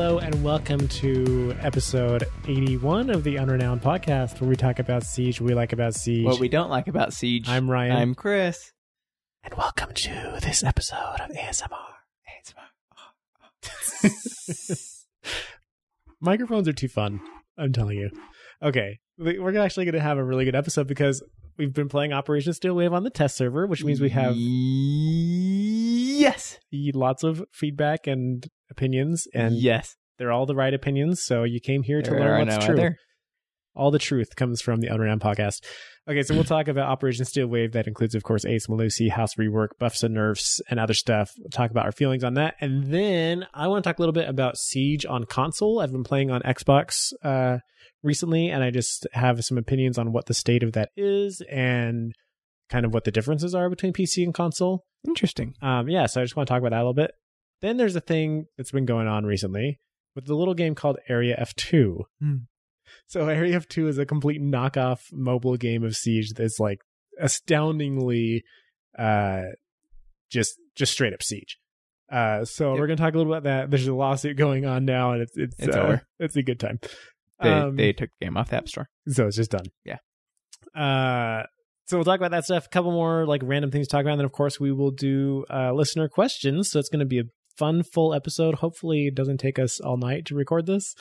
Hello and welcome to episode 81 of the Unrenowned podcast, where we talk about Siege, we like about Siege. What we don't like about Siege. I'm Ryan. I'm Chris. and welcome to this episode of ASMR. ASMR. Microphones are too fun. I'm telling you. Okay, we- we're actually going to have a really good episode because we've been playing Operation Steel Wave on the test server, which means we have yes, lots of feedback and opinions, and yes. They're all the right opinions. So you came here to There learn what's no true. other. All the truth comes from the Unrenowned podcast. Okay, so we'll talk about Operation Steel Wave. That includes, of course, Ace Melusi, House Rework, buffs and nerfs, and other stuff. We'll talk about our feelings on that. And then I want to talk a little bit about Siege on console. I've been playing on Xbox uh, recently, and I just have some opinions on what the state of that is and kind of what the differences are between PC and console. Interesting. Um, yeah, so I just want to talk about that a little bit. Then there's a thing that's been going on recently with the little game called Area F2. Hmm. So Area F2 is a complete knockoff mobile game of Siege that's like astoundingly uh just just straight up Siege. Uh so Yep. we're going to talk a little about that. There's a lawsuit going on now and it's it's It's uh, over. it's a good time. They Um, they took the game off the App Store. so it's just done. Yeah. Uh, so we'll talk about that stuff. A couple more like random things to talk about. And then, of course, we will do uh, listener questions. So it's going to be a fun, full episode. Hopefully, it doesn't take us all night to record this.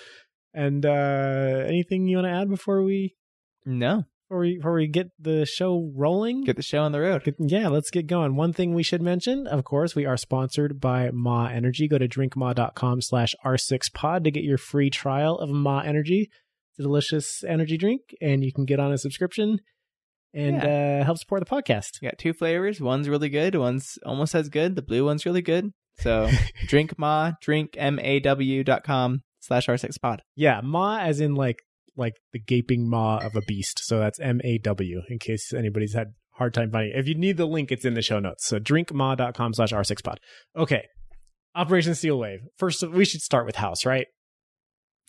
And uh, anything you want to add before we No, before we before we get the show rolling? get the show on the road. Get- yeah, let's get going. One thing we should mention, of course, we are sponsored by Maw Energy. Go to drinkmaw.com slash R6pod to get your free trial of Maw Energy. It's a delicious energy drink, and you can get on a subscription and uh, help support the podcast. We got two flavors. One's really good. One's almost as good. The blue one's really good. So drink ma drink m a w dot com slash r six pod. Yeah, Ma as in like like the gaping maw of a beast. So that's M A W in case anybody's had hard time finding it. If you need the link, it's in the show notes. So drinkmaw.com slash R6pod. Okay. Operation Steel Wave. First, we should start with House, right?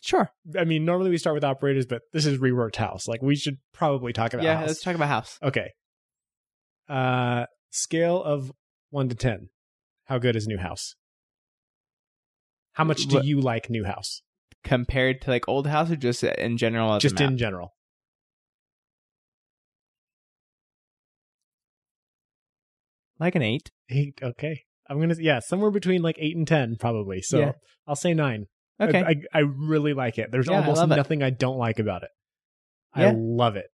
Sure. I mean, normally we start with operators, but this is reworked house. Like we should probably talk about yeah, house. let's talk about house. Okay. Uh scale of one to ten. How good is new house? How much do you like new house? Compared to like old house or just in general? Just in general. like an eight. Eight. Okay. I'm gonna yeah, somewhere between like eight and ten, probably. So Yeah. I'll say nine. I- Okay. I, I really like it. There's Yeah, I almost it. nothing I don't like about it. I love it.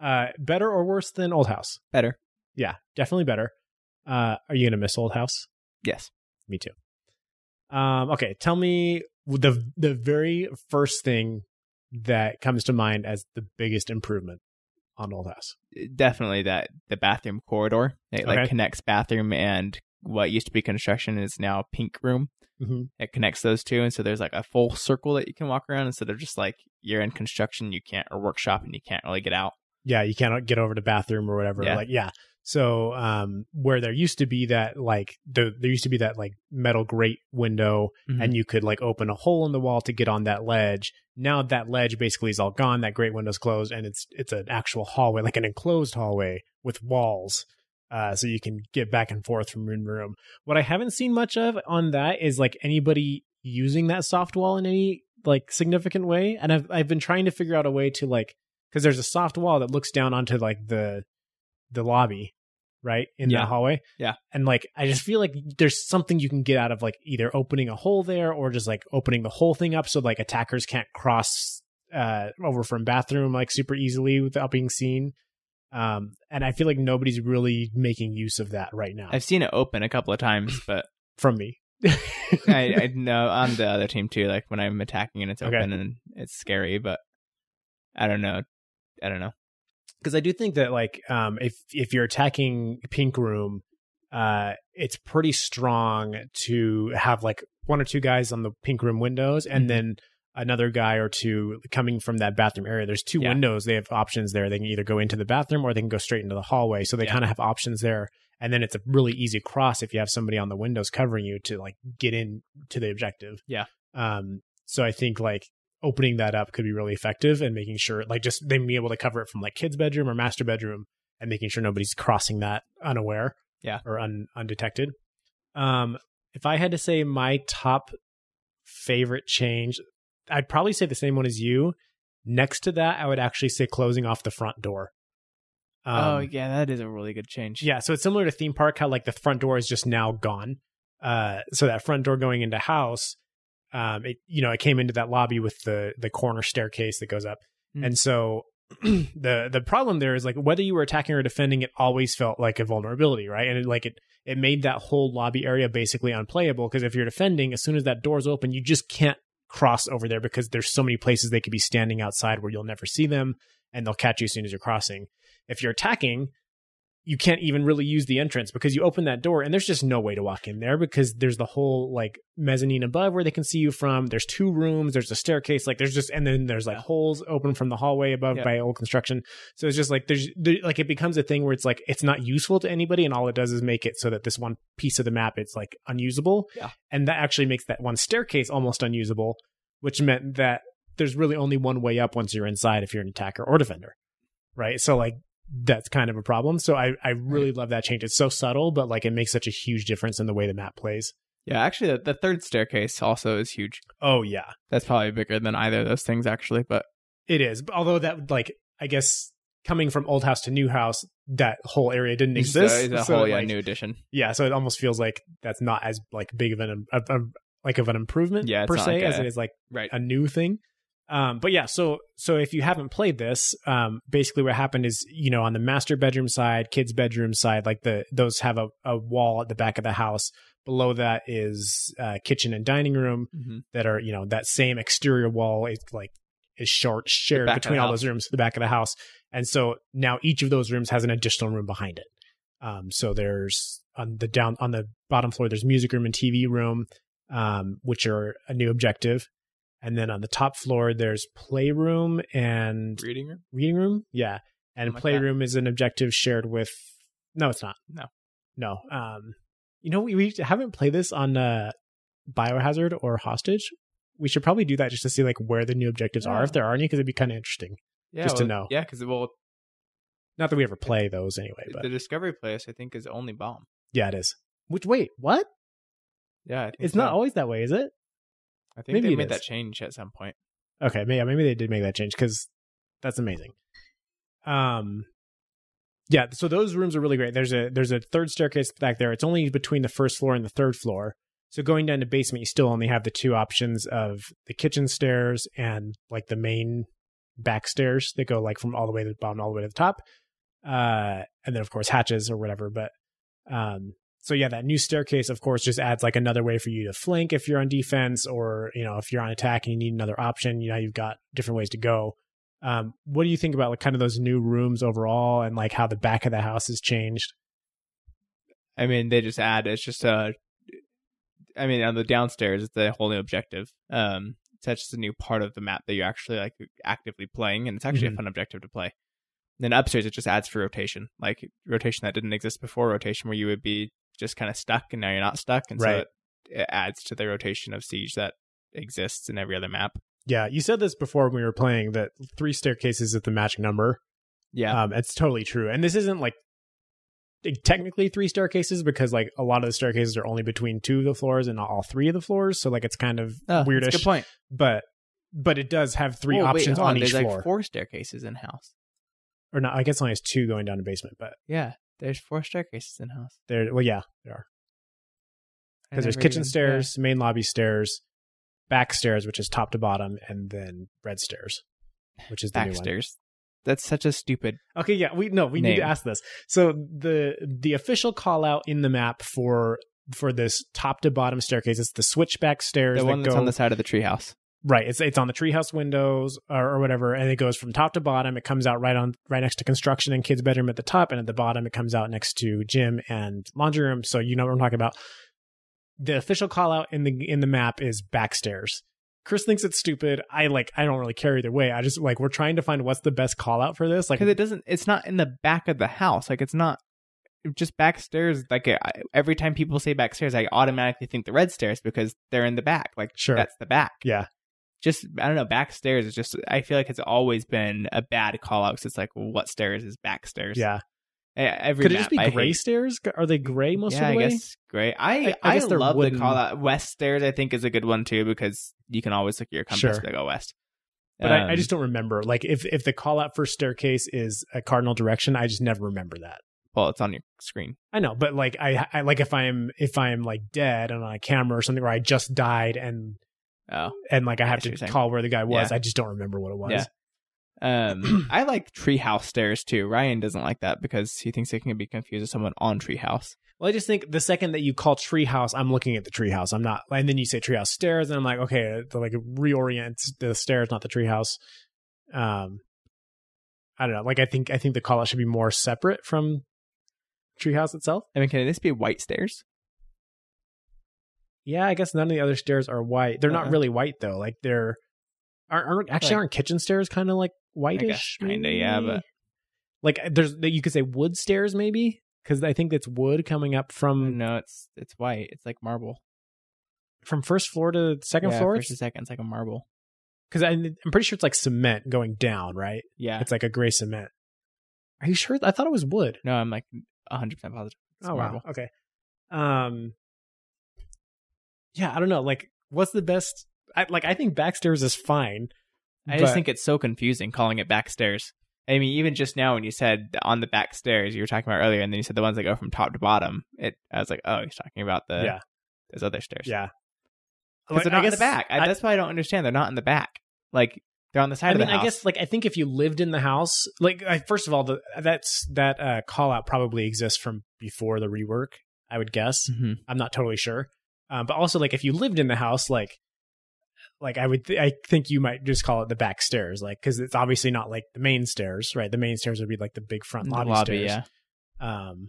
Uh better or worse than old house? Better. Yeah, definitely better. Uh are you gonna miss old house? Yes. Me too. Um, okay, tell me the the very first thing that comes to mind as the biggest improvement on Old House. definitely that the bathroom corridor it like connects bathroom and what used to be construction is now pink room Mm-hmm. it connects those two and so there's like a full circle that you can walk around instead of just like you're in construction you can't or workshop and you can't really get out Yeah, you cannot get over to bathroom or whatever. Yeah. Like, yeah. So, um, where there used to be that like the, there used to be that like metal grate window, Mm-hmm. and you could like open a hole in the wall to get on that ledge. Now that ledge basically is all gone. That grate window's closed, and it's it's an actual hallway, like an enclosed hallway with walls, uh, so you can get back and forth from room to room. What I haven't seen much of on that is like anybody using that soft wall in any like significant way, and I've I've been trying to figure out a way to like because there's a soft wall that looks down onto like the the lobby right in Yeah. that hallway Yeah. and like i just feel like there's something you can get out of like either opening a hole there or just like opening the whole thing up so like attackers can't cross uh over from bathroom like super easily without being seen um and i feel like nobody's really making use of that right now i've seen it open a couple of times but from me I, I know on the other team too like when i'm attacking and it's Okay. open and it's scary but i don't know i don't know because I do think that like um if if you're attacking pink room, uh it's pretty strong to have like one or two guys on the pink room windows and Mhm. then another guy or two coming from that bathroom area. There's two Yeah. windows. They have options there. They can either go into the bathroom or they can go straight into the hallway. So they Yeah. kind of have options there. And then it's a really easy cross if you have somebody on the windows covering you to like get in to the objective. Yeah. Um so I think like opening that up could be really effective and making sure like just them being able to cover it from like kids bedroom or master bedroom and making sure nobody's crossing that unaware Yeah. or un- undetected um if i had to say my top favorite change, I'd probably say the same one as you. Next to that, I would actually say closing off the front door. oh Um, yeah, that is a really good change. yeah. So it's similar to theme park, how like the front door is just now gone. Uh, so that front door going into house, um, it you know it came into that lobby with the the corner staircase that goes up, Mm. and so the the problem there is like whether you were attacking or defending, it always felt like a vulnerability, right? And it, like it it made that whole lobby area basically unplayable because if you're defending, as soon as that door's open, you just can't cross over there because there's so many places they could be standing outside where you'll never see them, and they'll catch you as soon as you're crossing. If you're attacking, you can't even really use the entrance because you open that door and there's just no way to walk in there because there's the whole like mezzanine above where they can see you from. There's two rooms, there's a staircase, like there's just and then there's like holes open from the hallway above Yeah. by old construction. So it's just like there's there, like it becomes a thing where it's like it's not useful to anybody and all it does is make it so that this one piece of the map it's like unusable. Yeah. And that actually makes that one staircase almost unusable, which meant that there's really only one way up once you're inside if you're an attacker or defender. Right? So like that's kind of a problem. So I, I really love that change. It's so subtle, but like it makes such a huge difference in the way the map plays. Yeah, actually, the, the third staircase also is huge. Oh yeah, That's probably bigger than either of those things, actually. But it is. Although that like I guess coming from old house to new house, that whole area didn't exist. a, it's a So, whole yeah, like, new addition. yeah, so it almost feels like that's not as like big of an of, of- like of an improvement Yeah, per se like as a- it is like Right. a new thing. Um, but yeah, so so if you haven't played this, um, basically what happened is you know on the master bedroom side, kids bedroom side, like the those have a, a wall at the back of the house. Below that is uh, kitchen and dining room hmm that are you know that same exterior wall is like is short shared between all house. those rooms, the back of the house, and so now each of those rooms has an additional room behind it. Um, so there's on the down on the bottom floor, there's music room and TV room, um, which are a new objective, and then on the top floor there's playroom and Reading room. reading room. Yeah, and like playroom is an objective shared with. No, it's not. No. no. Um, you know we, we haven't played this on uh, Biohazard or Hostage. We should probably do that just to see like where the new objectives are if there are any, because it'd be kind of interesting. Yeah, Just to know. Yeah, because well, Not that we ever play those anyway, but the Discovery place I think is only bomb. yeah, it is. Which wait, what? Yeah, I think It's so. not always that way, is it? I think maybe they made that change at some point. Okay, maybe maybe they did make that change because that's amazing. Um, yeah. So those rooms are really great. There's a there's a third staircase back there. It's only between the first floor and the third floor. So going down to basement, you still only have the two options of the kitchen stairs and like the main back stairs that go like from all the way to the bottom all the way to the top. Uh, and then of course hatches or whatever. But um, so yeah, that new staircase, of course, just adds like another way for you to flank if you're on defense, or you know if you're on attack and you need another option. You know you've got different ways to go. Um, what do you think about like kind of those new rooms overall, and like how the back of the house has changed? I mean, they just add it's just a. I mean, on the downstairs, it's a whole new objective. Um, so that's just a new part of the map that you're actually like actively playing, and it's actually Mhm. a fun objective to play. then upstairs, it just adds for rotation, like rotation that didn't exist before, rotation where you would be just kind of stuck, and now you're not stuck, and so it, it adds to the rotation of siege that exists in every other map. Yeah, you said this before when we were playing that three staircases is the magic number. Yeah, Um, it's totally true. And this isn't like technically three staircases because like a lot of the staircases are only between two of the floors and not all three of the floors. So like it's kind of Oh, weirdish. Good point. But but it does have three Whoa, wait, options on each There's floor. like four staircases in house. or not? I guess only has two going down to basement, but Yeah, there's four staircases in house. there. Well, yeah, there are because there's kitchen even- stairs, main lobby stairs, back stairs, which is top to bottom, and then red stairs, which is the yeah, new back one. stairs. That's such a stupid. Okay, yeah, we no, we need to ask this. So the the official call out in the map for for this top to bottom staircase is the switchback stairs The that that's go on the side of the treehouse. Right. It's it's on the treehouse windows or, or whatever, and it goes from top to bottom. It comes out right on right next to construction and kids' bedroom at the top, and at the bottom it comes out next to gym and laundry room. So you know what I'm talking about. The official call out in the in the map is back stairs. Chris thinks it's stupid. I like. I don't really care either way. I just like we're trying to find what's the best call out for this. Like Because it doesn't. It's not in the back of the house. Like it's not just backstairs. Like I, every time people say backstairs, I automatically think the red stairs because they're in the back. Like Sure. that's the back. yeah, Just I don't know. Backstairs is just. I feel like it's always been a bad call out. 'cause it's like, what stairs is backstairs? yeah. E- Every Could it just be I gray hate. stairs? Are they gray most yeah, of the I guess gray. I I- I, I guess love wooden- the call out west stairs. I think is a good one too because you can always look at your compass Sure. to go west. But I, I Um, just don't remember. Like if if the call out for staircase is a cardinal direction, I just never remember that. well, it's on your screen. I know, but like I, I like if I'm if I'm like dead and on a camera or something, or I just died and Oh, and like I have I see what to call where the guy was, Yeah. I just don't remember what it was. Yeah. um, I like treehouse stairs too. Ryan doesn't like that because he thinks it can be confused with someone on treehouse. Well, I just think the second that you call treehouse, I'm looking at the treehouse. I'm not, and then you say treehouse stairs, and I'm like, okay, to like reorient the stairs, not the treehouse. Um, I don't know. Like I think I think the call out should be more separate from treehouse itself. I mean, can this be white stairs? Yeah, I guess none of the other stairs are white. They're not Uh-uh. really white though. Like they're aren't, aren't actually Like- aren't kitchen stairs kind of like whitish? kinda, yeah, but- like uh, there's you could say wood stairs maybe because I think it's wood coming up from uh, no, it's it's white. It's like marble. from first floor to second yeah, floor. First and second, it's like a marble. Because I'm pretty sure it's like cement going down, right? Yeah. It's like a gray cement. Are you sure? I thought it was wood. no, I'm like 100 percent positive. It's oh marble. wow. Okay. Um. Yeah, I don't know. Like, what's the best? I like. I think backstairs is fine. I just think it's so confusing calling it back stairs. I mean, even just now when you said on the back stairs you were talking about earlier, and then you said the ones that go from top to bottom, it I was like, oh, he's talking about the yeah, those other stairs. yeah. because they're I not in the back. I, that's why I don't understand. They're not in the back. Like they're on the side I of mean, the house. I guess like I think if you lived in the house, like I, first of all, the that's that uh, call out probably exists from before the rework. I would guess. Mhm. I'm not totally sure, um, but also like if you lived in the house, like like I would, th- I think you might just call it the back stairs, like because it's obviously not like the main stairs, right? The main stairs would be like the big front lobby, lobby, stairs. yeah. Um,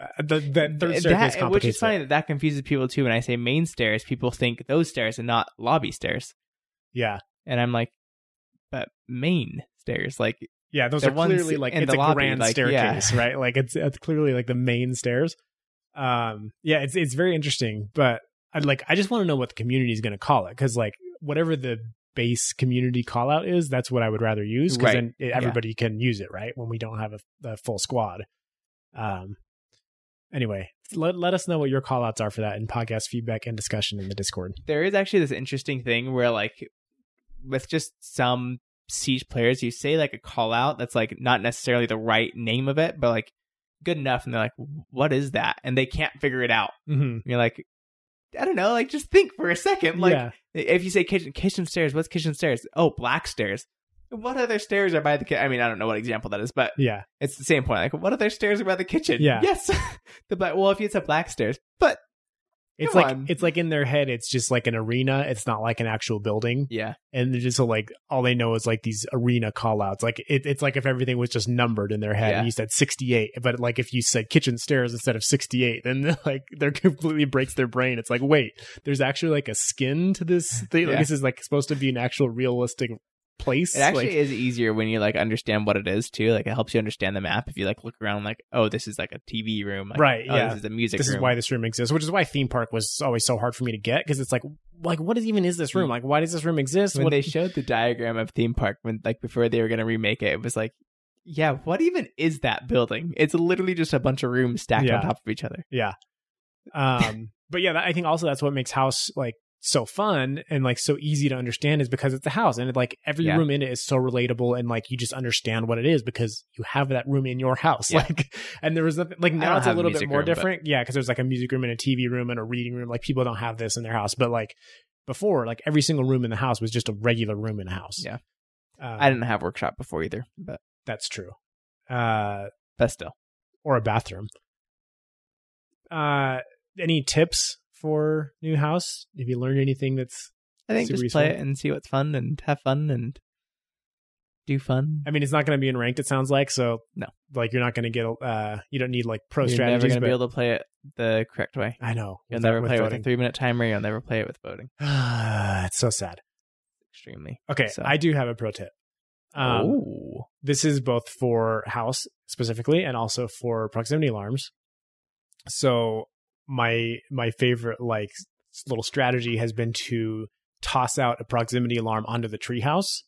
uh, the the third That- staircase which is funny it. that that confuses people too. When I say main stairs, people think those stairs and not lobby stairs, Yeah, and I'm like, but main stairs, like yeah, those are clearly like it's a lobby, grand like, yeah. staircase, right? Like it's it's clearly like the main stairs. Um, yeah, it's it's very interesting, but I like I just want to know what the community is going to call it because like whatever the base community call out is, that's what I would rather use because Right. then it, everybody can use it, right? When we don't have a, a full squad. Um. Anyway, let let us know what your call outs are for that in podcast feedback and discussion in the Discord. there is actually this interesting thing where like with just some siege players, you say like a call out that's like not necessarily the right name of it, but like good enough, and they're like, what is that? And they can't figure it out. Mm-hmm. You're like. I don't know, like just think for a second. Like yeah, if you say kitchen kitchen stairs, what's kitchen stairs? Oh, black stairs. What other stairs are by the kitchen? I mean, I don't know what example that is, but yeah, it's the same point. Like, what other stairs are by the kitchen? Yeah. Yes. the black. Well, if it's a black stairs, but it's Come like on. it's like in their head, it's just like an arena. It's not like an actual building. yeah, and they're just so like all they know is like these arena call outs like it, it's like if everything was just numbered in their head Yeah. and you said 68 but like if you said kitchen stairs instead of 68 then like they're completely breaks their brain it's like wait there's actually like a skin to this thing like this is like supposed to be an actual realistic place it actually Like, is easier when you like understand what it is too. Like, it helps you understand the map if you like look around. Like, oh, this is like a TV room. Like, Right, Oh, yeah. this is a music. this is why this room exists which is why theme park was always so hard for me to get because it's like like what is even is this room like why does this room exist when what they showed the diagram of theme park when like before they were gonna remake it, it was like. Yeah, what even is that building? It's literally just a bunch of rooms stacked Yeah. on top of each other. Yeah. Um, but yeah, that, I think also that's what makes House like so fun and like so easy to understand is because it's a house and like every Yeah. room in it is so relatable and like you just understand what it is because you have that room in your house. Yeah. Like, and there was nothing like now it's a have a little bit more room, but- different. Yeah, because there's like a music room and a TV room and a reading room. Like people don't have this in their house, but like before, like every single room in the house was just a regular room in a house. Yeah. Um, I didn't have workshop before either, but That's true. Uh, but still. or a bathroom. Uh, any tips for new house? Have you learned anything that's? I think just play useful. it and see what's fun and have fun and do fun. I mean, it's not going to be in ranked. It sounds like so. No. like you're not going to get. Uh, you don't need like pro You're strategies. never going to but be able to play it the correct way. I know. You'll never play it with a voting. three minute timer. You'll never play it with voting. it's so sad. Extremely. Okay, So- I do have a pro tip. Um, oh, this is both for house specifically and also for proximity alarms. So my my favorite like little strategy has been to toss out a proximity alarm onto the treehouse.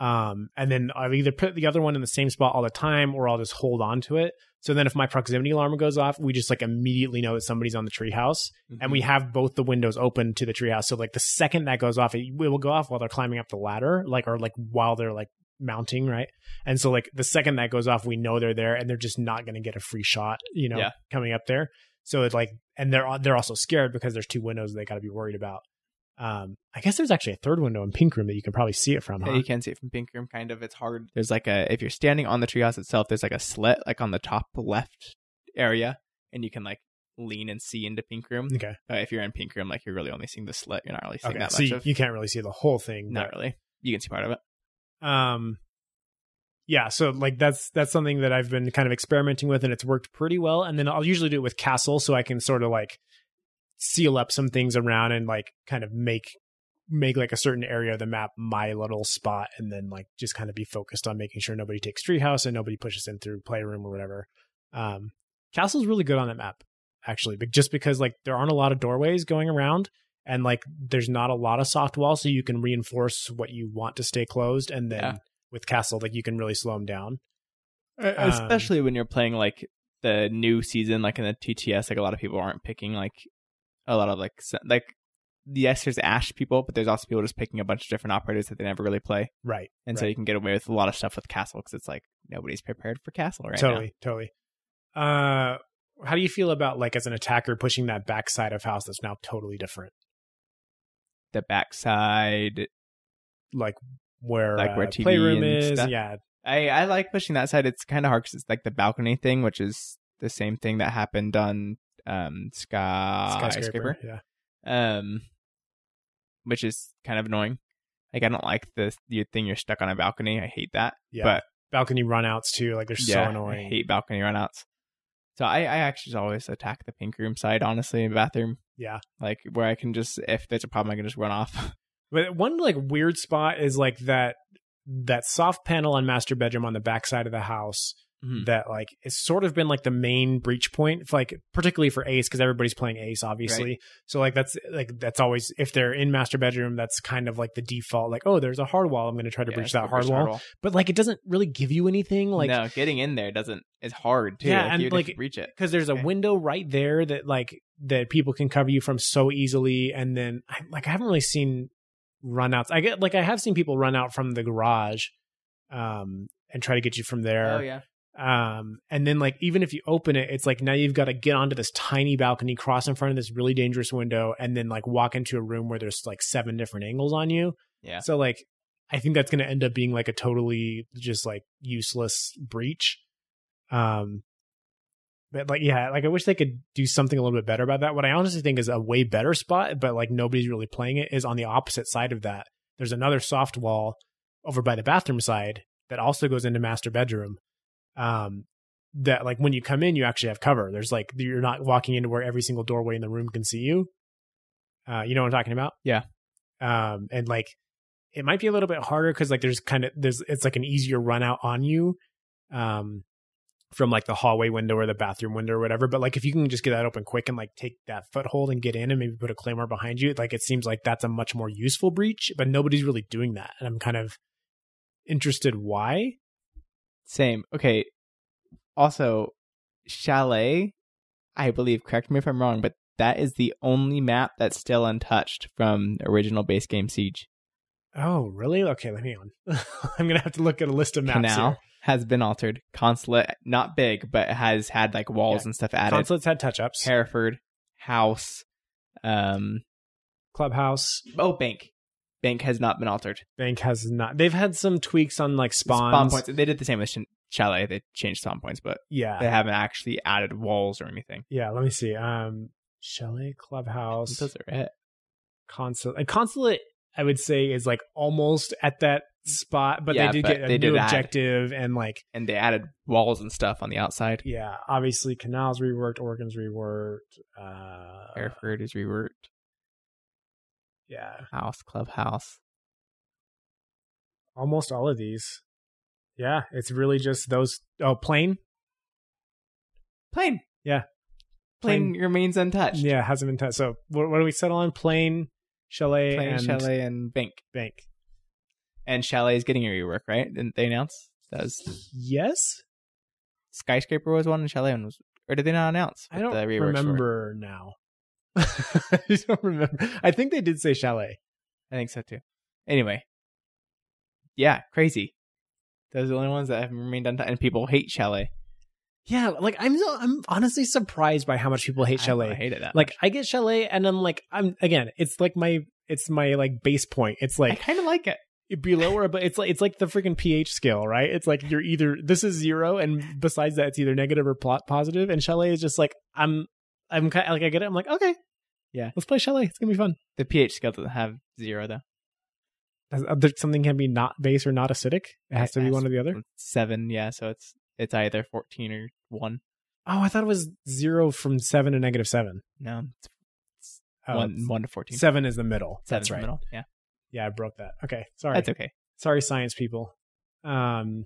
Um, and then I'll either put the other one in the same spot all the time, or I'll just hold on to it. So then, if my proximity alarm goes off, we just like immediately know that somebody's on the treehouse, and we have both the windows open to the treehouse. So like the second that goes off, it, it will go off while they're climbing up the ladder, like or like while they're like mounting, right? And so like the second that goes off, we know they're there, and they're just not going to get a free shot, you know, Yeah. coming up there. So it's like, and they're they're also scared because there's two windows they got to be worried about. Um, I guess there's actually a third window in Pink Room that you can probably see it from. Yeah, Huh? you can see it from Pink Room. Kind of, it's hard. There's like a if you're standing on the treehouse itself, there's like a slit like on the top left area, and you can like lean and see into Pink Room. Okay, But if you're in Pink Room, like you're really only seeing the slit. You're not really seeing okay. that So much you, of. you can't really see the whole thing. not really. You can see part of it. um, yeah. So like that's that's something that I've been kind of experimenting with, and it's worked pretty well. And then I'll usually do it with Castle, so I can sort of like seal up some things around and like kind of make make like a certain area of the map my little spot and then like just kind of be focused on making sure nobody takes treehouse and nobody pushes in through playroom or whatever um castle's really good on that map actually but just because like there aren't a lot of doorways going around and like there's not a lot of soft walls so you can reinforce what you want to stay closed and then Yeah. With castle like you can really slow them down. Especially when you're playing like the new season, like in the TTS, like a lot of people aren't picking like a lot of like like yes, there's Ash people, but there's also people just picking a bunch of different operators that they never really play, right and so you can get away with a lot of stuff with Castle because it's like nobody's prepared for Castle right totally totally. Uh how do you feel about like as an attacker pushing that backside of house that's now totally different. The backside, like where Like where uh, TV playroom is stuff? yeah I I like pushing that side. It's kind of hard because it's like the balcony thing, which is the same thing that happened on um skyscraper. skyscraper yeah um, which is kind of annoying. Like I don't like the the thing you're stuck on a balcony. I hate that. yeah But balcony runouts too like they're so yeah, annoying I hate balcony runouts. So I I actually always attack the pink room side. Honestly, in the bathroom, yeah like where I can just if there's a problem, I can just run off. but one like weird spot is like that that soft panel on master bedroom on the backside of the house Mhm. that like it's sort of been like the main breach point like particularly for ace because everybody's playing ace obviously so like that's like that's always if they're in master bedroom that's kind of like the default like oh there's a hard wall i'm going to try to Yeah, breach that hard breach the wall but like it doesn't really give you anything like no, getting in there doesn't is hard too. Yeah, like, and, you like, like reach it. because there's a window right there that like that people can cover you from so easily and then I, like i haven't really seen runouts i get like i have seen people run out from the garage um and try to get you from there. Oh yeah, um and then like even if you open it it's like now you've got to get onto this tiny balcony cross in front of this really dangerous window and then like walk into a room where there's like seven different angles on you. Yeah. so like i think that's going to end up being like a totally just like useless breach. Um but like yeah like i wish they could do something a little bit better about that. What i honestly think is a way better spot but like nobody's really playing it is on the opposite side of that. There's another soft wall over by the bathroom side that also goes into master bedroom um that like when you come in you actually have cover. There's like you're not walking into where every single doorway in the room can see you. Uh you know what i'm talking about? Yeah. um and like it might be a little bit harder because like there's kind of there's it's like an easier run out on you um from like the hallway window or the bathroom window or whatever but like if you can just get that open quick and like take that foothold and get in and maybe put a claymore behind you like it seems like that's a much more useful breach but nobody's really doing that and i'm kind of interested why Same. Okay. Also, Chalet, I believe, correct me if I'm wrong, but that is the only map that's still untouched from original base game Siege. oh really okay let me on i'm gonna have to look at a list of maps Canal here. Has been altered. Consulate, not big, but has had like walls Yeah. and stuff added. consulates had touch-ups Hereford, House, um, clubhouse oh, Bank. Bank has not been altered. bank has not they've had some tweaks on like spawns Spawn points. They did the same with Ch- Chalet. They changed spawn points, but yeah they haven't actually added walls or anything. Yeah, let me see. Um, Chalet Clubhouse Those are it. Consulate. And Consulate, I would say, is like almost at that spot, but Yeah, they did but get a they new did add. objective and like And they added walls and stuff on the outside. yeah, obviously Canals reworked, Oregon's reworked. Uh, Hereford is reworked. yeah, House, Clubhouse. almost all of these. Yeah, it's really just those. Oh, plane. Plane. Yeah. Plane, Plane- remains untouched. Yeah, hasn't been touched. So what, what do we settle on? Plane, Chalet, Plane, and Chalet, and Bank. Bank. And Chalet is getting a rework, right? Didn't they announce that was Yes, Skyscraper was one and Chalet one was, or did they not announce? I don't the reworks were? remember now. I don't remember. I think they did say chalet. I think so too. Anyway, yeah, crazy. Those are the only ones that have remained untouched, and people hate Chalet. Yeah, like I'm I'm honestly surprised by how much people hate chalet. I, hate it that. like much. I get chalet, and I'm like I'm again. It's like my it's my like base point. It's like I kind of like it. below or but it's like it's like the freaking pH scale, right? It's like you're either this is zero, and besides that, it's either negative or plot positive. And chalet is just like I'm I'm kind of, like I get it. I'm like okay, Yeah. let's play chalet. It's gonna be fun. The pH scale doesn't have zero though. Uh, there- Something can be not base or not acidic. It has to be one or the other. Seven, yeah. So it's it's either fourteen or one. Oh, I thought it was zero from seven to negative seven. No, it's Oh, one one to fourteen. Seven is the middle. Seven's That's right. middle. Yeah, Yeah, I broke that. Okay, sorry. that's okay. Sorry, science people. Um.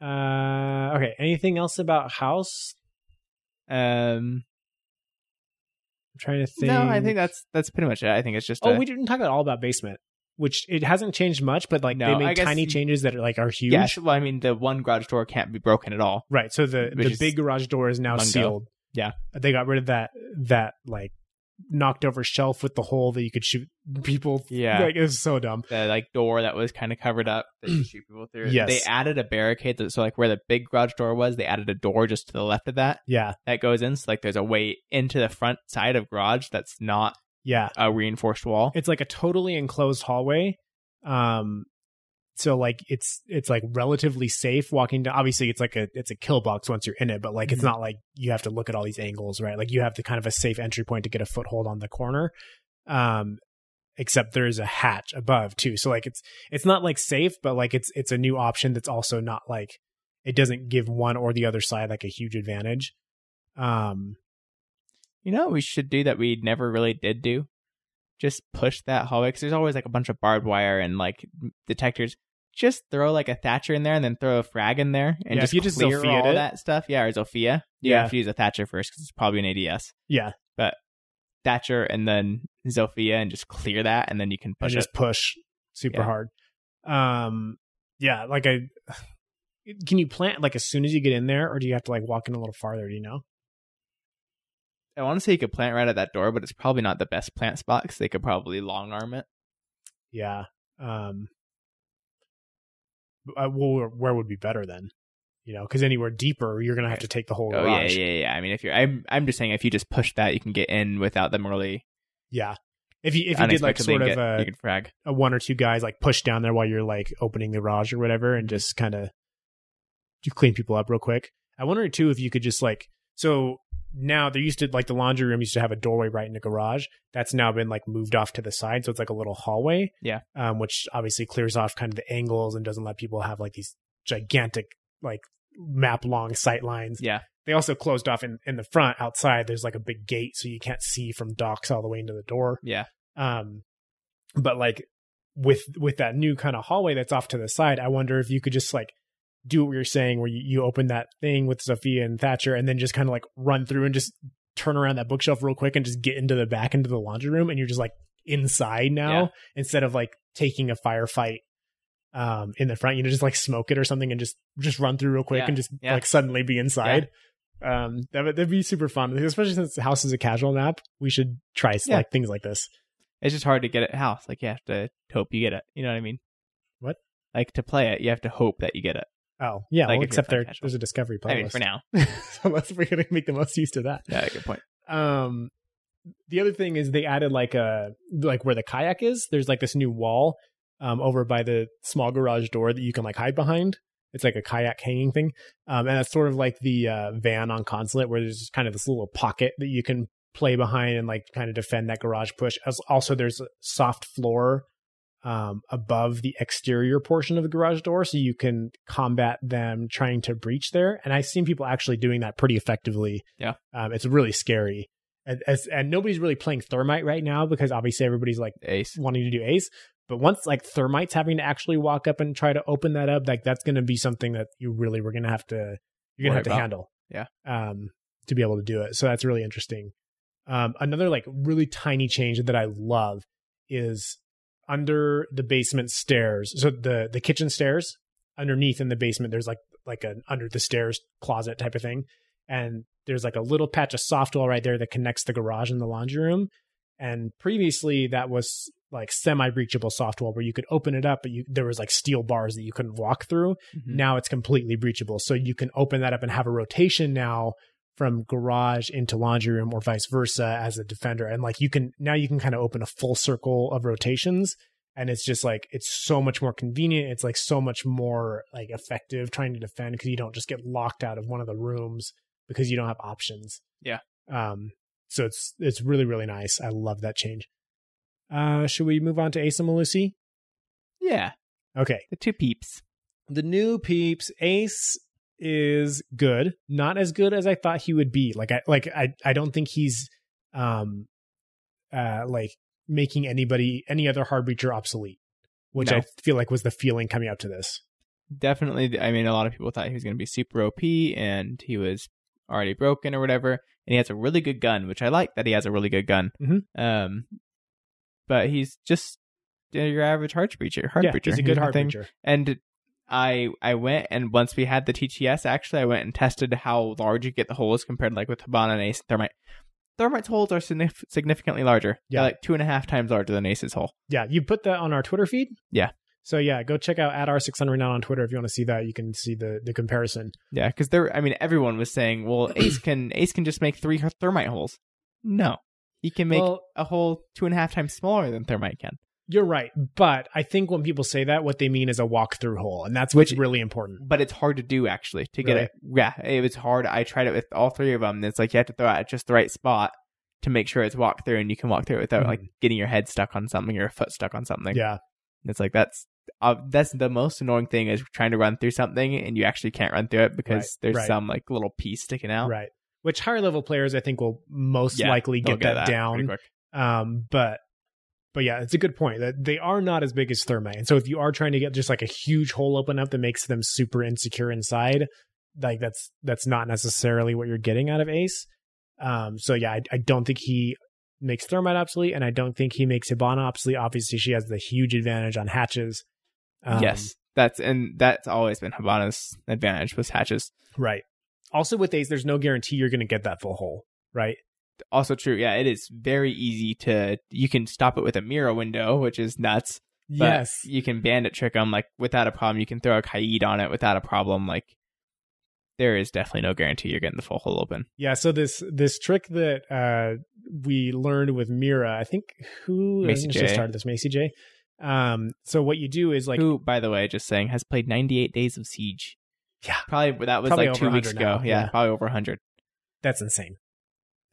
Uh. Okay. Anything else about House? Um, I'm trying to think. no, I think that's that's pretty much it. I think it's just Oh, a- we didn't talk at all about basement, which it hasn't changed much, but like No, they made tiny changes that are like are huge. yeah. Well, I mean, the one garage door can't be broken at all. Right. So the the big garage door is now sealed. Yeah. They got rid of that that like knocked over shelf with the hole that you could shoot people. Yeah. Like it was so dumb. The like door that was kind of covered up that you shoot people through. Yes. They added a barricade, that, so like where the big garage door was, they added a door just to the left of that Yeah. that goes in. So like there's a way into the front side of garage that's not Yeah. a reinforced wall. It's like a totally enclosed hallway. Um so like it's it's like relatively safe walking down obviously it's like a it's a kill box once you're in it but like it's Mhm. not like you have to look at all these angles right like you have the kind of a safe entry point to get a foothold on the corner um except there's a hatch above too so like it's it's not like safe but like it's it's a new option that's also not like it doesn't give one or the other side like a huge advantage um You know what we should do that we never really did do? Just push that hallway because there's always like a bunch of barbed wire and like detectors. Just throw like a Thatcher in there and then throw a frag in there and Yeah, just if you just clear all it. that stuff. Yeah, or Zofia. You Yeah. have to use a Thatcher first because it's probably an ADS. yeah But Thatcher and then Zofia and just clear that and then you can and push just it. push super Yeah. hard. Um, yeah, like I can you plant like as soon as you get in there, or do you have to like walk in a little farther? Do you know? I want to say you could plant right at that door, but it's probably not the best plant spot because they could probably long arm it. Yeah. Um, uh, well, where, would be better then? You know, because anywhere deeper, you're gonna have to take the whole Oh yeah, garage. yeah, yeah. I mean, if you're, I'm, I'm just saying, if you just push that, you can get in without them really. Yeah. If you if you did like sort of get- a, you frag. a one or two guys like push down there while you're like opening the garage or whatever, and just kind of you clean people up real quick. I wonder too if you could just like so now there used to like the laundry room used to have a doorway right in the garage. That's now been like moved off to the side, so it's like a little hallway. Yeah. um, which obviously clears off kind of the angles and doesn't let people have like these gigantic like map long sight lines. Yeah, They also closed off in in the front outside. There's like a big gate, so you can't see from docks all the way into the door yeah. um but like with with that new kind of hallway that's off to the side i wonder if you could just like do what you're saying where you, you open that thing with Zofia and thatcher and then just kind of like run through and just turn around that bookshelf real quick and just get into the back into the laundry room and you're just like inside now Yeah. instead of like taking a firefight um in the front you know just like smoke it or something and just just run through real quick Yeah. and just Yeah. like suddenly be inside um that would that'd be super fun especially since the house is a casual map we should try like things like this It's just hard to get it house. Like you have to hope you get it. You know what I mean? What? Like to play it, you have to hope that you get it. Oh, yeah. Like well, except there, there's a discovery I mean, playlist. for now. so let's we're gonna make the most use of that. Yeah, good point. Um, the other thing is they added like a like where the kayak is. There's like this new wall um over by the small garage door that you can like hide behind. It's like a kayak hanging thing, um, and it's sort of like the uh, van on Consulate, where there's kind of this little pocket that you can play behind and like kind of defend that garage push. As also, there's a soft floor um, above the exterior portion of the garage door, so you can combat them trying to breach there. And I've seen people actually doing that pretty effectively. Yeah. um, it's really scary. And, as, and nobody's really playing thermite right now because obviously everybody's like Ace. wanting to do ace. But once like thermite's having to actually walk up and try to open that up, like that's going to be something that you really were going to have to you're going to have to about. handle. Yeah. Um, to be able to do it. So that's really interesting. Um, another like really tiny change that I love is under the basement stairs. So the the kitchen stairs underneath in the basement, there's like like an under the stairs closet type of thing, and there's like a little patch of soft wall right there that connects the garage and the laundry room. And previously, that was like semi breachable soft wall where you could open it up, but you there was like steel bars that you couldn't walk through. Mhm. Now it's completely breachable, so you can open that up and have a rotation now from garage into laundry room or vice versa as a defender. And like you can now you can kind of open a full circle of rotations and it's just like it's so much more convenient. It's like so much more like effective trying to defend because you don't just get locked out of one of the rooms because you don't have options. Yeah. um so it's it's really really nice. I love that change. Uh should we move on to ace and Melusi? Yeah, okay. The two peeps. the new peeps ace is good not as good as i thought he would be like i like i i don't think he's um uh like making anybody any other hard breacher obsolete which No. i feel like was the feeling coming up to this Definitely. I mean, a lot of people thought he was going to be super OP, and he was already broken or whatever. And he has a really good gun, which I like that he has a really good gun. Mhm. Um, but he's just uh, your average hard breacher. Hard yeah breacher. he's a good hard nothing- breacher And I I went and once we had the TTS, actually, I went and tested how large you get the holes compared like with Hibana and Ace Thermite. Thermite's holes are signif- significantly larger. Yeah. They're like two and a half times larger than Ace's hole. yeah you put that on our twitter feed Yeah. so yeah go check out at r600 now on twitter if you want to see that you can see the the comparison Yeah, because there. I mean, everyone was saying, "Well, Ace can Ace can just make three thermite holes." No, he can make well a hole two and a half times smaller than thermite can. You're right but i think when people say that what they mean is a walk-through hole and that's what's Which- really important But it's hard to do actually to get Really? it. Yeah, it was hard. I tried it with all three of them. And it's like you have to throw it at just the right spot to make sure it's walk through, and you can walk through it without like getting your head stuck on something or your foot stuck on something. yeah and It's like that's uh, that's the most annoying thing is trying to run through something and you actually can't run through it because Right, there's right. some like little piece sticking out. Right. Which higher level players I think will most Yeah, likely They'll get, that, pretty down. Um, but but yeah, it's a good point that they are not as big as thermite. And so if you are trying to get just like a huge hole open up that makes them super insecure inside, like that's that's not necessarily what you're getting out of Ace. Um, so yeah, I, I don't think he makes thermite obsolete, and I don't think he makes Hibana obsolete. Obviously, she has the huge advantage on hatches. Um, yes, that's and that's always been Hibana's advantage was hatches. right. Also with Ace, there's no guarantee you're going to get that full hole, right? Also true. Yeah, it is very easy to you can stop it with a mirror window, which is nuts. Yes. you can bandit trick them like without a problem. You can throw a kaid on it without a problem. Like there is definitely no guarantee you're getting the full hole open. Yeah, so this this trick that uh we learned with Mira, I think who Macie Jay started this Macie Jay Um so what you do is like Who, by the way, just saying, has played 98 days of Siege. Yeah. probably that was Probably like two weeks ago. Yeah, yeah. probably over 100. that's insane.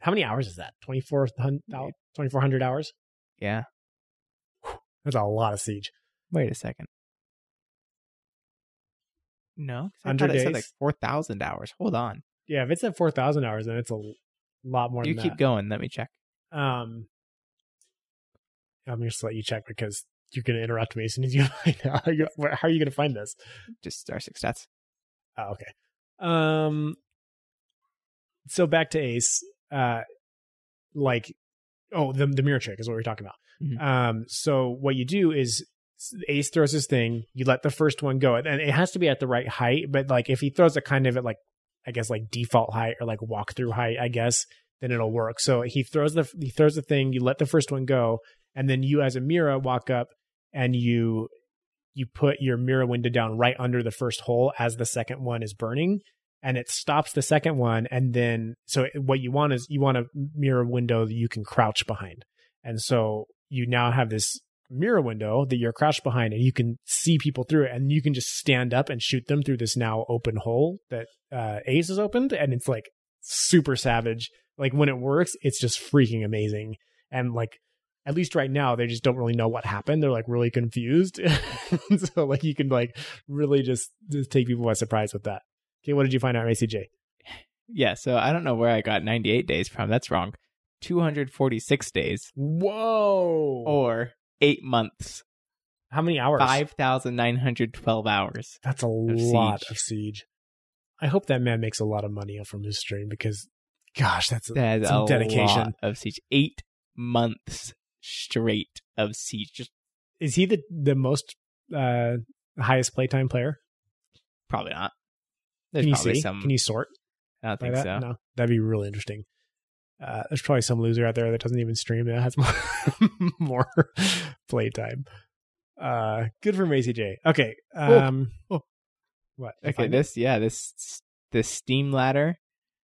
How many hours is that? 2400 2400 hours? Yeah. That's a lot of siege. Wait a second. No, I 100 thought it said like 4,000 hours. Hold on. Yeah, if it's at 4000 hours then it's a lot more you keep that. going. Let me check. Um I'm just let you check because you're going to interrupt me as soon as you find out. How are you, how are you going to find this? Just star six stats. Oh, okay. Um. So back to Ace. Uh, like, oh, the the mirror trick is what we're talking about. Mhm. Um. So what you do is Ace throws his thing. You let the first one go, and it has to be at the right height. But like, if he throws it kind of at like, I guess like default height or like walk through height, I guess then it'll work. So he throws the he throws the thing. You let the first one go, and then you as a mirror walk up and you you put your mirror window down right under the first hole as the second one is burning and it stops the second one and then so what you want is you want a mirror window that you can crouch behind. And so you now have this mirror window that you're crouched behind and you can see people through it and you can just stand up and shoot them through this now open hole that uh ace has opened and it's like super savage. Like when it works it's just freaking amazing. And like at least right now they just don't really know what happened. They're like really confused. So like you can like really just, just take people by surprise with that okay what did you find out acj Yeah, so I don't know where I got 98 days from. That's wrong. 246 days whoa or eight months. how many hours 5,912 hours. that's a lot Siege. of siege i hope that man makes a lot of money from his stream because gosh that's some a dedication lot of siege. Eight months straight of siege. Just Is he the the most uh highest playtime player? Probably not. There's Can you see? some. Can you sort I don't think that? so. No, that'd be really interesting. Uh, there's probably some loser out there that doesn't even stream that has more, more playtime. Uh, good for Macie Jay. Okay. Um, Oh. what? Okay, this yeah, this this Steam ladder,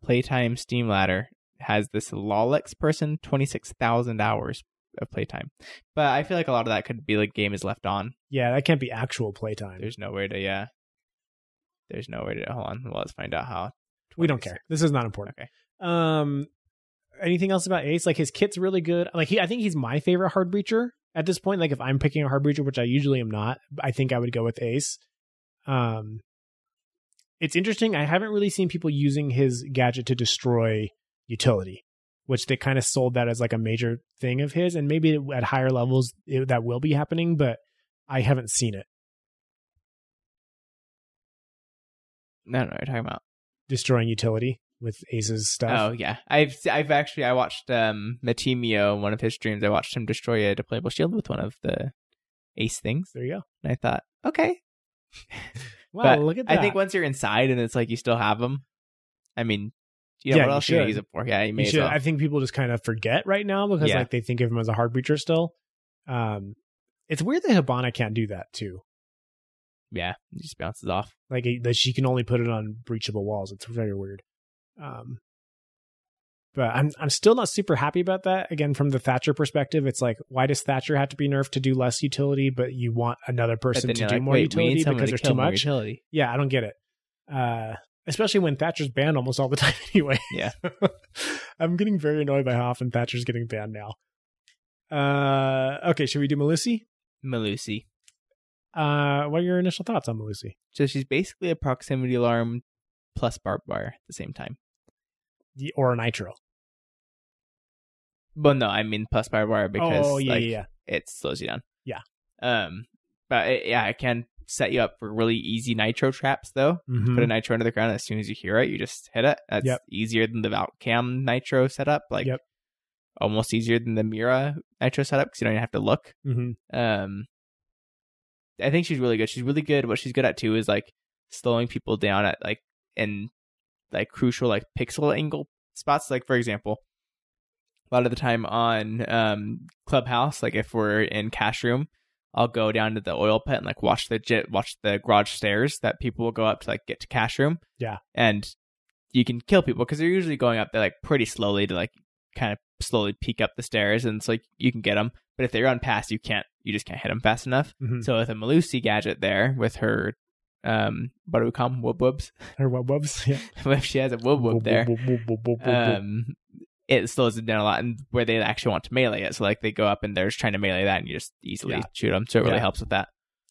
playtime Steam ladder has this Lolix person twenty six thousand hours of playtime, but I feel like a lot of that could be like game is left on. Yeah, that can't be actual playtime. There's no way to yeah. There's no way to hold on. Well, let's find out how. we don't care. This is not important. Okay. Um, anything else about Ace? Like his kit's really good. Like he, I think he's my favorite hard breacher at this point. Like if I'm picking a hard breacher, which I usually am not, I think I would go with Ace. Um, it's interesting. I haven't really seen people using his gadget to destroy utility, which they kind of sold that as like a major thing of his, and maybe at higher levels it, that will be happening, but I haven't seen it No, no, you're talking about. destroying utility with Ace's stuff. Oh yeah, I've I've actually I watched um Matimio one of his streams. I watched him destroy a deployable shield with one of the ace things, There you go. and I thought, okay, Wow, But look at that. I think once you're inside and it's like you still have them, I mean, you know Yeah, what else you should. use it for? Yeah, you may You should, well. I think people just kind of forget right now because Yeah. like they think of him as a hard breacher still. Um, it's weird that Hibana can't do that too. Yeah, it just bounces off. Like it- that she can only put it on breachable walls. It's very weird. Um, but I'm I'm still not super happy about that. Again, from the Thatcher perspective, it's like why does Thatcher have to be nerfed to do less utility, but you want another person to do like, more utility because there's too much? utility. Yeah, I don't get it. Uh, especially when Thatcher's banned almost all the time anyway. Yeah. I'm getting very annoyed by how often Thatcher's getting banned now. Uh, okay, should we do Melusi? Melusi. Uh, what are your initial thoughts on Melusi? So she's basically a proximity alarm plus barbed wire at the same time. The- Or a Nitro? Well, no, I mean plus barbed wire because oh, yeah, like, yeah, it slows you down. Yeah. Um, but it, yeah, it can set you up for really easy nitro traps though. Mhm. Put a nitro under the ground as soon as you hear it, you just hit it. That's Yep. easier than the Valcam nitro setup. Like, Yep. almost easier than the Mira nitro setup because you don't even have to look. Mhm. Um, I think she's really good. She's really good. What she's good at too is like slowing people down at like in like crucial like pixel angle spots. Like for example, a lot of the time on um Clubhouse, like if we're in cash room, I'll go down to the oil pit and like watch the jet, watch the garage stairs that people will go up to like get to cash room. Yeah. and you can kill people because they're usually going up there like pretty slowly to like kind of slowly peek up the stairs, and it's like you can get them. But if they run past, you can't. You just can't hit them fast enough. Mhm. So with a Melusi gadget there, with her, um, what do we call them? Whoop whoops. Her wub wubs. Yeah. if she has a whoop whoop there, um, it slows it down a lot, and where they actually want to melee it. So like they go up and they're just trying to melee that, and you just easily Yeah. shoot them. So it really Yeah. helps with that.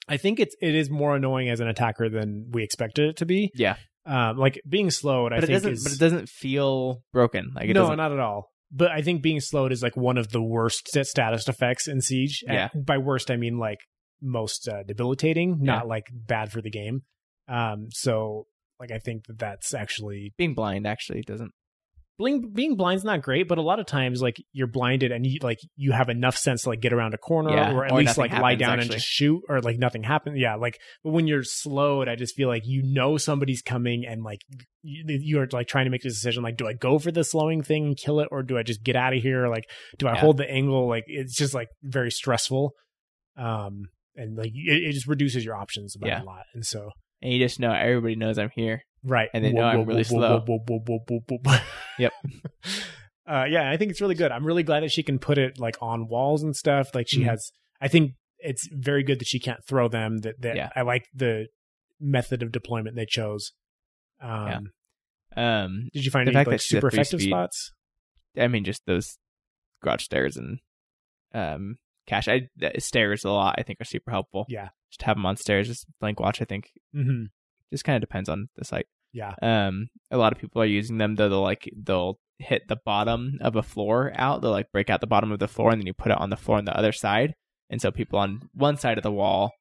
I think it's it is more annoying as an attacker than we expected it to be. Yeah, Um, like being slowed, I it think doesn't. is But it doesn't feel broken. Like it no, not at all. But I think being slowed is like one of the worst status effects in Siege. And Yeah. by worst, I mean like most uh, debilitating, Yeah. not like bad for the game. Um, so like I think that that's actually being blind actually doesn't. Being being blind's not great, but a lot of times like you're blinded and you like you have enough sense to like get around a corner Yeah, or at or least nothing like lie happens, down and just shoot or like nothing happens. Yeah, like but when you're slowed, I just feel like you know somebody's coming and like you, you're like trying to make this decision like do I go for the slowing thing and kill it or do I just get out of here? Like do I Yeah. hold the angle? Like it's just like very stressful. Um and like it, it just reduces your options by Yeah. a lot. And so And you just know everybody knows I'm here. Right. And they know I'm really slow. Yep. Uh, yeah, I think it's really good. I'm really glad that she can put it like on walls and stuff. Like she Mhm. has, I think it's very good that she can't throw them. That that Yeah. I like the method of deployment they chose. Um, Um, Did you find any like super effective speed- spots? I mean, just those garage stairs and um cash. I, stairs a lot. I think are super helpful. Yeah. just have them on stairs. Just blank watch. I think Mm-hmm. just kind of depends on the site. Yeah. Um, a lot of people are using them though. They'll like they'll hit the bottom of a floor out. They'll like break out the bottom of the floor and then you put it on the floor on the other side. And so people on one side of the wall,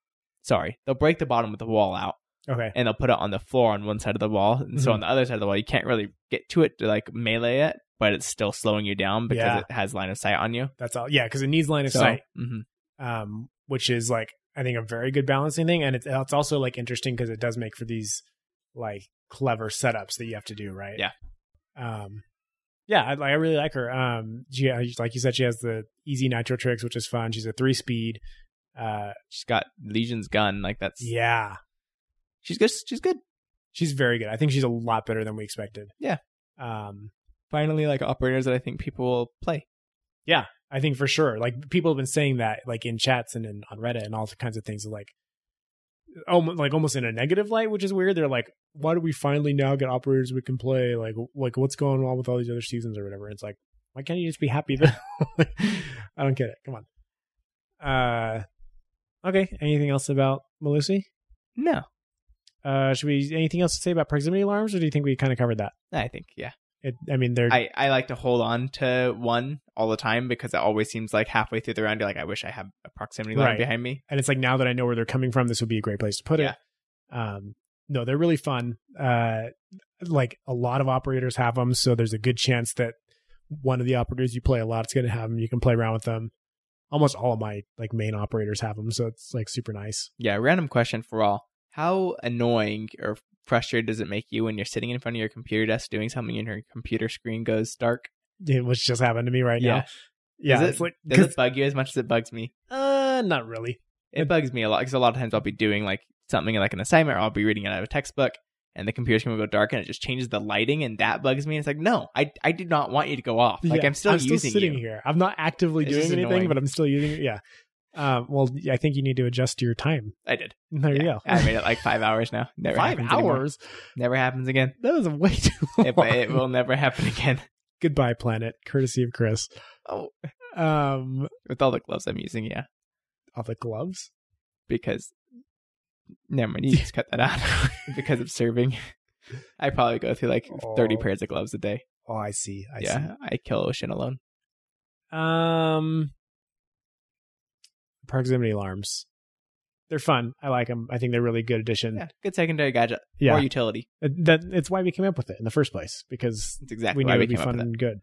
sorry, they'll break the bottom of the wall out Okay. and they'll put it on the floor on one side of the wall. And so Mhm. on the other side of the wall, you can't really get to it to like melee it, but it's still slowing you down because Yeah. it has line of sight on you. That's all. Yeah, because it needs line of So, sight. mhm. Um, which is like I think a very good balancing thing, and it's it's also like interesting because it does make for these like clever setups that you have to do, right? Yeah. Um, yeah, I, I really like her. Um, she, like you said, she has the easy nitro tricks, which is fun. She's a three speed. Uh, She's got Legion's gun. Like that's yeah, she's good. She's good. she's very good. I think she's a lot better than we expected. Yeah. Um, Finally, like operators that I think people will play. Yeah, I think for sure. Like people have been saying that, like in chats and in, on Reddit and all kinds of things. Like, almost like almost in a negative light, which is weird. They're like, why do we finally now get operators we can play? Like, like what's going on with all these other seasons or whatever? It's like, why can't you just be happy that? I don't get it. Come on. Uh, okay. Anything else about Melusi? No, Uh, should we anything else to say about proximity alarms, or do you think we kind of covered that? I think yeah. It, I mean, they're I, I like to hold on to one all the time because it always seems like halfway through the round you're like I wish I had a proximity line Right. behind me. and it's like now that I know where they're coming from, this would be a great place to put Yeah. it. Um, no, they're really fun. Uh, like a lot of operators have them, so there's a good chance that one of the operators you play a lot is going to have them. You can play around with them. Almost all of my like main operators have them, so it's like super nice. Yeah, random question for all. How annoying or frustrated does it make you when you're sitting in front of your computer desk doing something and your computer screen goes dark? It was just happened to me right Yeah. now. Yeah, Does it, like does it bug you as much as it bugs me? uh, not really. It bugs me a lot because a lot of times I'll be doing like something like an assignment or I'll be reading it out of a textbook and the computer screen will go dark and it just changes the lighting and that bugs me. It's like, no, I, I did not want you to go off. Like Yeah, I'm still using sitting you. here. I'm not actively It's doing anything, annoying. but I'm still using it. Yeah. Um, well, I think you need to adjust your time. I did. There you go. I made it like five hours now. Never Five happens anymore. hours. Never happens again. That was way too long. It, it will never happen again. Goodbye, planet. Courtesy of Chris. Oh, Um, with all the gloves I'm using, yeah. all the gloves. Because never mind, you just cut that out because of serving. I probably go through like thirty pairs of gloves a day. Oh, I see. I yeah, I kill Ocean alone. Um, proximity alarms. They're fun. I like them. I think they're really good addition. Yeah, good secondary gadget Yeah. or utility. That it's why we came up with it in the first place because That's exactly we knew we it'd be fun and good.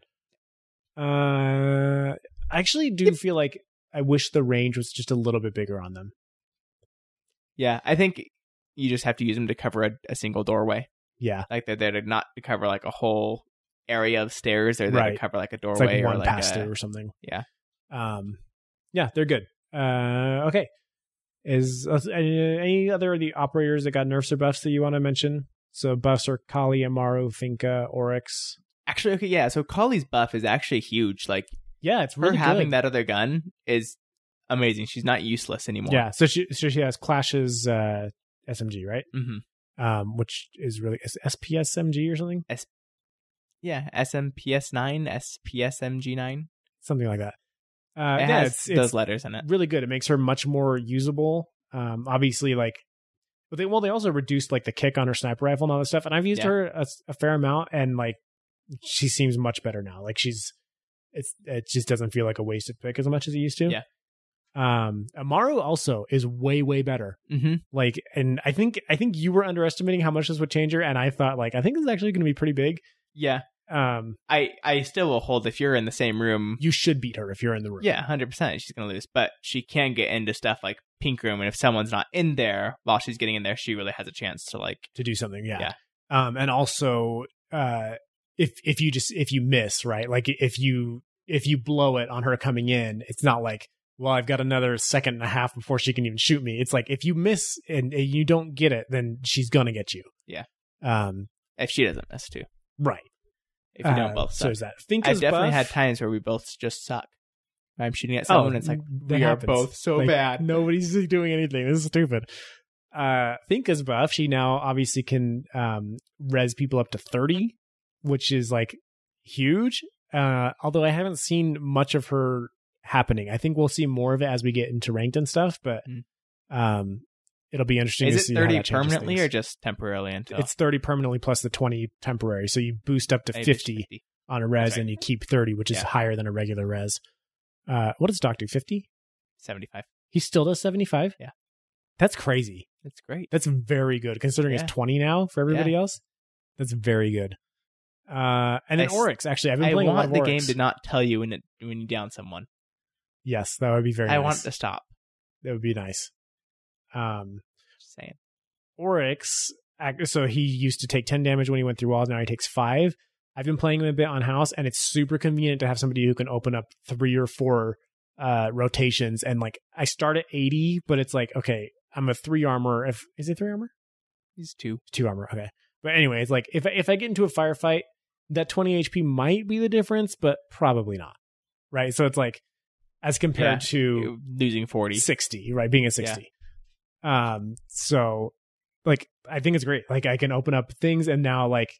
Uh, I actually do feel like I wish the range was just a little bit bigger on them. Yeah, I think you just have to use them to cover a, a single doorway. Yeah, Like they're there to not to cover like a whole area of stairs. Or they're there Right. to cover like a doorway like or like pass a, through or something. yeah. Um, yeah, they're good. Uh, okay. Is uh, any other of the operators that got nerfs or buffs that you want to mention? So buffs are Kali, Amaru, Finka, Oryx. Actually, okay, yeah. So Kali's buff is actually huge. Like Yeah, it's her really having good. that other gun is amazing. She's not useless anymore. Yeah, so she so she has Clash's uh, SMG, right? hmm Um, which is really is SPS SMG or something, S- Yeah. SMPS nine, SPSMG nine. something like that. Uh, it yeah, it's, those it's letters in it. really good. It makes her much more usable. Um, obviously, like, but they well, they also reduced like the kick on her sniper rifle and all this stuff. And I've used Yeah. her a, a fair amount, and like, she seems much better now. Like she's, it's it just doesn't feel like a wasted pick as much as it used to. Yeah. Um, Amaru also is way way better. hmm Like, and I think I think you were underestimating how much this would change her, and I thought like I think this is actually going to be pretty big. Yeah. Um, I I still will hold if you're in the same room. you should beat her if you're in the room. Yeah, hundred percent. She's gonna lose, but she can get into stuff like pink room, and if someone's not in there while she's getting in there, she really has a chance to like. to do something. Yeah. Yeah. Um, and also, uh, if if you just if you miss right, like if you if you blow it on her coming in, it's not like well I've got another second and a half before she can even shoot me. It's like if you miss and, and you don't get it, then she's gonna get you. Yeah. Um. If she doesn't miss too, Right. If you don't Uh, both so suck. is that. Finka's I've definitely buff, had times where we both just suck. I'm shooting at someone, and it's like we are both so Like, bad. Nobody's doing anything. This is stupid. Uh, Finka's buff. She now obviously can um res people up to thirty, which is like huge. Uh, although I haven't seen much of her happening. I think we'll see more of it as we get into ranked and stuff. But Mm. um, it'll be interesting. to Is see it how thirty permanently or just temporarily until It's thirty permanently plus the twenty temporary. So you boost up to maybe it's fifty on a res, Sorry. and you keep thirty, which is Yeah. higher than a regular res. Uh, what does Doc do? Fifty? 75. He still does 75? Yeah. That's crazy. That's great. That's very good considering Yeah. it's 20 now for everybody else. That's very good. Uh, and then I Oryx, actually. I've been I playing want the Oryx. game to not tell you when it when you down someone. Yes, that would be very nice. I nice. want it to stop. That would be nice. Um, Just saying. Oryx, so he used to take 10 damage when he went through walls. Now he takes five. I've been playing him a bit on house, and it's super convenient to have somebody who can open up three or four uh, rotations. And like, I start at 80, but it's like, okay, I'm a three armor. If is it three armor? These two. Two armor. Okay. But anyway, it's like if if I get into a firefight, that 20 HP might be the difference, but probably not. Right. So it's like as compared Yeah. to losing 40. 60, right? Being at 60. Um, so like I think it's great. Like I can open up things and now like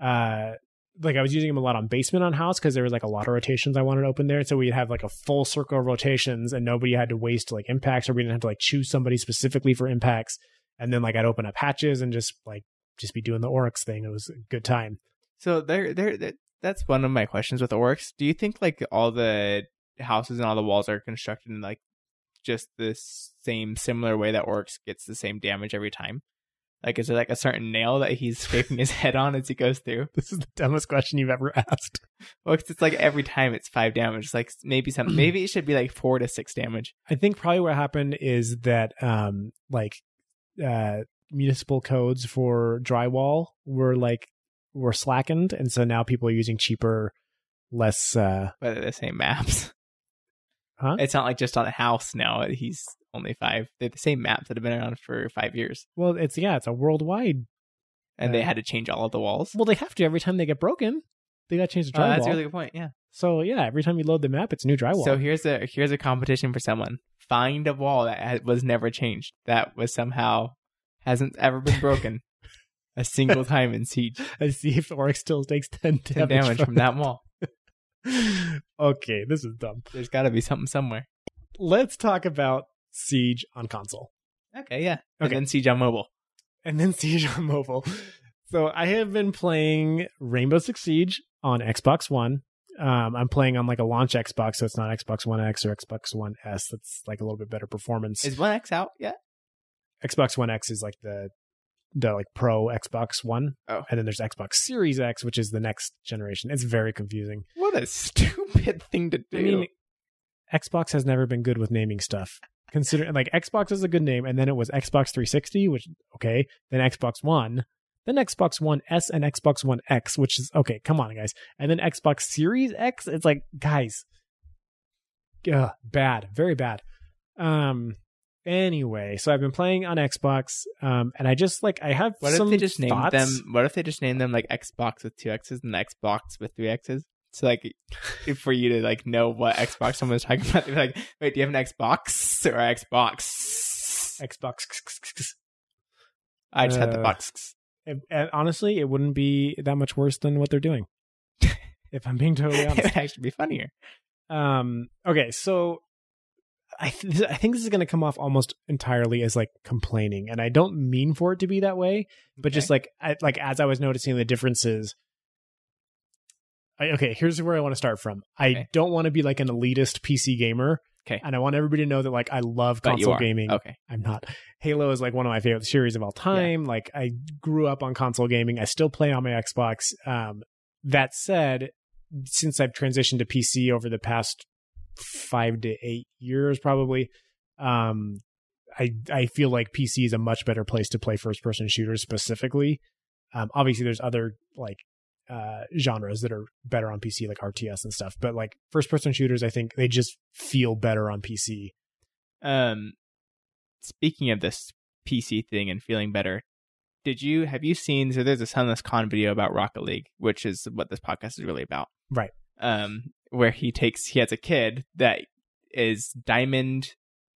uh like I was using them a lot on basement on house because there was like a lot of rotations I wanted open there. So we'd have like a full circle of rotations and nobody had to waste like impacts or we didn't have to like choose somebody specifically for impacts. And then like I'd open up hatches and just like just be doing the Oryx thing. It was a good time. So there, there, that's one of my questions with Oryx. Do you think like all the houses and all the walls are constructed in like just the same similar way that Oryx gets the same damage every time? Like, is there like a certain nail that he's scraping his head on as he goes through? This is the dumbest question you've ever asked. Well, 'cause it's like every time it's five damage. It's like maybe some, maybe it should be like four to six damage. I think probably what happened is that um like uh municipal codes for drywall were like were slackened and so now people are using cheaper less uh But the same maps. Huh? It's not like just on a house now. He's only five. They're the same maps that have been around for five years, well it's yeah it's a worldwide and they Uh, had to change all of the walls. well they have to every time they get broken they got to change the Oh, drywall that's a really good point. Yeah. so yeah every time you load the map it's new drywall So here's a here's a competition for someone. Find a wall that was never changed. That was somehow hasn't ever been broken a single time in Siege. I see if Oryx still takes 10 10 damage, damage from that wall. okay this is dumb There's got to be something somewhere. let's talk about siege on console Okay, yeah. And Okay. then Siege on mobile. and then Siege on mobile. So I have been playing Rainbow Six Siege on Xbox One. Um, I'm playing on like a launch Xbox, so it's not Xbox One X or Xbox One S. That's like a little bit better performance. Is One X out yet? Xbox One X is like the the like Pro Xbox One, Oh. and then there's Xbox Series X, which is the next generation. It's very confusing. What a stupid thing to do. I mean, Xbox has never been good with naming stuff. Consider like Xbox is a good name, and then it was Xbox 360, which okay, then Xbox One, then Xbox One S and Xbox One X, which is okay. Come on, guys, and then Xbox Series X. It's like guys, ugh, bad, very bad. Um. Anyway, so I've been playing on Xbox, um, and I just like I have what if they just named thoughts. them? What if they just named them like Xbox with two X's and Xbox with three X's? So like, for you to like know what Xbox someone's talking about, they're like, "Wait, do you have an Xbox or Xbox?" Xbox. I just had the Uh, box. And, and honestly, it wouldn't be that much worse than what they're doing. if I'm being totally it honest. would actually be funnier. Um, okay, so I th- I think this is going to come off almost entirely as like complaining, and I don't mean for it to be that way, but just like I, like as I was noticing the differences. I, okay, here's where I want to start from. I Okay. don't want to be like an elitist PC gamer. Okay. And I want everybody to know that like I love console gaming. Okay. I'm not. Halo is like one of my favorite series of all time. Like I grew up on console gaming. I still play on my Xbox. Um, that said, since I've transitioned to PC over the past five to eight years, probably, um, I I feel like PC is a much better place to play first person shooters specifically. Um, obviously, there's other like uh, genres that are better on PC, like RTS and stuff. But like first person shooters, I think they just feel better on PC. Um, speaking of this PC thing and feeling better, did you have you seen? So there's a SunlessKhan video about Rocket League, which is what this podcast is really about. Right. Um, where he takes he has a kid that is Diamond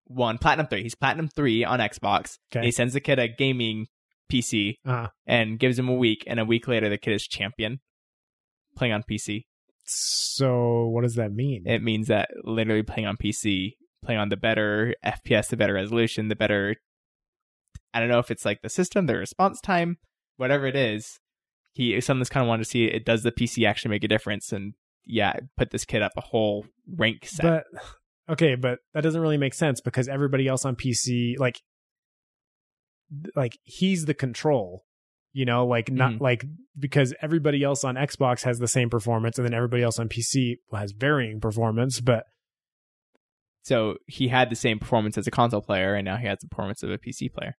One, Platinum Three. He's Platinum Three on Xbox. Okay. He sends the kid a gaming PC Uh, and gives him a week, and a week later the kid is champion playing on PC. so what does that mean? It means that literally playing on PC, playing on the better FPS, the better resolution, the better. I don't know if it's like the system, the response time, whatever it is. He something's kind of wanted to see it. Does the PC actually make a difference? And yeah, put this kid up a whole rank set. But okay, but that doesn't really make sense because everybody else on PC, like, like he's the control, you know, like not Mhm. like because everybody else on Xbox has the same performance, and then everybody else on PC has varying performance. But So he had the same performance as a console player, and now he has the performance of a PC player.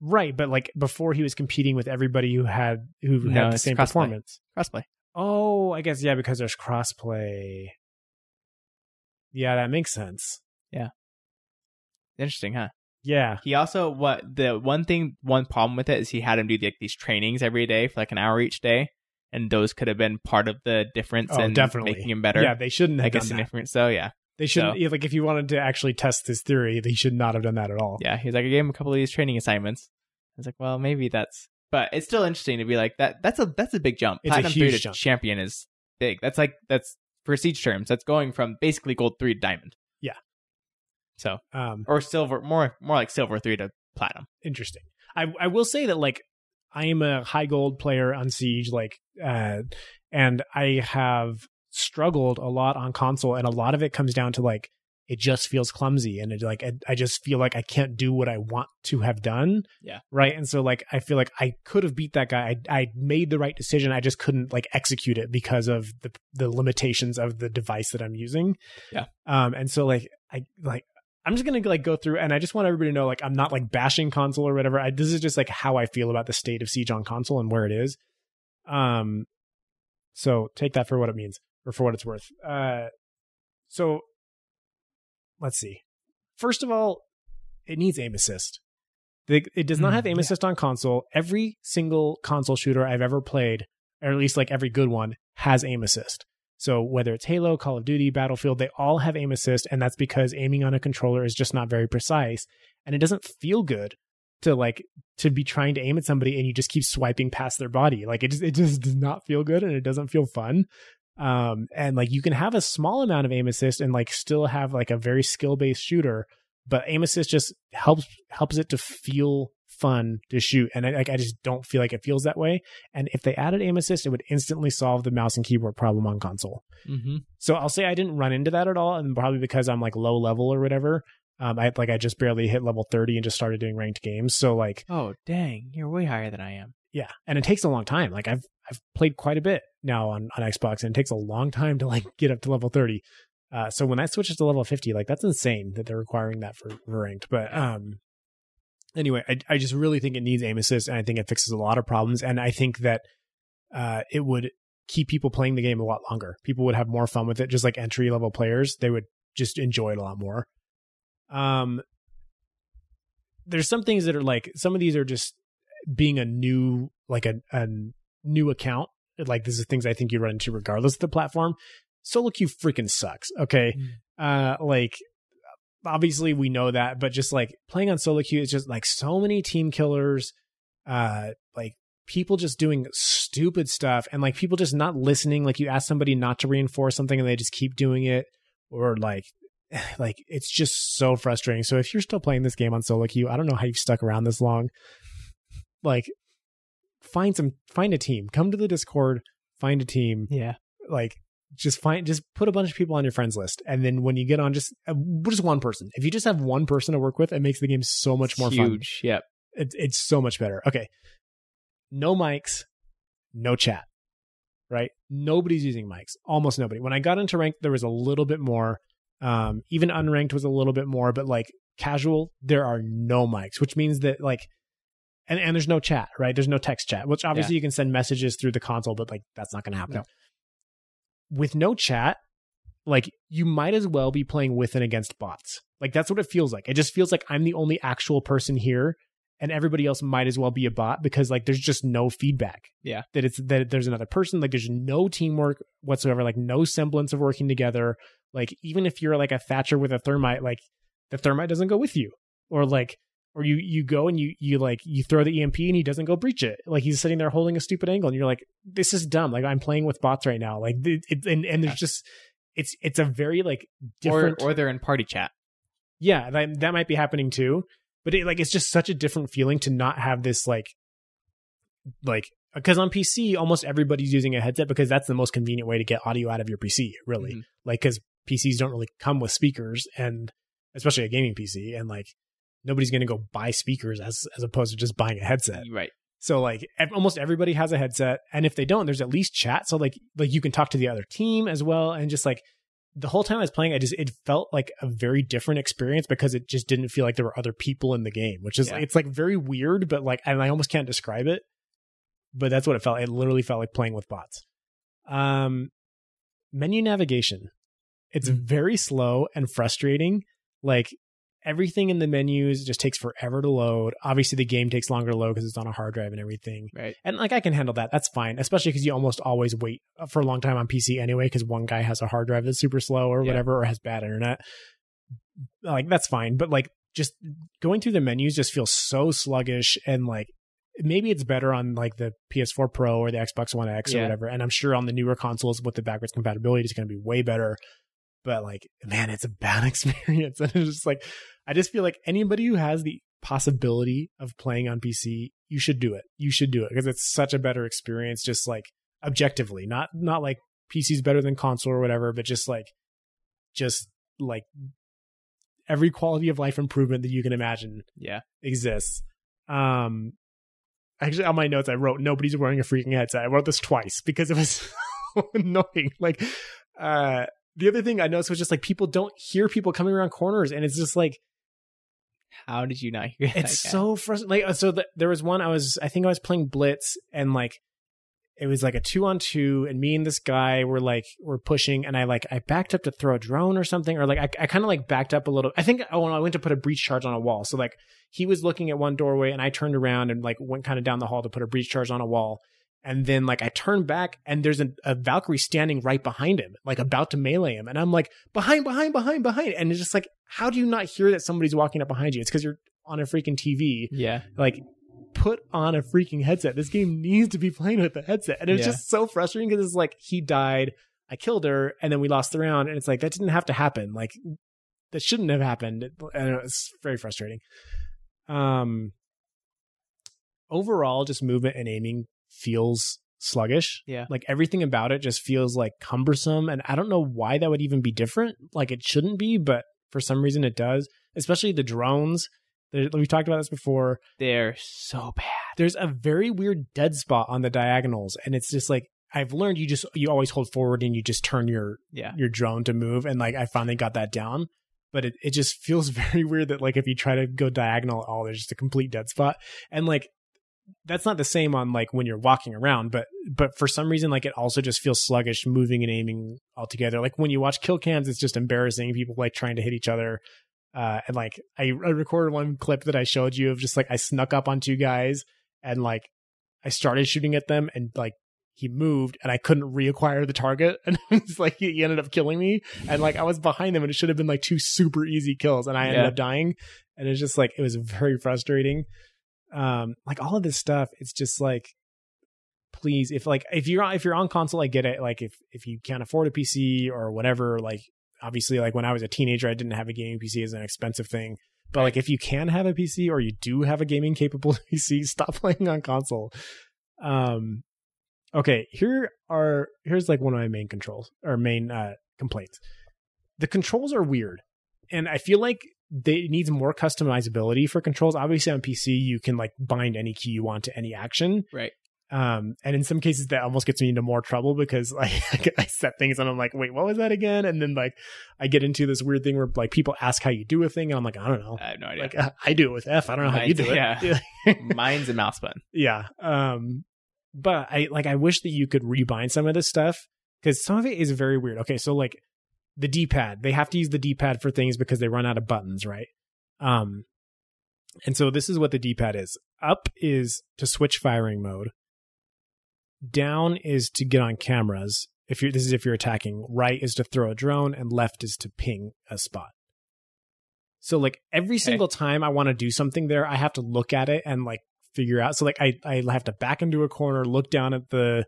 Right, but like before he was competing with everybody who had who No, had the same crossplay. performance. Crossplay. Oh, I guess yeah, because there's crossplay. Yeah, that makes sense. Yeah. Interesting, huh? Yeah. He also what the one thing one problem with it is he had him do like these trainings every day for like an hour each day, and those could have been part of the difference Oh, in definitely. making him better. Yeah, they shouldn't have done that. significant. So yeah, They shouldn't So- like if you wanted to actually test this theory, they should not have done that at all. yeah. He's like, I gave him a couple of these training assignments. I was like, well, maybe that's, but it's still interesting to be like that. That's a that's a big jump. It's a Platinum three huge to jump. champion is big. That's like that's for siege terms. That's going from basically gold three to diamond. Yeah. So Um or silver, more more like silver three to platinum. interesting. I I will say that like I am a high gold player on Siege, like uh and I have struggled a lot on console and a lot of it comes down to like it just feels clumsy and it like I, I just feel like I can't do what I want to have done. Yeah. Right. And so like I feel like I could have beat that guy. I I made the right decision. I just couldn't like execute it because of the the limitations of the device that I'm using. Yeah. Um and so like I like I'm just gonna like go through and I just want everybody to know like I'm not like bashing console or whatever. I, this is just like how I feel about the state of Siege on console and where it is. Um so take that for what it means or for what it's worth. Uh so let's see. First of all, it needs aim assist. It does not Mm, have aim yeah. assist on console. Every single console shooter I've ever played, or at least like every good one, has aim assist. So whether it's Halo, Call of Duty, Battlefield, they all have aim assist, and that's because aiming on a controller is just not very precise, and it doesn't feel good to like to be trying to aim at somebody and you just keep swiping past their body. Like it just it just does not feel good and it doesn't feel fun. Um and like you can have a small amount of aim assist and like still have like a very skill based shooter, but aim assist just helps helps it to feel fun to shoot. And I like I just don't feel like it feels that way. And if they added aim assist, it would instantly solve the mouse and keyboard problem on console. Mm-hmm. So I'll say I didn't run into that at all, and probably because I'm like low level or whatever. Um, I like I just barely hit level thirty and just started doing ranked games. So like, Oh dang, you're way higher than I am. yeah, and it takes a long time. Like I've I've played quite a bit now on on Xbox, and it takes a long time to like get up to level thirty. Uh, so when that switches to level fifty, like that's insane that they're requiring that for, for ranked. But um, anyway, I I just really think it needs aim assist, and I think it fixes a lot of problems, and I think that uh, it would keep people playing the game a lot longer. People would have more fun with it, just like entry level players. They would just enjoy it a lot more. Um, there's some things that are like some of these are just being a new like a, a new account. Like this is things I think you run into regardless of the platform. Solo queue freaking sucks. Okay, uh, like obviously we know that, but just like playing on solo queue is just like so many team killers. Uh, like people just doing stupid stuff and like people just not listening. Like you ask somebody not to reinforce something and they just keep doing it, or like like it's just so frustrating. So if you're still playing this game on solo queue, I don't know how you've stuck around this long. Like find some find a team. Come to the Discord, find a team. Yeah. Like just find just put a bunch of people on your friends list and then when you get on just uh, just one person. If you just have one person to work with, it makes the game so much more fun Huge. Yep. it's it's so much better. Okay. No mics, no chat. Right? Nobody's using mics. Almost nobody. When I got into ranked, there was a little bit more. Um, even unranked was a little bit more, but like casual, there are no mics, which means that like and, and there's no chat, right? There's no text chat, which obviously you can send messages through the console, but like that's not gonna happen. No. With no chat, like you might as well be playing with and against bots. Like that's what it feels like. It just feels like I'm the only actual person here and everybody else might as well be a bot because like there's just no feedback. Yeah. That it's that there's another person, like there's no teamwork whatsoever, like no semblance of working together. Like even if you're like a Thatcher with a thermite, like the thermite doesn't go with you. Or like or you you go and you you like you throw the EMP and he doesn't go breach it. Like he's sitting there holding a stupid angle and you're like, this is dumb. Like I'm playing with bots right now. Like it, it and and there's just it's it's a very like different Or or they're in party chat. yeah that, that might be happening too but it, like it's just such a different feeling to not have this like like because on pc almost everybody's using a headset because that's the most convenient way to get audio out of your pc really Mhm. like because pcs don't really come with speakers and especially a gaming pc and like nobody's going to go buy speakers as as opposed to just buying a headset Right. so like ev- almost everybody has a headset, and if they don't, there's at least chat. So like like you can talk to the other team as well, and just like the whole time I was playing, I just it felt like a very different experience because it just didn't feel like there were other people in the game, which is Yeah. it's like very weird, but like and I almost can't describe it. But that's what it felt. It literally felt like playing with bots. Um, menu navigation, it's Mm. very slow and frustrating. Like everything in the menus just takes forever to load. Obviously, the game takes longer to load because it's on a hard drive and everything. Right. And like I can handle that. That's fine, especially because you almost always wait uh, for a long time on PC anyway, because one guy has a hard drive that's super slow or Yeah. whatever, or has bad internet. Like that's fine, but like just going through the menus just feels so sluggish and like maybe it's better on like the PS4 Pro or the Xbox One X or Yeah. whatever. And I'm sure on the newer consoles with the backwards compatibility, it's going to be way better. But like, man, it's a bad experience. And it's just like, I just feel like anybody who has the possibility of playing on PC, you should do it. You should do it because it's such a better experience. Just like objectively, not not like PC's better than console or whatever, but just like, just like every quality of life improvement that you can imagine Yeah. exists. Um, actually, on my notes, I wrote nobody's wearing a freaking headset. I wrote this twice because it was annoying. Like, uh, the other thing I noticed was just like people don't hear people coming around corners, and it's just like How did you not hear that? it's guy? so frustrating. Like, uh, so the, there was one I was, I think I was playing Blitz, and like it was like a two on two, and me and this guy were like were pushing, and I like I backed up to throw a drone or something, or like I, I kind of like backed up a little. I think oh, I went to put a breach charge on a wall, so like he was looking at one doorway, and I turned around and like went kind of down the hall to put a breach charge on a wall. And then like I turn back and there's a, a Valkyrie standing right behind him, like about to melee him. And I'm like, behind, behind, behind, behind. And it's just like, how do you not hear that somebody's walking up behind you? It's because you're on a freaking TV. Yeah. Like, put on a freaking headset. This game needs to be playing with a headset. And it was Yeah. just so frustrating because it's like he died, I killed her, and then we lost the round. And it's like that didn't have to happen. Like that shouldn't have happened. And it was very frustrating. Um overall, just movement and aiming feels sluggish. Yeah. Like everything about it just feels like cumbersome. And I don't know why that would even be different. Like it shouldn't be, but for some reason it does. Especially the drones. We've talked about this before They're so bad. there's a very weird dead spot on the diagonals and it's just like i've learned you just you always hold forward and you just turn your Yeah. your drone to move and like i finally got that down but it, it just feels very weird that like if you try to go diagonal at all there's just a complete dead spot and like that's not the same on like when you're walking around but but for some reason like it also just feels sluggish moving and aiming altogether. Like when you watch kill cams it's just embarrassing people like trying to hit each other uh and like I, I recorded one clip that i showed you of just like i snuck up on two guys and like i started shooting at them and like he moved and i couldn't reacquire the target and it's like he, ended up killing me and like i was behind them and it should have been like two super easy kills and i ended Yeah. up dying. And it's just like it was very frustrating um like all of this stuff it's just like please if like if you're on if you're on console i get it. Like if if you can't afford a pc or whatever like obviously like when i was a teenager i didn't have a gaming pc as an expensive thing. But like if you can have a pc or you do have a gaming capable pc stop playing on console. Um okay here are here's like one of my main controls or main uh complaints. The controls are weird and i feel like they it needs more customizability for controls obviously on pc you can like bind any key you want to any action Right. um and in some cases that almost gets me into more trouble because like i set things and i'm like wait what was that again and then like i get into this weird thing where like people ask how you do a thing and i'm like i don't know I have no idea. like uh, i do it with f i don't know how you do it yeah. Mine's a mouse button. yeah um but i like i wish that you could rebind some of this stuff because some of it is very weird okay so like the d-pad. They have to use the d-pad for things because they run out of buttons right? Um and so this is what the d-pad is. Up is to switch firing mode. Down is to get on cameras if you're this is if you're attacking. Right is to throw a drone and left is to ping a spot. So like every single time i want to do something there i have to look at it and like figure out. So like i i have to back into a corner look down at the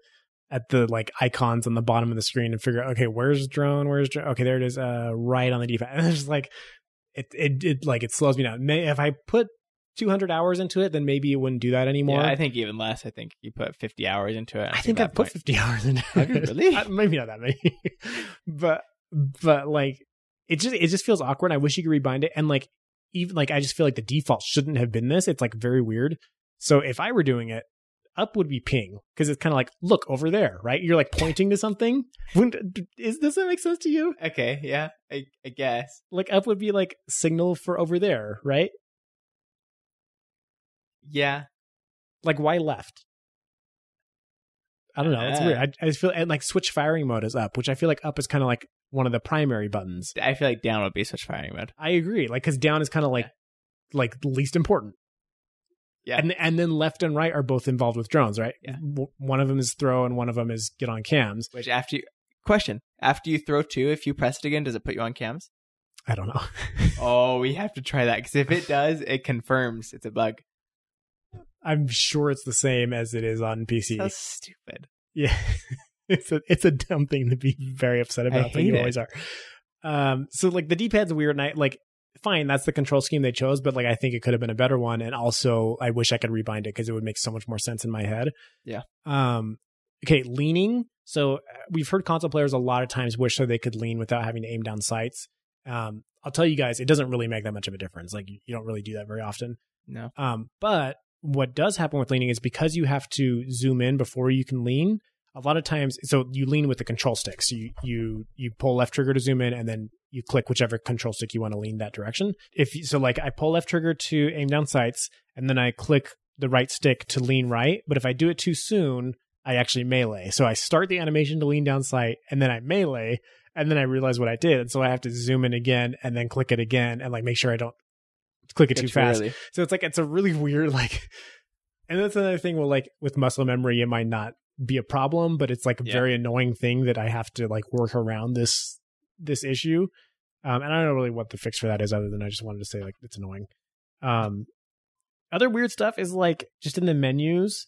at the like icons on the bottom of the screen and figure out okay where's drone where's drone okay there it is uh right on the default and it's just like it it, it like it slows me down May, if i put 200 hours into it then maybe it wouldn't do that anymore Yeah, I think even less. I think you put 50 hours into it. I think I've put that 50 hours into it. really? Maybe not that many. but but like it just it just feels awkward. I wish you could rebind it and like even like I just feel like the default shouldn't have been this. It's like very weird. So if I were doing it, up would be ping because it's kind of like look over there, right? You're like pointing to something. Is does that make sense to you? Okay, yeah, I, I guess. Like up would be like signal for over there, right? Yeah, Like why left? I don't know. It's Uh. weird. I, I just feel and like switch firing mode is up, which I feel like up is kind of like one of the primary buttons. I feel like down would be switch firing mode. I agree. Like because down is kind of like like least important. Yeah. And and then left and right are both involved with drones, right? Yeah. One of them is throw and one of them is get on cams. Which after you question after you throw two, if you press it again, does it put you on cams? I don't know. Oh, we have to try that because if it does, it confirms it's a bug. I'm sure it's the same as it is on PC. So stupid. Yeah. it's a it's a dumb thing to be very upset about, but you it. always are. Um so like the D-pad's weird and I like fine, that's the control scheme they chose, but like I think it could have been a better one and also I wish I could rebind it because it would make so much more sense in my head. Yeah. Um okay, leaning. So uh, we've heard console players a lot of times wish so they could lean without having to aim down sights. Um I'll tell you guys, it doesn't really make that much of a difference. Like you, you don't really do that very often. No. Um, but what does happen with leaning is because you have to zoom in before you can lean. A lot of times, so you lean with the control stick. So you you you pull left trigger to zoom in, and then you click whichever control stick you want to lean that direction. If you, so, like I pull left trigger to aim down sights, and then I click the right stick to lean right. But if I do it too soon, I actually melee. So I start the animation to lean down sight, and then I melee, and then I realize what I did, and so I have to zoom in again, and then click it again, and like make sure I don't click it too It's fast. really- So it's like it's a really weird like and that's another thing well like with muscle memory it might not be a problem, but it's like a Yeah. very annoying thing that I have to like work around this this issue. Um and I don't know really what the fix for that is other than I just wanted to say like it's annoying. Um other weird stuff is like just in the menus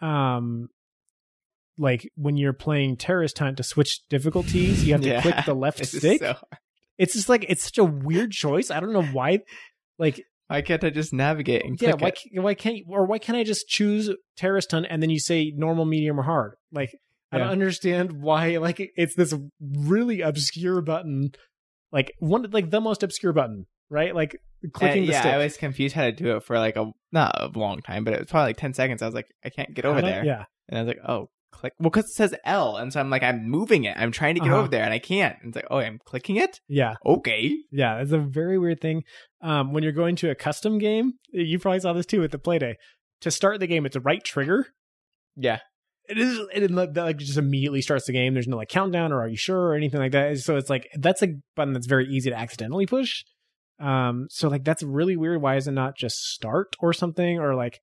um like when you're playing terrorist hunt to switch difficulties you have to Yeah. click the left stick so- it's just like it's such a weird choice i don't know why like why can't I just navigate and yeah click why it? ca- why can't or why can't I just choose terrorist hunt and then you say normal medium or hard? Like I don't understand why like it's this really obscure button like one like the most obscure button right? Like clicking Uh, the yeah, stick I was confused how to do it for like a not a long time, but it was probably like ten seconds. I was like, I can't get over I there, yeah. And I was like, oh, click. Well, because it says L, and so I'm like, I'm moving it. I'm trying to get Uh-huh. over there, and I can't. And it's like, oh, I'm clicking it. yeah Okay. yeah it's a very weird thing um when you're going to a custom game you probably saw this too with the playday to start the game it's a right trigger Yeah. it is it that like just immediately starts the game there's no like countdown or are you sure or anything like that so it's like that's a button that's very easy to accidentally push um so like that's really weird why is it not just start or something or like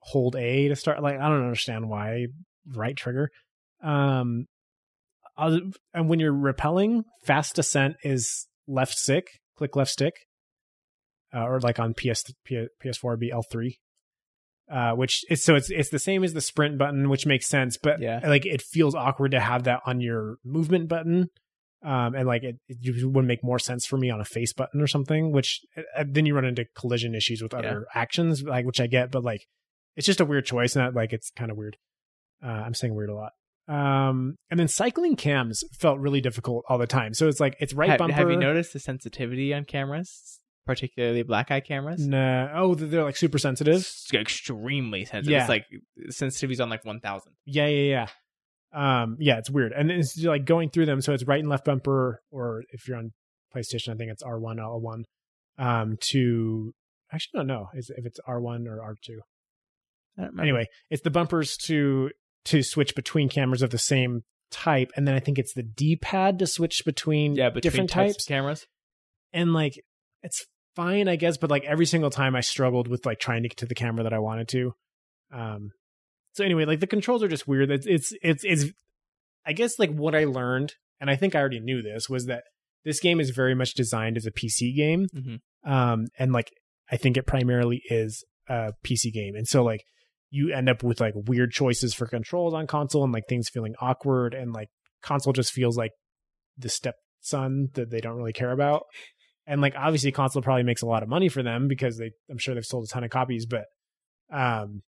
hold a to start like i don't understand why right trigger um other- and when you're repelling fast descent is left stick click left stick uh, or like on ps P- ps4 be l3 uh, which is so it's it's the same as the sprint button, which makes sense, but Yeah. like it feels awkward to have that on your movement button, um, and like it, it would make more sense for me on a face button or something. Which uh, then you run into collision issues with other actions, like which I get, but like it's just a weird choice, and like it's kind of weird. Uh, I'm saying weird a lot. Um, and then cycling cams felt really difficult all the time. So it's like it's right have, bumper. have you noticed the sensitivity on cameras, particularly black eye cameras? Nah. Oh, they're like super sensitive. It's extremely sensitive. Yeah. It's like sensitivity's on like one thousand. Yeah, yeah, yeah. Um, yeah, it's weird, and it's like going through them. So it's right and left bumper, or if you're on PlayStation, I think it's R one, L one. Um, to actually, no, no, is if it's R one or R two. I don't remember. Anyway, it's the bumpers to to switch between cameras of the same type, and then I think it's the D pad to switch between yeah, between different types types. of cameras. And like, it's fine, I guess, but like every single time I struggled with like trying to get to the camera that I wanted to. Um, so anyway, like the controls are just weird. It's it's it's, it's I guess like what I learned, and I think I already knew this, was that this game is very much designed as a PC game. Mhm. Um, and like I think it primarily is a PC game, and so like you end up with like weird choices for controls on console, and like things feeling awkward, and like console just feels like the stepson that they don't really care about. And like obviously console probably makes a lot of money for them because they I'm sure they've sold a ton of copies, but um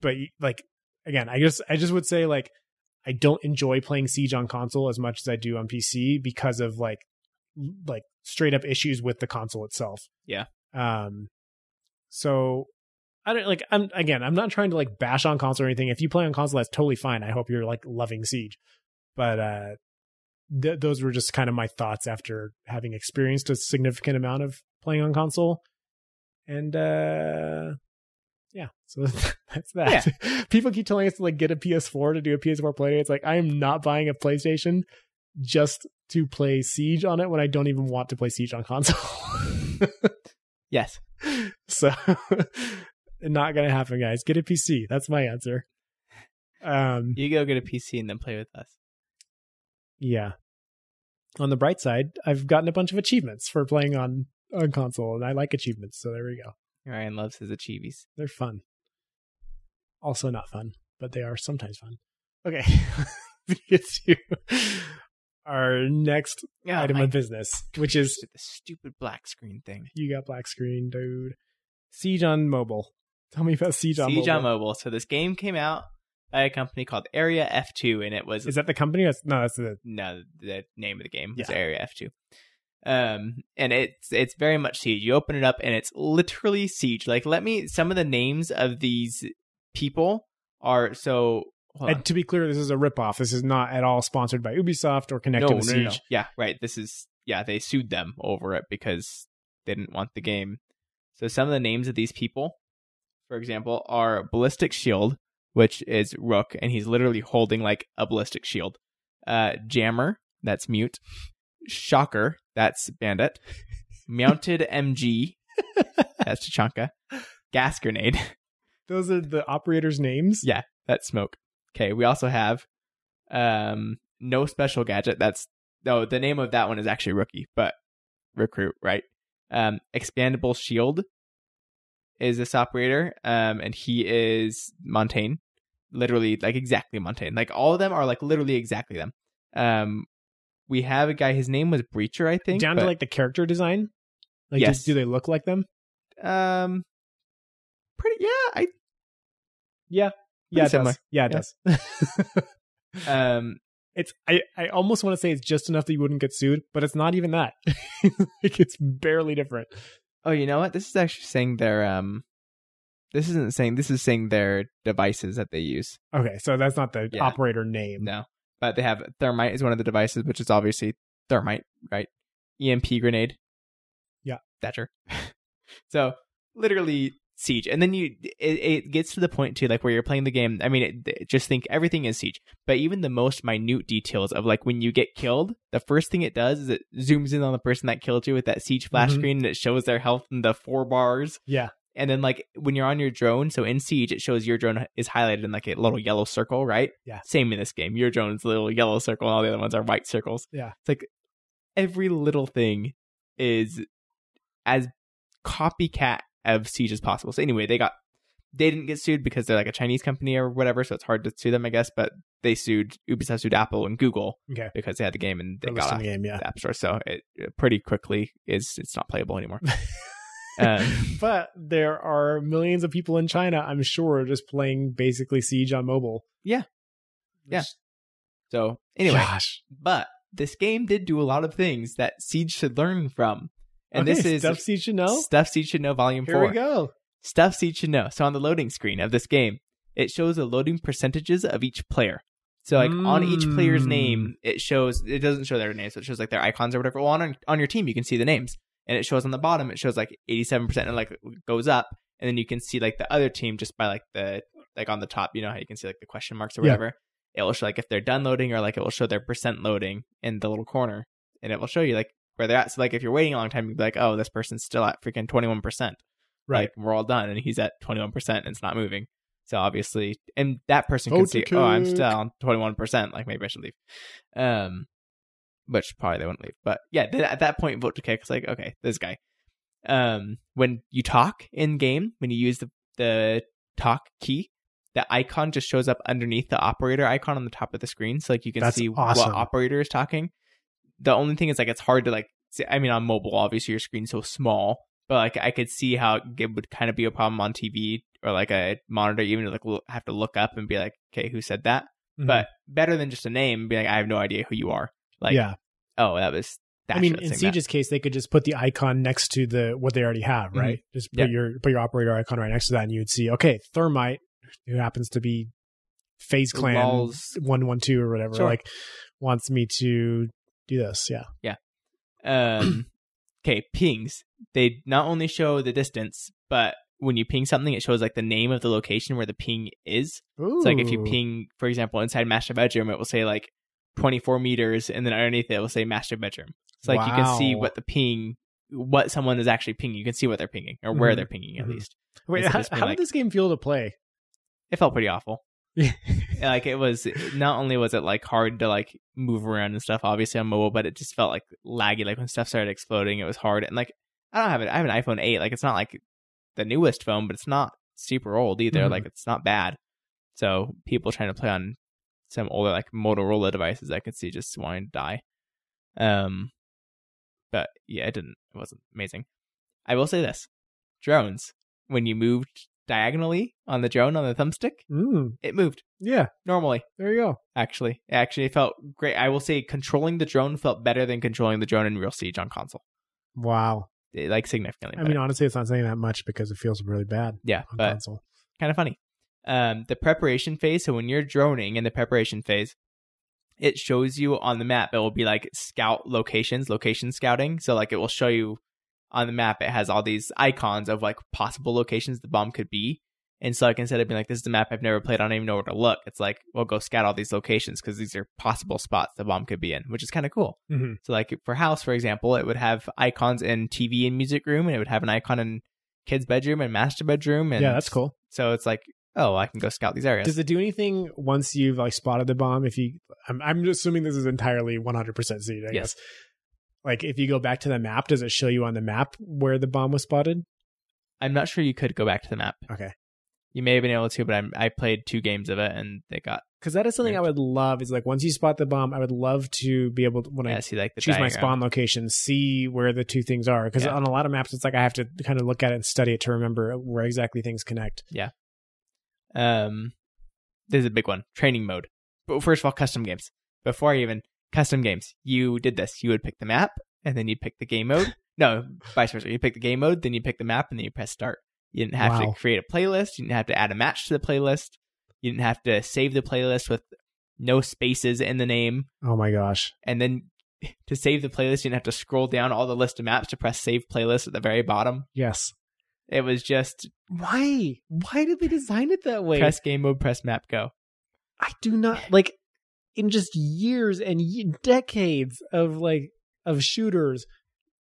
but like again, I just I just would say like I don't enjoy playing Siege on console as much as I do on PC because of like like straight up issues with the console itself. Yeah. Um so I don't like. I'm again. I'm not trying to like bash on console or anything. If you play on console, that's totally fine. I hope you're like loving Siege, but uh, th- those were just kind of my thoughts after having experienced a significant amount of playing on console, and uh, yeah. So that's that. People keep telling us to like get a PS4 to do a PS4 play. It's like I am not buying a PlayStation just to play Siege on it when I don't even want to play Siege on console. Yes. so not gonna happen, guys. Get a PC. That's my answer. Um, You go get a PC and then play with us. yeah. On the bright side, I've gotten a bunch of achievements for playing on on console, and I like achievements. So there we go. Ryan loves his achievies. They're fun. Also not fun, but they are sometimes fun. Okay. Get to our next Oh, item of business, which is the stupid black screen thing. you got black screen, dude. Siege on mobile. Tell me about Siege on Siege mobile. on mobile. So this game came out by a company called Area F2, and it was Is that the company? That's, no, that's the no the name of the game was Yeah. Area F2. Um, and it's it's very much siege. You open it up, and it's literally siege. Like, let me. Some of the names of these people are so. hold on. And to be clear, this is a ripoff. This is not at all sponsored by Ubisoft or connected no, Siege. no. Yeah, right. This is yeah. They sued them over it because they didn't want the game. So some of the names of these people, for example, are Ballistic Shield, which is Rook, and he's literally holding like a ballistic shield. Uh, Jammer, that's Mute. Shocker, that's Bandit. Mounted MG, that's Tachanka. Gas Grenade, Those are the operators' names. Yeah. that's Smoke. Okay, we also have um no special gadget. That's no, the name of that one is actually Rookie, but Recruit, right? Um, Expandable Shield is this operator, um, and he is Montaigne, literally like exactly Montaigne. Like all of them are like literally exactly them. Um, we have a guy. His name was Breacher, I think. Down but, to like the character design. Like, Yes. just, do they look like them? um, pretty yeah. I Yeah, yeah, it does. Yeah, it Yeah. does. um it's I, I almost want to say it's just enough that you wouldn't get sued, but it's not even that. like it's barely different. Oh, you know what? This is actually saying their um. This isn't saying. This is saying their devices that they use. Okay, so that's not the Yeah. operator name. No, but they have thermite is one of the devices, which is obviously thermite, right? EMP grenade. Yeah. Thatcher. so literally siege, and then you it, it gets to the point too, like where you're playing the game. I mean, it, just think everything is siege, but even the most minute details of like when you get killed, the first thing it does is it zooms in on the person that killed you with that siege flash Mhm. screen, and it shows their health in the four bars. Yeah, And then like when you're on your drone, so in Siege it shows your drone is highlighted in like a little yellow circle, right? Yeah. Same in this game. Your drone's a little yellow circle and all the other ones are white circles. Yeah. It's like every little thing is as copycat of Siege as possible. So anyway, they got they didn't get sued because they're like a Chinese company or whatever, so it's hard to sue them, I guess, but they sued Ubisoft sued Apple and Google okay. because they had the game and they got off the game, yeah. the App Store. So it, it pretty quickly is it's not playable anymore. um, but there are millions of people in China, I'm sure, just playing basically Siege on mobile. Yeah. Yeah. So anyway, Gosh. but this game did do a lot of things that Siege should learn from. And Okay, this is stuff Siege should know. Stuff Siege should know volume Here 4. we go. Stuff Siege should know. So on the loading screen of this game, it shows the loading percentages of each player. So like on each player's Mm. name, it shows it doesn't show their names, so it shows like their icons or whatever. Well, on on your team, you can see the names, and it shows on the bottom. It shows like eighty seven percent, and like goes up, and then you can see like the other team just by like the like on the top. You know how you can see like the question marks or Yeah. whatever. It will show like if they're done loading, or like it will show their percent loading in the little corner, and it will show you like where they're at. So like if you're waiting a long time, you'd be like, oh, this person's still at freaking twenty one percent. Right. Like we're all done, and he's at twenty one percent, and it's not moving. So obviously, and that person can to see, oh, I'm still on twenty one percent. Like maybe I should leave. Um, which probably they wouldn't leave, but yeah, at that point, vote to kick. It's like okay, this guy. Um, when you talk in game, when you use the the talk key, the icon just shows up underneath the operator icon on the top of the screen, so like you can That's see awesome. what operator is talking. The only thing is like it's hard to like. I mean, on mobile, obviously your screen's so small, but like I could see how it would kind of be a problem on TV or like a monitor, even to like have to look up and be like, okay, who said that? Mhm. But better than just a name, be like, I have no idea who you are. Like, yeah, oh, that was dash I mean, in. Siege's case, they could just put the icon next to the what they already have, right? Just put Mm-hmm. Yeah. your put your operator icon right next to that, and you would see, okay, Thermite, who happens to be Phase Clan one one two or whatever, Sure. like wants me to do this. Yeah, Yeah. um okay pings they not only show the distance but when you ping something it shows like the name of the location where the ping is Ooh. so like if you ping for example inside master bedroom it will say like 24 meters and then underneath it, will say master bedroom so like you can see what the ping what someone is actually pinging you can see what they're pinging or where Mhm. they're pinging at Mhm. least wait, how, of just being how like- did this game feel to play? it felt pretty awful like it was not only was it like hard to like move around and stuff obviously on mobile but it just felt like laggy like when stuff started exploding it was hard and like i don't have it i have an iphone 8 like it's not like the newest phone but it's not super old either Mhm. like it's not bad so people trying to play on some older like motorola devices i could see just wanting to die um but yeah it didn't it wasn't amazing i will say this drones when you moved diagonally on the drone on the thumbstick. Mm, it moved. Yeah, normally. There you go. actually. Actually, it actually felt great. I will say controlling the drone felt better than controlling the drone in real siege on console. Wow. It, like significantly I mean, honestly, it's not saying that much because it feels really bad yeah on but console. kind of funny. Um the preparation phase so when you're droning in the preparation phase it shows you on the map it will be like scout locations location scouting. So like it will show you on the map it has all these icons of like possible locations the bomb could be and so like instead of being like this is the map i've never played i don't even know where to look it's like well go scout all these locations because these are possible spots the bomb could be in which is kind of cool Mhm. so like for house, for example, it would have icons in TV and music room, and it would have an icon in kids' bedroom and master bedroom. And Yeah, that's cool. So it's like, oh, I can go scout these areas. Does it do anything once you've like spotted the bomb? If you, I'm, I'm assuming this is entirely 100% Siege. I Yes. guess. Like if you go back to the map, does it show you on the map where the bomb was spotted? I'm not sure you could go back to the map. Okay. You may have been able to, but I'm, I played two games of it, and they got Because that is something I would love. Is like once you spot the bomb, I would love to be able to when yeah, I see like the choose my spawn location, see where the two things are. Because Yeah. on a lot of maps, it's like I have to kind of look at it and study it to remember where exactly things connect. Yeah. Um, this is a big one. Training mode. But first of all, custom games. Before I even custom games, you did this. You would pick the map, and then you'd pick the game mode. no, vice versa. You pick the game mode, then you pick the map, and then you press start. You didn't have Wow. to create a playlist. You didn't have to add a match to the playlist. You didn't have to save the playlist with no spaces in the name. Oh my gosh! And then to save the playlist, you didn't have to scroll down all the list of maps to press save playlist at the very bottom. Yes. It was just Why? Why did they design it that way? press game mode, press map, go. I do not like in just years and ye- decades of like of shooters.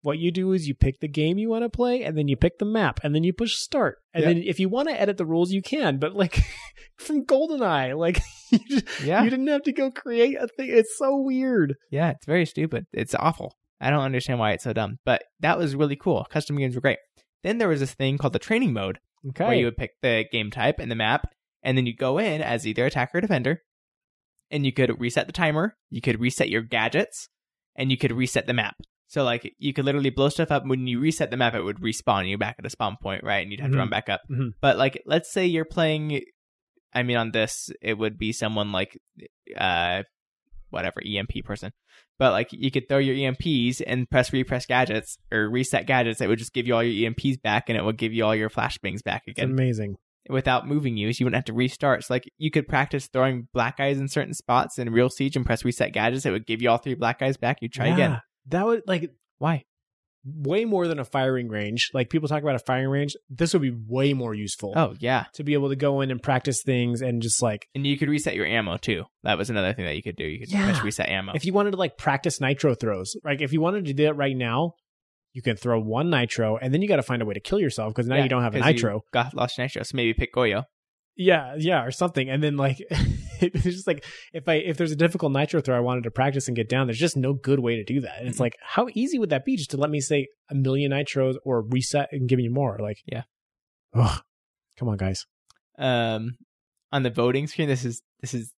What you do is you pick the game you want to play, and then you pick the map, and then you push start. And Yeah. then if you want to edit the rules, you can. But like from GoldenEye, like you, just, Yeah. you didn't have to go create a thing. It's so weird. Yeah, it's very stupid. It's awful. I don't understand why it's so dumb. But that was really cool. Custom games were great. Then there was this thing called the training mode Okay. where you would pick the game type and the map, and then you go in as either attacker or defender, and you could reset the timer, you could reset your gadgets, and you could reset the map. So like you could literally blow stuff up. When you reset the map, it would respawn you back at a spawn point, right? And you'd have Mhm. to run back up. Mhm. But like, let's say you're playing. I mean, on this, it would be someone like, uh, whatever EMP person. But like, you could throw your EMPs and press repress gadgets or reset gadgets. It would just give you all your EMPs back, and it would give you all your flashbangs back it's again amazing. Without moving you. So you wouldn't have to restart. So like, you could practice throwing black eyes in certain spots in real siege and press reset gadgets. It would give you all three black eyes back. You try Yeah. again. That would like Why? way more than a firing range. Like people talk about a firing range. This would be way more useful. Oh yeah. To be able to go in and practice things and just like And you could reset your ammo too. That was another thing that you could do. You could Yeah. press reset ammo. if you wanted to like practice nitro throws, like if you wanted to do that right now, you can throw one nitro and then you got to find a way to kill yourself because now Yeah, you don't have a nitro. got lost nitro. So maybe pick Goyo. Yeah, yeah, or something. And then like it's just like if I if there's a difficult nitro throw I wanted to practice and get down, there's just no good way to do that. And it's Mhm. like how easy would that be just to let me say a million nitros or reset and give me more? Like Yeah. Ugh. Come on, guys. um on the voting screen this is this is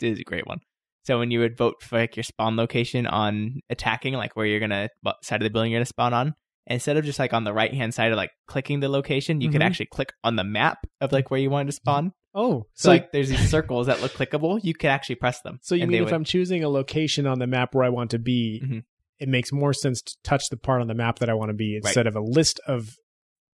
this is a great one so when you would vote for like your spawn location on attacking like where you're gonna what side of the building you're gonna spawn on instead of just like on the right hand side of like clicking the location you could Mhm. actually click on the map of like where you wanted to spawn Oh, so, like there's these circles that look clickable you could actually press them So you mean if would- I'm choosing a location on the map where I want to be, Mhm. it makes more sense to touch the part on the map that I want to be instead of a list of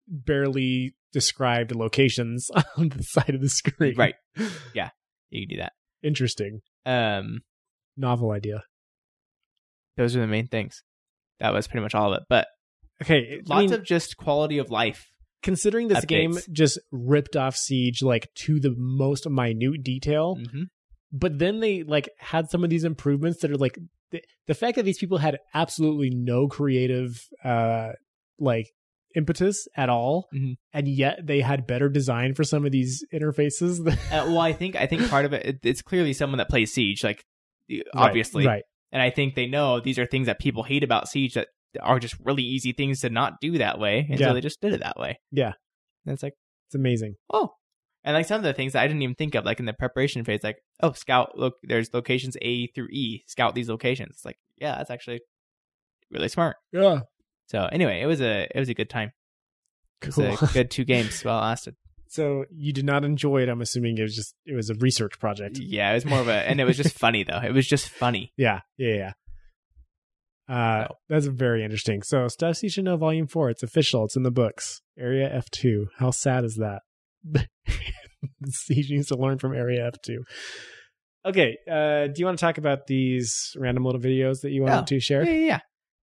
barely described locations on the side of the screen. Right. Yeah, you can do that. Interesting. Um, Novel idea. those are the main things. That was pretty much all of it. But Okay. I lots mean, of just quality of life. considering this game just ripped off Siege like to the most minute detail, hmm but then they like had some of these improvements that are like the, the fact that these people had absolutely no creative uh like impetus at all Mhm. and yet they had better design for some of these interfaces Uh, well, I think I think part of it, it it's clearly someone that plays Siege, like obviously, right and I think they know these are things that people hate about Siege that are just really easy things to not do that way, and Yeah. so they just did it that way. Yeah. and it's like it's amazing oh, and like some of the things that I didn't even think of, like in the preparation phase, like oh, scout look, there's locations A through E, scout these locations. It's like yeah, that's actually really smart. yeah So anyway, it was a it was a good time. It cool was a good two games well lasted. so you did not enjoy it i'm assuming it was just it was a research project Yeah, it was more of a, and it was just funny though. It was just funny. Yeah, yeah, yeah. Uh, So- that's very interesting. So, stuff you should know, Volume Four. It's official. It's in the books. Area F two. How sad is that? Siege needs to learn from Area F two. Okay. Uh, do you want to talk about these random little videos that you wanted Yeah. to share? Yeah, yeah,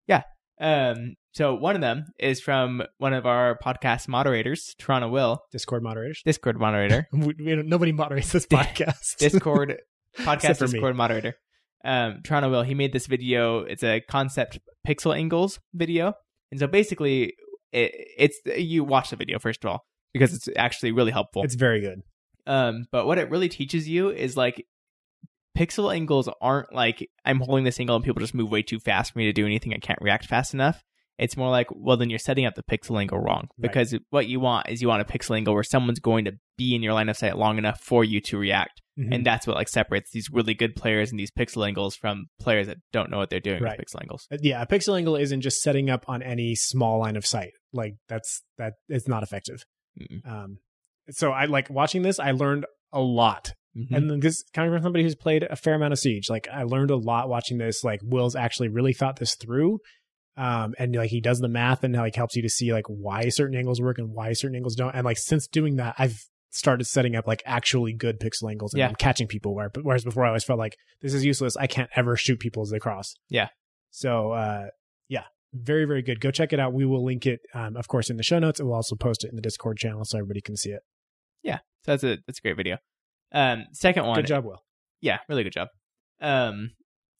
yeah. Um, so one of them is from one of our podcast moderators, Toronto Will, Discord moderators. Discord moderator, We, we nobody moderates this podcast. Discord podcast for me. Discord moderator. Um, Toronto Will. He made this video. It's a concept pixel angles video, and so basically, it, it's you watch the video first of all because it's actually really helpful. it's very good. Um, but what it really teaches you is like pixel angles aren't like I'm holding this angle and people just move way too fast for me to do anything. I can't react fast enough. It's more like, well, then you're setting up the pixel angle wrong Right. because what you want is you want a pixel angle where someone's going to be in your line of sight long enough for you to react. Mhm. And that's what like separates these really good players and these pixel angles from players that don't know what they're doing Right. with pixel angles. Uh, yeah, a pixel angle isn't just setting up on any small line of sight. Like that's that it's not effective. Mm-mm. Um, so I like watching this. I learned a lot Mhm. and this coming from somebody who's played a fair amount of siege like i learned a lot watching this like will's actually really thought this through um and like he does the math and like helps you to see like why certain angles work and why certain angles don't and like since doing that i've started setting up like actually good pixel angles and Yeah. I'm catching people where whereas before i always felt like this is useless i can't ever shoot people as they cross Yeah. so uh yeah very very good go check it out we will link it um of course in the show notes and we'll also post it in the discord channel so everybody can see it yeah, so that's a that's a great video. Um, second one, good job will yeah, really good job. Um,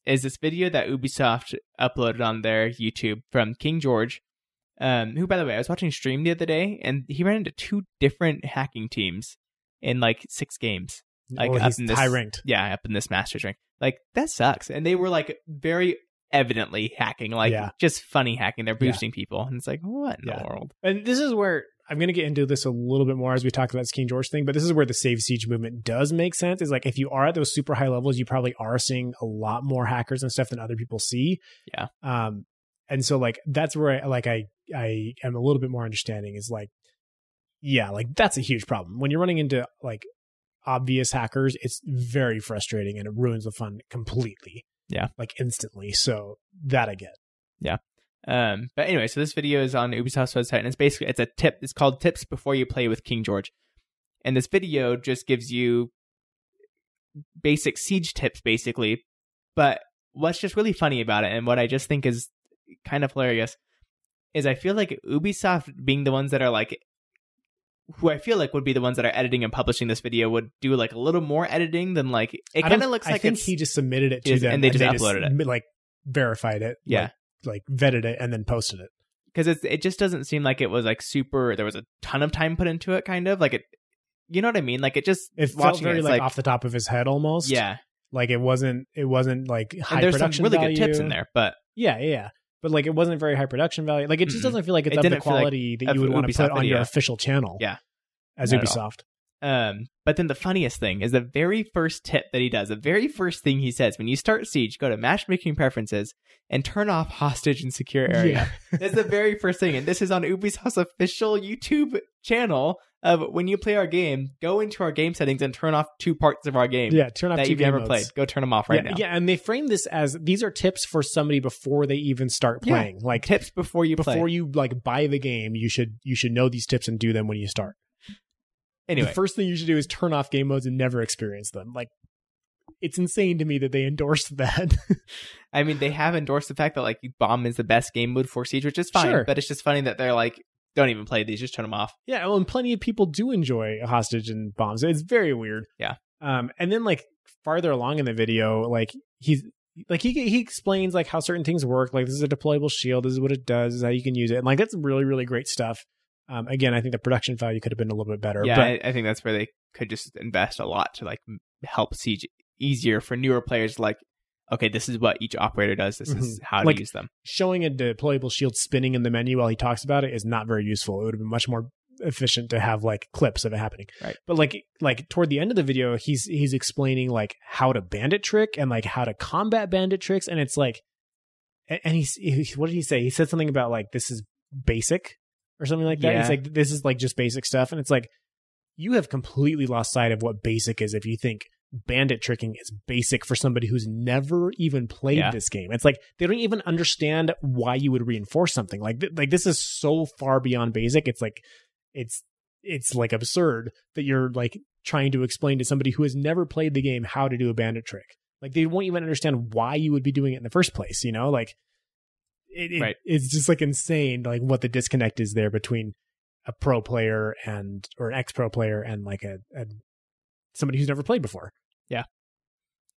is this video that Ubisoft uploaded on their YouTube from King George, um, who, by the way, I was watching stream the other day, and he ran into two different hacking teams in like six games. Like, well, up he's in this- high ranked Yeah, up in this Masters rank. Like that sucks, and they were like very evidently hacking, like Yeah. just funny hacking. They're Yeah. boosting people, and it's like, what in Yeah. the world? And this is where I'm going to get into this a little bit more as we talk about this King George thing, but this is where the Save Siege movement does make sense. Is like if you are at those super high levels, you probably are seeing a lot more hackers and stuff than other people see. Yeah. Um, and so like that's where I like I I am a little bit more understanding is like, yeah, like that's a huge problem when you're running into like obvious hackers. It's very frustrating and it ruins the fun completely. Yeah. like instantly. So that I get. Um, but anyway, so this video is on Ubisoft's website, and it's basically it's a tip. It's called "Tips Before You Play with King George," and this video just gives you basic siege tips, basically. But what's just really funny about it, and what I just think is kind of hilarious, is I feel like Ubisoft being the ones that are like, who I feel like would be the ones that are editing and publishing this video would do like a little more editing than like it kind of looks I like think it's he just submitted it to Yes, them and they just uploaded it, like verified it, yeah. like, like vetted it and then posted it. because it's it just doesn't seem like it was like super. There was a ton of time put into it, kind of like it. You know what I mean? Like it just It felt very it, like, like, off the top of his head almost. yeah. like it wasn't. It wasn't like high And there's some production really value. good tips in there, but Yeah, yeah, yeah. But like it wasn't very high production value. Like it just Mm-mm. doesn't feel like it's It of the didn't like quality that you would want to put on your official channel. Yeah. as Not. Ubisoft. Um. But then the funniest thing is the very first tip that he does. The very first thing he says when you start Siege, go to matchmaking preferences and turn off hostage and secure area. That's the very first thing, and this is on Ubisoft's official YouTube channel of when you play our game, go into our game settings and turn off two parts of our game Yeah, turn off that two you've never modes. played. Go turn them off right yeah, now. yeah, and they frame this as these are tips for somebody before they even start Yeah. playing. Like Tips before you play. before you like buy the game, you should you should know these tips and do them when you start. Anyway, The first thing you should do is turn off game modes and never experience them. Like it's insane to me that they endorsed that. I mean, they have endorsed the fact that like bomb is the best game mode for Siege, which is fine. Sure. But it's just funny that they're like, don't even play these, just turn them off. yeah, well, and plenty of people do enjoy hostage and bombs. It's very weird. Yeah. Um, and then like farther along in the video, like he's like he he explains like how certain things work. Like this is a deployable shield. This is what it does. This is how you can use it. And like that's really really great stuff. Um, again, I think the production value could have been a little bit better. Yeah, but I, I think that's where they could just invest a lot to like help Siege easier for newer players. Like, okay, this is what each operator does. This is how to Like- use them. showing a deployable shield spinning in the menu while he talks about it is not very useful. It would have been much more efficient to have like clips of it happening. Right. But like like toward the end of the video, he's he's explaining like how to bandit trick and like how to combat bandit tricks, and it's like, and and he's he, what did he say? He said something about like this is basic or something like that. Yeah. It's like this is like just basic stuff, and it's like you have completely lost sight of what basic is if you think bandit tricking is basic for somebody who's never even played Yeah. this game. It's like they don't even understand why you would reinforce something. Like th- like this is so far beyond basic. It's like it's it's like absurd that you're like trying to explain to somebody who has never played the game how to do a bandit trick. Like they won't even understand why you would be doing it in the first place, you know? Like it, it- Right. it's just like insane like what the disconnect is there between a pro player and or an ex pro player and like a, a somebody who's never played before. Yeah.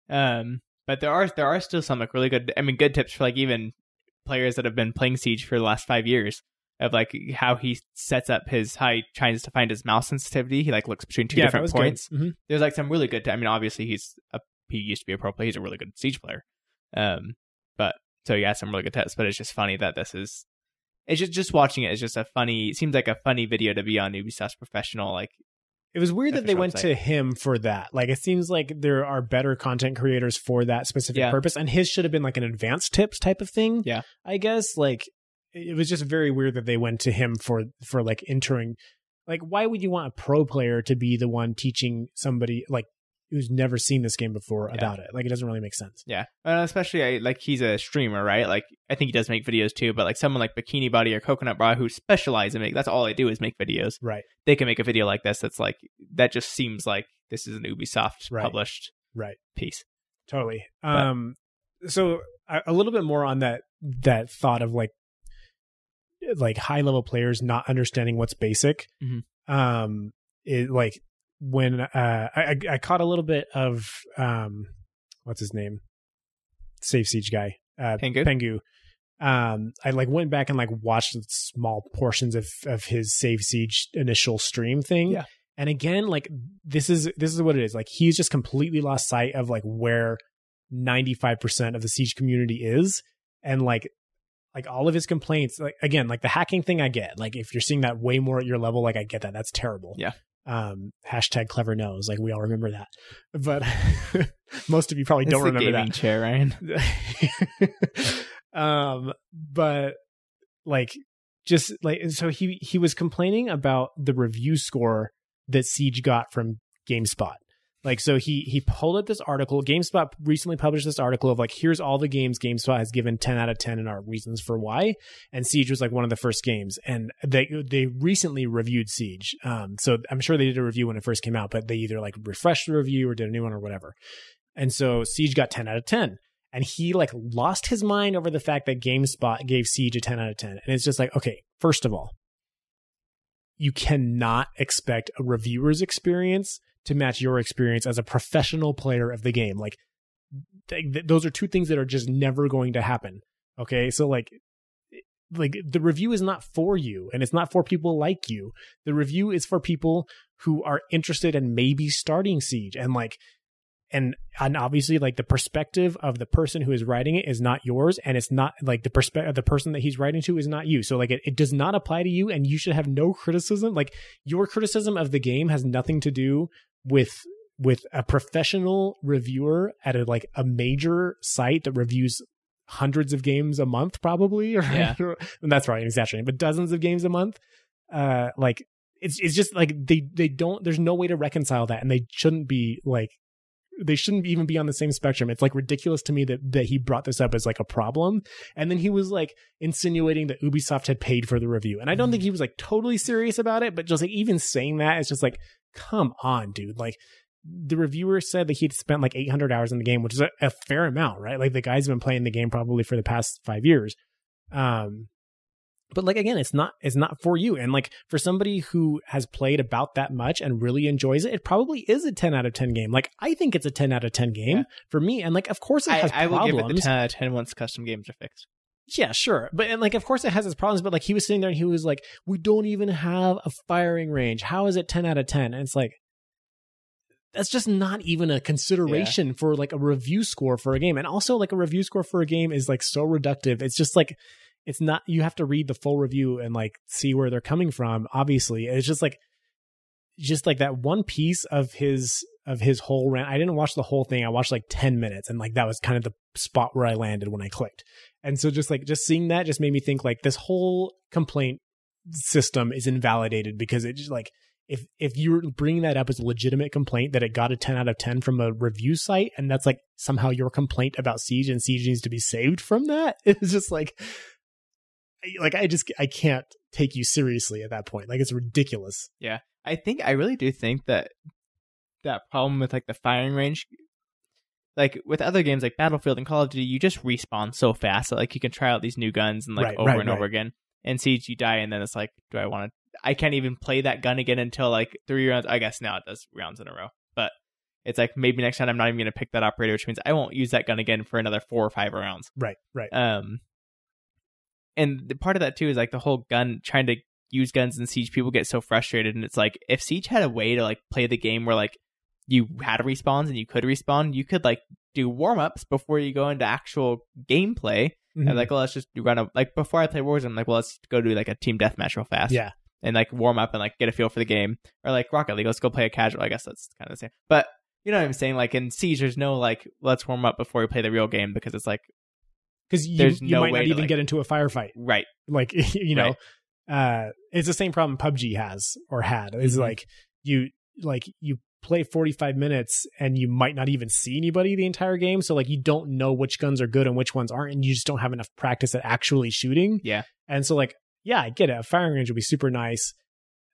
Um, but there are there are still some like really good. I mean, good tips for like even players that have been playing Siege for the last five years of like how he sets up his how he tries to find his mouse sensitivity. He like looks between two that different points. Mhm. There's like some really good. T- I mean, obviously he's a he used to be a pro player. He's a really good Siege player. Um, so yeah, some really good tips. But it's just funny that this is. It's just just watching it is just a funny. It seems like a funny video to be on Ubisoft's professional like It was weird that they went to him for that. Like it seems like there are better content creators for that specific Yeah. purpose, and his should have been like an advanced tips type of thing. Yeah. I guess like it was just very weird that they went to him for for like entering. Like, why would you want a pro player to be the one teaching somebody like who's never seen this game before Yeah. about it? Like, it doesn't really make sense. Yeah, and especially I, like he's a streamer, right? Like I think he does make videos too, but like someone like BikiniBodhi or Coconut Brah who specialize in make that's all they do is make videos. Right. They can make a video like this that's like that just seems like this is an Ubisoft Right. published Right. piece. Totally. Um so a, little bit more on that that thought of like like high level players not understanding what's basic. Mhm. Um it like when uh I I caught a little bit of um what's his name? Safe Siege guy. Uh Pengu? Pengu. Um I like went back and like watched small portions of of his Save Siege initial stream thing. Yeah. And again, like this is this is what it is. Like he's just completely lost sight of like where 95% of the siege community is and like like all of his complaints like again like the hacking thing i get like if you're seeing that way more at your level like i get that that's terrible Yeah. Um hashtag clever nose like we all remember that. But most of you probably It's don't remember that. chair, Ryan. um but like just like and so he he was complaining about the review score that siege got from gamespot like so he he pulled up this article. Gamespot recently published this article of like here's all the games gamespot has given 10 out of 10 and our reasons for why. And siege was like one of the first games. And they they recently reviewed siege. Um so i'm sure they did a review when it first came out but they either like refreshed the review or did a new one or whatever. And so siege got 10 out of 10 and he like lost his mind over the fact that GameSpot gave Siege a 10 out of 10. And it's just like, okay, first of all, you cannot expect a reviewer's experience to match your experience as a professional player of the game. Like th- th- those are two things that are just never going to happen. Okay? So like like the review is not for you and it's not for people like you. The review is for people who are interested in maybe starting Siege and like and and obviously like the perspective of the person who is writing it is not yours and it's not like the perspective the person that he's writing to is not you so like it, it does not apply to you and you should have no criticism like your criticism of the game has nothing to do with with a professional reviewer at a like a major site that reviews hundreds of games a month probably or Yeah. and that's right I'm exaggerating but dozens of games a month uh like it's it's just like they they don't. There's no way to reconcile that, and they shouldn't be like they shouldn't even be on the same spectrum. It's like ridiculous to me that that he brought this up as like a problem, and then he was like insinuating that Ubisoft had paid for the review, and I don't think he was like totally serious about it, but just like even saying that, it's just like, come on, dude, like. The reviewer said that he'd spent like 800 hours in the game, which is a, a fair amount, right? Like the guy's been playing the game probably for the past five years. Um, but like again it's not it's not for you and like for somebody who has played about that much and really enjoys it it probably is a 10 out of 10 game like i think it's a 10 out of 10 game Yeah. for me and like of course it I, has I will problems give it the 10 out of 10 once custom games are fixed. Yeah sure. But and like of course it has its problems but like he was sitting there and he was like we don't even have a firing range. How is it 10 out of 10 and it's like that's just not even a consideration for like a review score for a game. And also like a review score for a game is like so reductive. It's just like it's not you have to read the full review and like see where they're coming from obviously. It's just like just like that one piece of his of his whole rant. I didn't watch the whole thing. I watched like 10 minutes and like that was kind of the spot where i landed when i clicked and so just like just seeing that just made me think like this whole complaint system is invalidated because it just like if if you're bringing that up as a legitimate complaint that it got a 10 out of 10 from a review site and that's like somehow your complaint about siege and siege needs to be saved from that it's just like like i just i can't take you seriously at that point. Like it's ridiculous. Yeah. I think I really do think that that problem with like the firing range, like with other games like Battlefield and Call of Duty, you just respawn so fast that like you can try out these new guns and like Right, over right, and over again. And Siege, you die, and then it's like, do I want to? I can't even play that gun again until like three rounds. I guess now it does rounds in a row, but it's like maybe next time I'm not even gonna pick that operator, which means I won't use that gun again for another four or five rounds. right right Um, and the part of that too is like the whole gun trying to use guns in Siege. People get so frustrated, and it's like if Siege had a way to like play the game where like you had respawns and you could respawn, you could like do warm ups before you go into actual gameplay. Mhm. And like, well, let's just run a like before I play Warzone. I'm like, well, let's go do like a team deathmatch real fast. yeah and like warm up and like get a feel for the game, or like Rocket League, let's go play a casual. I guess that's kind of the same, but. You know what I'm saying? Like in Siege, there's no like let's warm up before we play the real game because it's like because you, There's you no might not even like- get into a firefight right, like you know uh it's the same problem pubg has or had is Mhm. like you like you play 45 minutes and you might not even see anybody the entire game. So like you don't know which guns are good and which ones aren't and you just don't have enough practice at actually shooting. Yeah. and so like yeah i get it. A firing range would be super nice.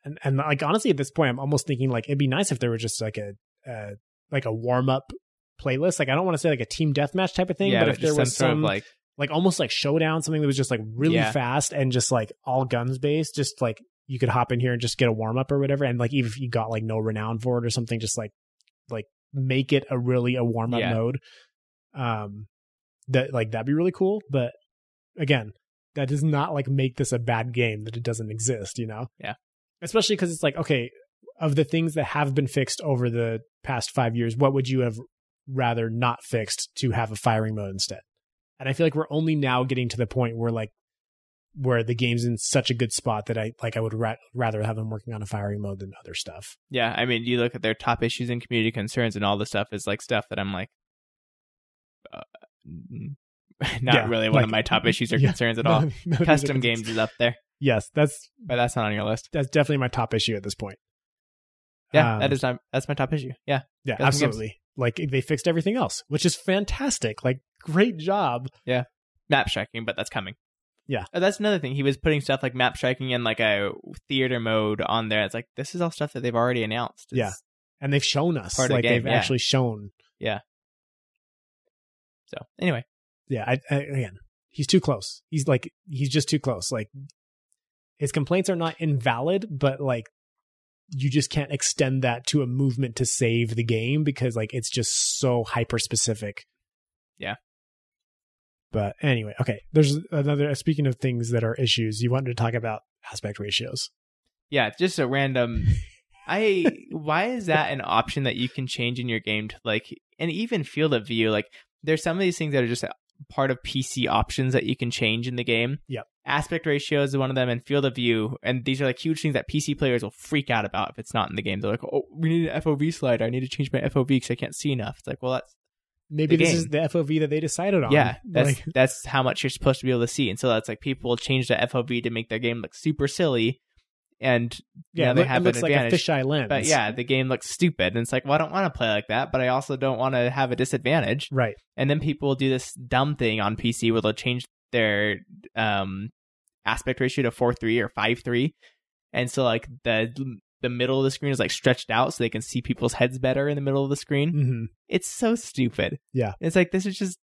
And and like honestly at this point i'm almost thinking like it'd be nice if there were just like a uh like a warm-up playlist. Like i don't want to say like a team deathmatch type of thing yeah, but but if there was some like like almost like showdown, something that was just like really Yeah. fast and just like all guns based, just like you could hop in here and just get a warm up or whatever. And like even if you got like no renown for it or something, just like like make it a really a warm up Yeah. mode. Um that like that'd be really cool. But again, that does not like make this a bad game that it doesn't exist, you know? Yeah. Especially because it's like, okay, of the things that have been fixed over the past five years, what would you have rather not fixed to have a firing mode instead? And I feel like we're only now getting to the point where like where the game's in such a good spot that I like I would ra- rather have them working on a firing mode than other stuff. yeah. I mean, you look at their top issues and community concerns, and all the stuff is like stuff that I'm like, uh, not Yeah, really one like- of my top issues or yeah, concerns at all. Custom games is up there, Yes, that's but that's not on your list. that's definitely my top issue at this point. Yeah, Um, that is not, that's my top issue. Yeah, Yeah, Custom games. absolutely. Like they fixed everything else, which is fantastic. Like great job. Yeah, map striking, but that's coming. Yeah. Uh, that's another thing. He was putting stuff like map striking and like a theater mode on there. It's like this is all stuff that they've already announced. It's- Yeah. And they've shown us Part of the like game, they've yeah. actually shown. Yeah. So anyway, Yeah, I, I, again, he's too close. He's like he's just too close. Like his complaints are not invalid, but like you just can't extend that to a movement to save the game because like it's just so hyper specific. Yeah. But anyway, okay. There's another speaking of things that are issues, you wanted to talk about aspect ratios. yeah, just a random. I why is that an option that you can change in your game to like and even field of view? Like there's some of these things that are just part of PC options that you can change in the game. Yep. Aspect ratio is one of them, and field of view, and these are like huge things that PC players will freak out about if it's not in the game. They're like, "Oh, we need an FOV slider. I need to change my FOV because I can't see enough." It's like, well, that's Maybe this game. is the FOV that they decided on. yeah, that's Like, that's how much you're supposed to be able to see, and so that's like people will change the FOV to make their game look super silly, and Yeah, they have it looks an like a advantage. fisheye lens. but yeah, the game looks stupid, and it's like, well, I don't want to play like that, but I also don't want to have a disadvantage. right. And then people will do this dumb thing on PC where they'll change their um aspect ratio to four three or five three, and so like the the middle of the screen is like stretched out so they can see people's heads better in the middle of the screen. hmm It's so stupid. Yeah. it's like this is just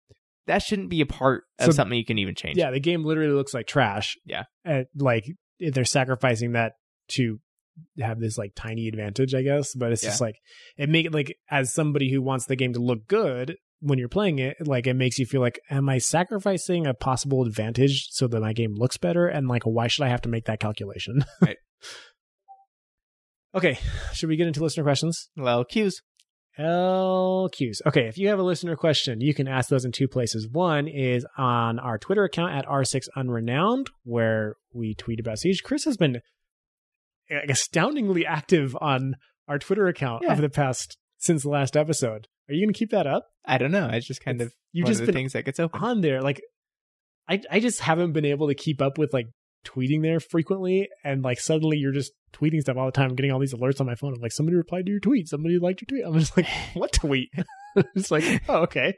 that shouldn't be a part of So- something you can even change. Yeah, the game literally looks like trash. Yeah. And like they're sacrificing that to have this like tiny advantage, I guess. But it's just like it make it like as somebody who wants the game to look good when you're playing it, like it makes you feel like, am I sacrificing a possible advantage so that my game looks better? And like, why should I have to make that calculation? Right. Okay, should we get into listener questions? Well, cues. LQs. Okay, if you have a listener question, you can ask those in two places. One is on our Twitter account at R6Unrenowned, where we tweet about Siege. Chris has been astoundingly active on our Twitter account Yeah. over the past since the last episode. Are you going to keep that up? I don't know. It's just kind It's- of you've just of the been things that gets open. on there. Like, I I just haven't been able to keep up with like tweeting there frequently, and like suddenly you're just tweeting stuff all the time, getting all these alerts on my phone. I'm like, somebody replied to your tweet, somebody liked your tweet. I'm just like, what tweet? it's like, oh, okay,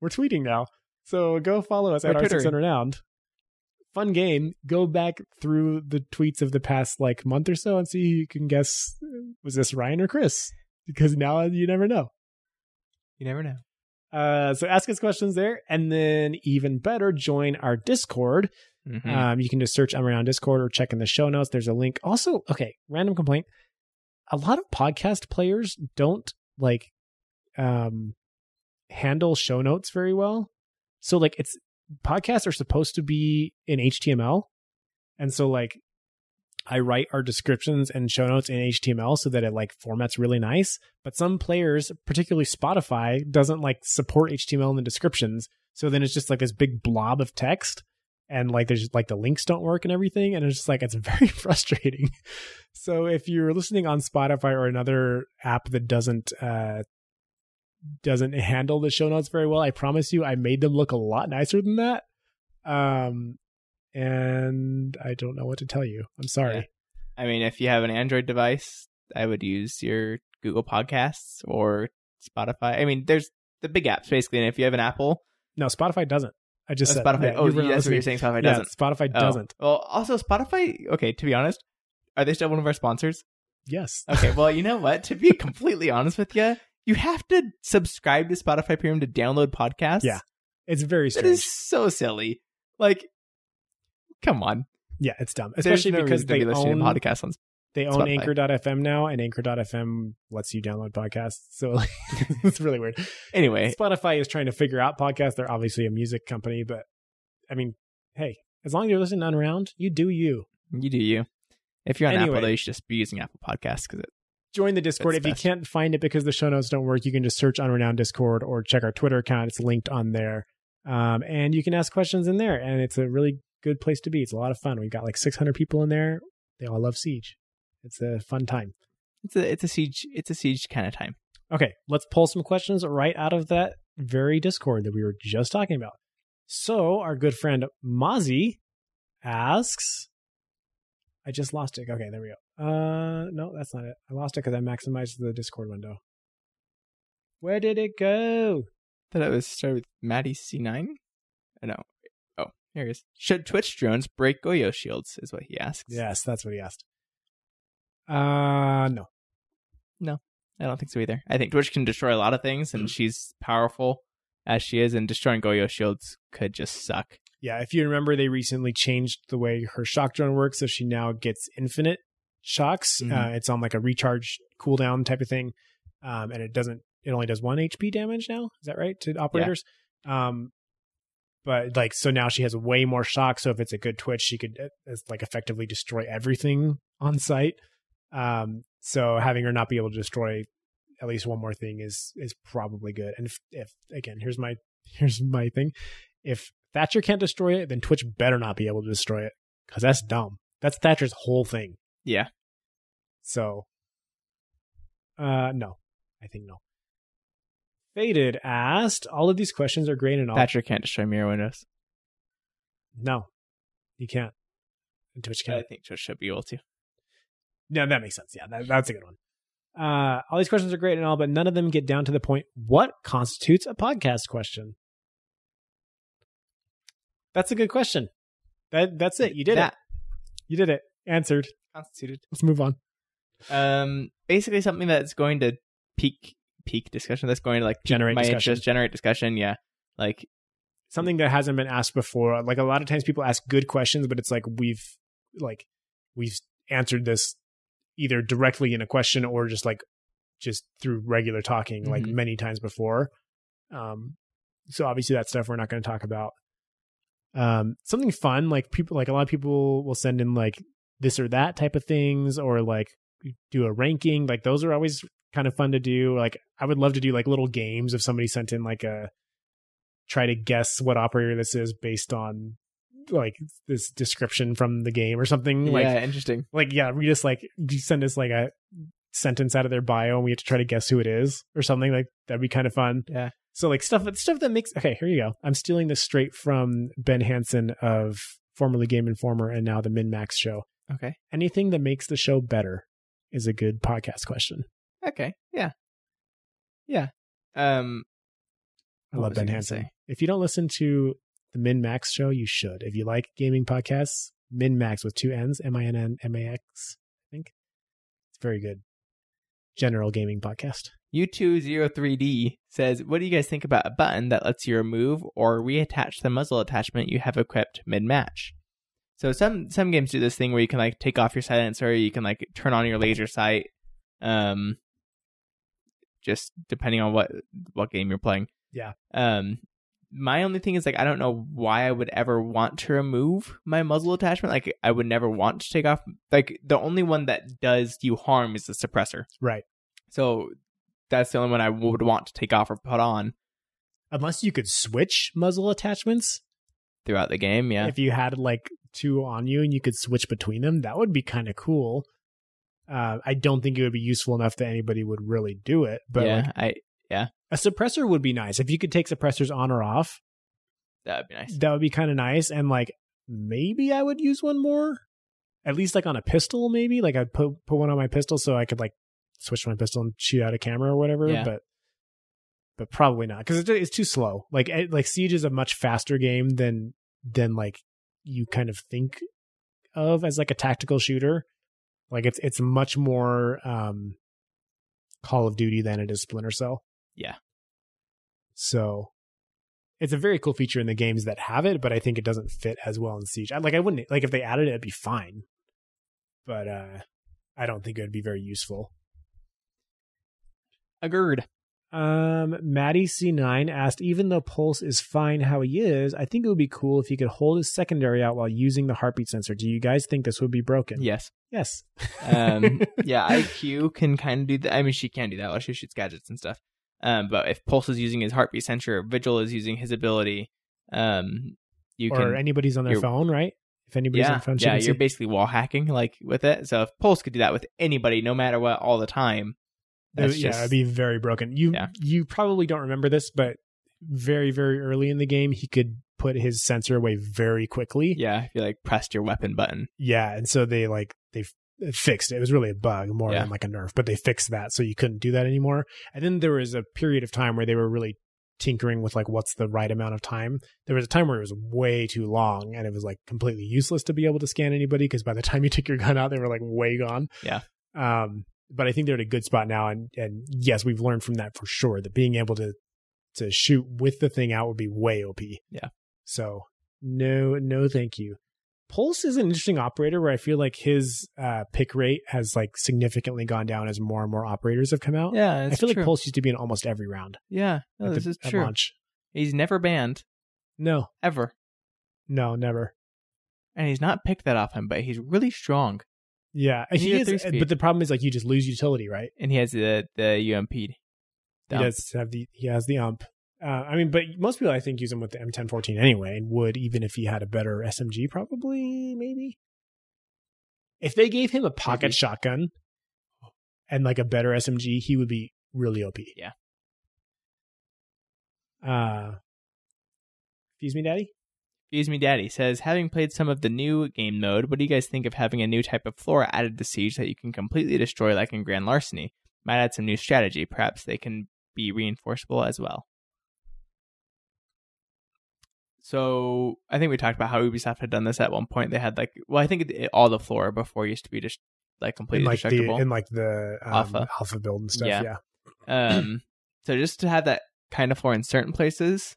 we're tweeting now. So go follow us at We're R six Twittering. Underground. Fun game. Go back through the tweets of the past like month or so and see who you can guess was this Ryan or Chris? Because now you never know. You never know. Uh, so ask us questions there, and then even better, join our Discord. Mhm. Um, you can just search Unrenowned Discord or check in the show notes. There's a link. Also, okay, random complaint. A lot of podcast players don't like um handle show notes very well. So like it's podcasts are supposed to be in HTML. And so like I write our descriptions and show notes in HTML so that it like formats really nice. But some players, particularly Spotify, doesn't like support HTML in the descriptions. So then it's just like this big blob of text and like there's like the links don't work and everything. And it's just like it's very frustrating. So if you're listening on Spotify or another app that doesn't uh doesn't handle the show notes very well, I promise you I made them look a lot nicer than that. Um and I don't know what to tell you. I'm sorry. Yeah. I mean, if you have an Android device, I would use your Google Podcasts or Spotify. I mean, there's the big apps basically, and if you have an Apple, No, Spotify doesn't. I just oh, said Spotify. yeah, oh, you were not that's what you're saying. Spotify doesn't. Spotify Oh. doesn't. Well, also Spotify. Okay, to be honest, are they still one of our sponsors? Yes. Okay, well, you know what? To be completely honest with you, you have to subscribe to Spotify Premium to download podcasts. Yeah, It's very strange. is so silly. Like, come on. yeah, it's dumb. Especially no because they listening own to podcasts on. They own Spotify. anchor.fm now and anchor.fm lets you download podcasts. So like, it's really weird. Anyway, Spotify is trying to figure out podcasts. They're obviously a music company, but I mean, hey, as long as you're listening around, you do you. you do you. If you're on Anyway. Apple, though, you should just be using Apple Podcasts because it. Join the Discord. If best. you can't find it because the show notes don't work, you can just search Unrenowned Discord or check our Twitter account. It's linked on there. Um, and you can ask questions in there. And it's a really good place to be. It's a lot of fun. We've got like 600 people in there. They all love Siege. It's a fun time. It's a it's a siege it's a siege kind of time. Okay, let's pull some questions right out of that very Discord that we were just talking about. So, our good friend Mozzie asks, I just lost it. Okay, there we go. Uh, no, that's not it. I lost it because I maximized the Discord window. Where did it go? Thought it was started with Maddie C nine. Oh, no. Oh, here it is. Should Twitch drones break Goyo shields? Is what he asks. Yes, that's what he asked. Uh, no. No, I don't think so either. I think Twitch can destroy a lot of things, and she's powerful as she is, and destroying Goyo shields could just suck. Yeah, if you remember, they recently changed the way her shock drone works, so she now gets infinite shocks. Mhm. Uh, it's on like a recharge cooldown type of thing, um, and it doesn't. It only does one HP damage now. Is that right to operators? Um, but like, so now she has way more shock. So if it's a good twitch, she could uh, like effectively destroy everything on site. Um, so having her not be able to destroy at least one more thing is is probably good. And if, if again, here's my here's my thing. If Thatcher can't destroy it, then Twitch better not be able to destroy it because that's dumb. That's Thatcher's whole thing. Yeah. So, uh, no, I think no. Faded asked, all of these questions are great and all. Thatcher can't destroy mirror windows. No, you can't. And Twitch can't. I think Twitch should be able to. No, that makes sense. Yeah, that, that's a good one. Uh, all these questions are great and all, but none of them get down to the point. What constitutes a podcast question? That's a good question. That that's it. You did that it. You did it. Answered. constituted. Let's move on. Um, basically something that's going to peak peak discussion. That's going to like Generate my discussion. interest, generate discussion. Yeah, like Something that hasn't been asked before. Like a lot of times, people ask good questions, but it's like we've like we've answered this either directly in a question or just like just through regular talking, like Mhm. many times before. Um, so obviously that stuff we're not going to talk about. Um, something fun, like people, like a lot of people will send in like this or that type of things, or like do a ranking. Like those are always kind of fun to do. Like I would love to do like little games if somebody sent in like a try to guess what operator this is based on like this description from the game or something. Like yeah, interesting. like yeah, read us like you send us like a sentence out of their bio and we have to try to guess who it is or something like that'd be kind of fun. Yeah. So like stuff stuff that makes okay, here you go. I'm stealing this straight from Ben Hanson of formerly Game Informer and now the MinnMax show. Okay. Anything that makes the show better is a good podcast question. Okay. Yeah. Yeah. Um. I love Ben say? If you don't listen to the MinnMax show, you should. If you like gaming podcasts, MinnMax with two N's, M I N N M A X, I think. It's very good. General gaming podcast. U203D says, What do you guys think about a button that lets you remove or reattach the muzzle attachment you have equipped mid match? So some some games do this thing where you can like take off your silencer, you can like turn on your laser sight, um, just depending on what what game you're playing. Yeah. Um, my only thing is like I don't know why I would ever want to remove my muzzle attachment. Like I would never want to take off. Like the only one that does you harm is the suppressor. Right. So that's the only one I would want to take off or put on Unless you could switch muzzle attachments. throughout the game. Yeah. If you had like two on you and you could switch between them, that would be kind of cool. Uh, I don't think it would be useful enough that anybody would really do it, but yeah, like I a suppressor would be nice. If you could take suppressors on or off, that would be nice. that would be kind of nice. And like maybe I would use one more, at least like on a pistol. Maybe like I'd put put one on my pistol so I could like switch my pistol and shoot out a camera or whatever. Yeah. But but probably not because it's, it's too slow. Like it, like Siege is a much faster game than than like you kind of think of as like a tactical shooter. Like it's it's much more um Call of Duty than it is Splinter Cell. Yeah. So it's a very cool feature in the games that have it, but I think it doesn't fit as well in Siege. I- Like I wouldn't like if they added it, it'd be fine, but uh I don't think it would be very useful. Agreed. Um, Maddie C9 asked, even though Pulse is fine how he is, I think it would be cool if he could hold his secondary out while using the heartbeat sensor. Do you guys think this would be broken? Yes. Yes. Um, yeah, IQ can kind of do that. I mean, she can do that while she shoots gadgets and stuff. Um, but if Pulse is using his heartbeat sensor, Vigil is using his ability. Um, you or can anybody's on their phone, right? If anybody's yeah, on phone, yeah, you're see. basically wall hacking like with it. So if Pulse could do that with anybody, no matter what, all the time, that's yeah, just it'd be very broken. You Yeah. you probably don't remember this, but very very early in the game, he could put his sensor away very quickly. yeah. If you like pressed your weapon button, Yeah, and so they like they fixed it. It was really a bug more Yeah. than like a nerf, but they fixed that so you couldn't do that anymore. And then there was a period of time where they were really tinkering with like what's the right amount of time. There was a time where it was way too long and it was like completely useless to be able to scan anybody because by the time you took your gun out, they were like way gone. Yeah. Um, but I think they're at a good spot now, and and yes, we've learned from that for sure that being able to to shoot with the thing out would be way OP. Yeah. So no, no, thank you. Pulse is an interesting operator where I feel like his uh, pick rate has like significantly gone down as more and more operators have come out. yeah, I feel like Pulse used to be in almost every round. Yeah, no, this the- is at true. Launch. He's never banned No, ever, no, never. and he's not picked that often. But he's really strong, Yeah, And he he is, has three speed. but the problem is like you just lose utility, right? and he has the the UMP. He does have the he has the ump. Uh, I mean, but most people I think use him with the M1014 anyway, and would even if he had a better SMG, probably maybe. If they gave him a pocket Maybe. shotgun and like a better SMG, he would be really OP. Yeah. Uh, excuse me, Daddy. Fuse Me Daddy says, having played some of the new game mode, what do you guys think of having a new type of flora added to Siege that you can completely destroy like in Grand Larceny? Might add some new strategy. Perhaps they can be reinforceable as well. So I think we talked about how Ubisoft had done this at one point. They had like, well, I think it, all the flora before used to be just like completely in like the in like the um, Alpha. alpha build and stuff. Yeah. Yeah. Um, so just to have that kind of floor in certain places,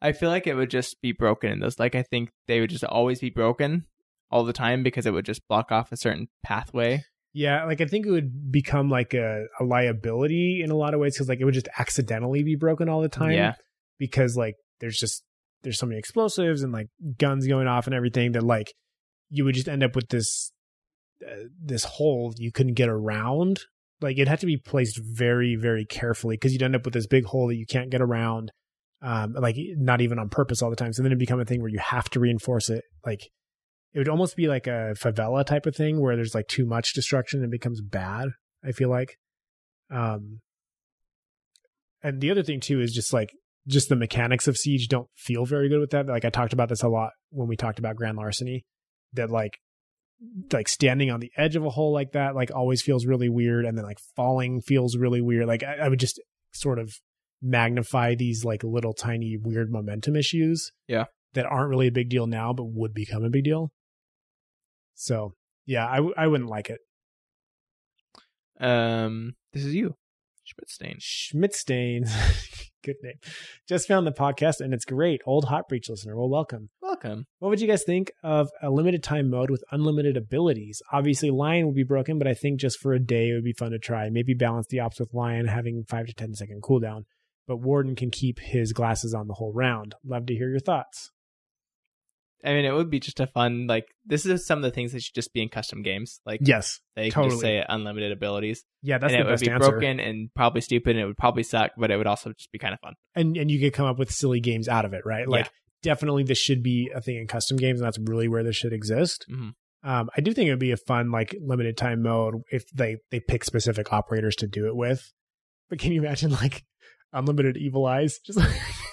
I feel like it would just be broken in those. Like I think they would just always be broken all the time because it would just block off a certain pathway. Yeah, like I think it would become like a, a liability in a lot of ways because like it would just accidentally be broken all the time. Yeah. because like there's just there's so many explosives and like guns going off and everything that like you would just end up with this uh, this hole you couldn't get around. Like it had to be placed very very carefully because you'd end up with this big hole that you can't get around. Um, like not even on purpose all the time. So then it become a thing where you have to reinforce it. Like it would almost be like a favela type of thing where there's like too much destruction and it becomes bad. I feel like. Um, and the other thing too is just like just the mechanics of siege don't feel very good with that. Like I talked about this a lot when we talked about Grand Larceny, that like like standing on the edge of a hole like that like always feels really weird, and then like falling feels really weird. Like I, I would just sort of magnify these like little tiny weird momentum issues. Yeah. that aren't really a big deal now, but would become a big deal. So yeah, I w- I wouldn't like it. Um, this is you, Schmidtstain. Schmidtstain. Good name. Just found the podcast and it's great. Old Hot Breach listener. Well, welcome. Welcome. What would you guys think of a limited time mode with unlimited abilities? Obviously, Lion would be broken, but I think just for a day it would be fun to try. Maybe balance the ops with Lion having 5 to 10 second cooldown, but Warden can keep his glasses on the whole round. Love to hear your thoughts. I mean, it would be just a fun like. This is some of the things that should just be in custom games. Like Yes. they can just say unlimited abilities, Yeah, that's and the it would be answer. broken and probably stupid, and it would probably suck, but it would also just be kind of fun. And and you could come up with silly games out of it, right? Like Yeah. definitely this should be a thing in custom games, and that's really where this should exist. Mhm. Um, I do think it would be a fun like limited time mode if they they pick specific operators to do it with. But can you imagine like unlimited evil eyes just, just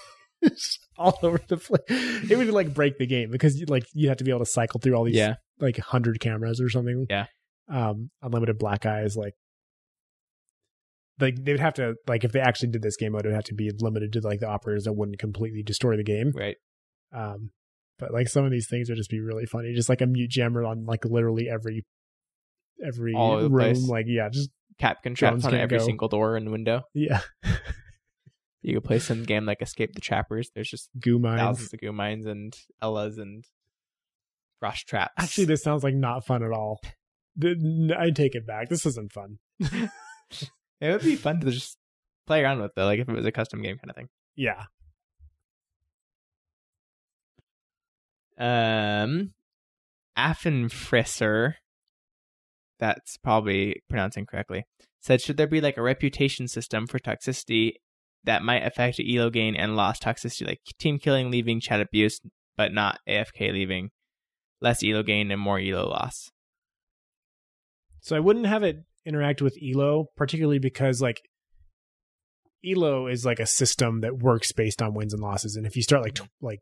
all over the place? It would like break the game because you like you have to be able to cycle through all these Yeah, like hundred cameras or something. Yeah. Um, unlimited black eyes like. Like they would have to like if they actually did this game mode, it would have to be limited to like the operators that wouldn't completely destroy the game. right. Um, but like some of these things would just be really funny. Just like a mute jammer on like literally every every All over the room. place. Like yeah, just cap Drones traps on every go. single door and window. yeah, You could play some game like Escape the Trappers. There's just goo mines. thousands of goo mines and Ellas and frost traps. Actually, this sounds like not fun at all. I take it back. This isn't fun. it would be fun to just play around with though, like if it was a custom game kind of thing. Yeah, Um, Affenfrisser, that's probably pronouncing correctly, said, should there be like a reputation system for toxicity that might affect elo gain and loss toxicity, like team killing, leaving, chat abuse, but not AFK leaving, less elo gain and more elo loss? so I wouldn't have it interact with Elo, particularly because like Elo is like a system that works based on wins and losses, and if you start like t- like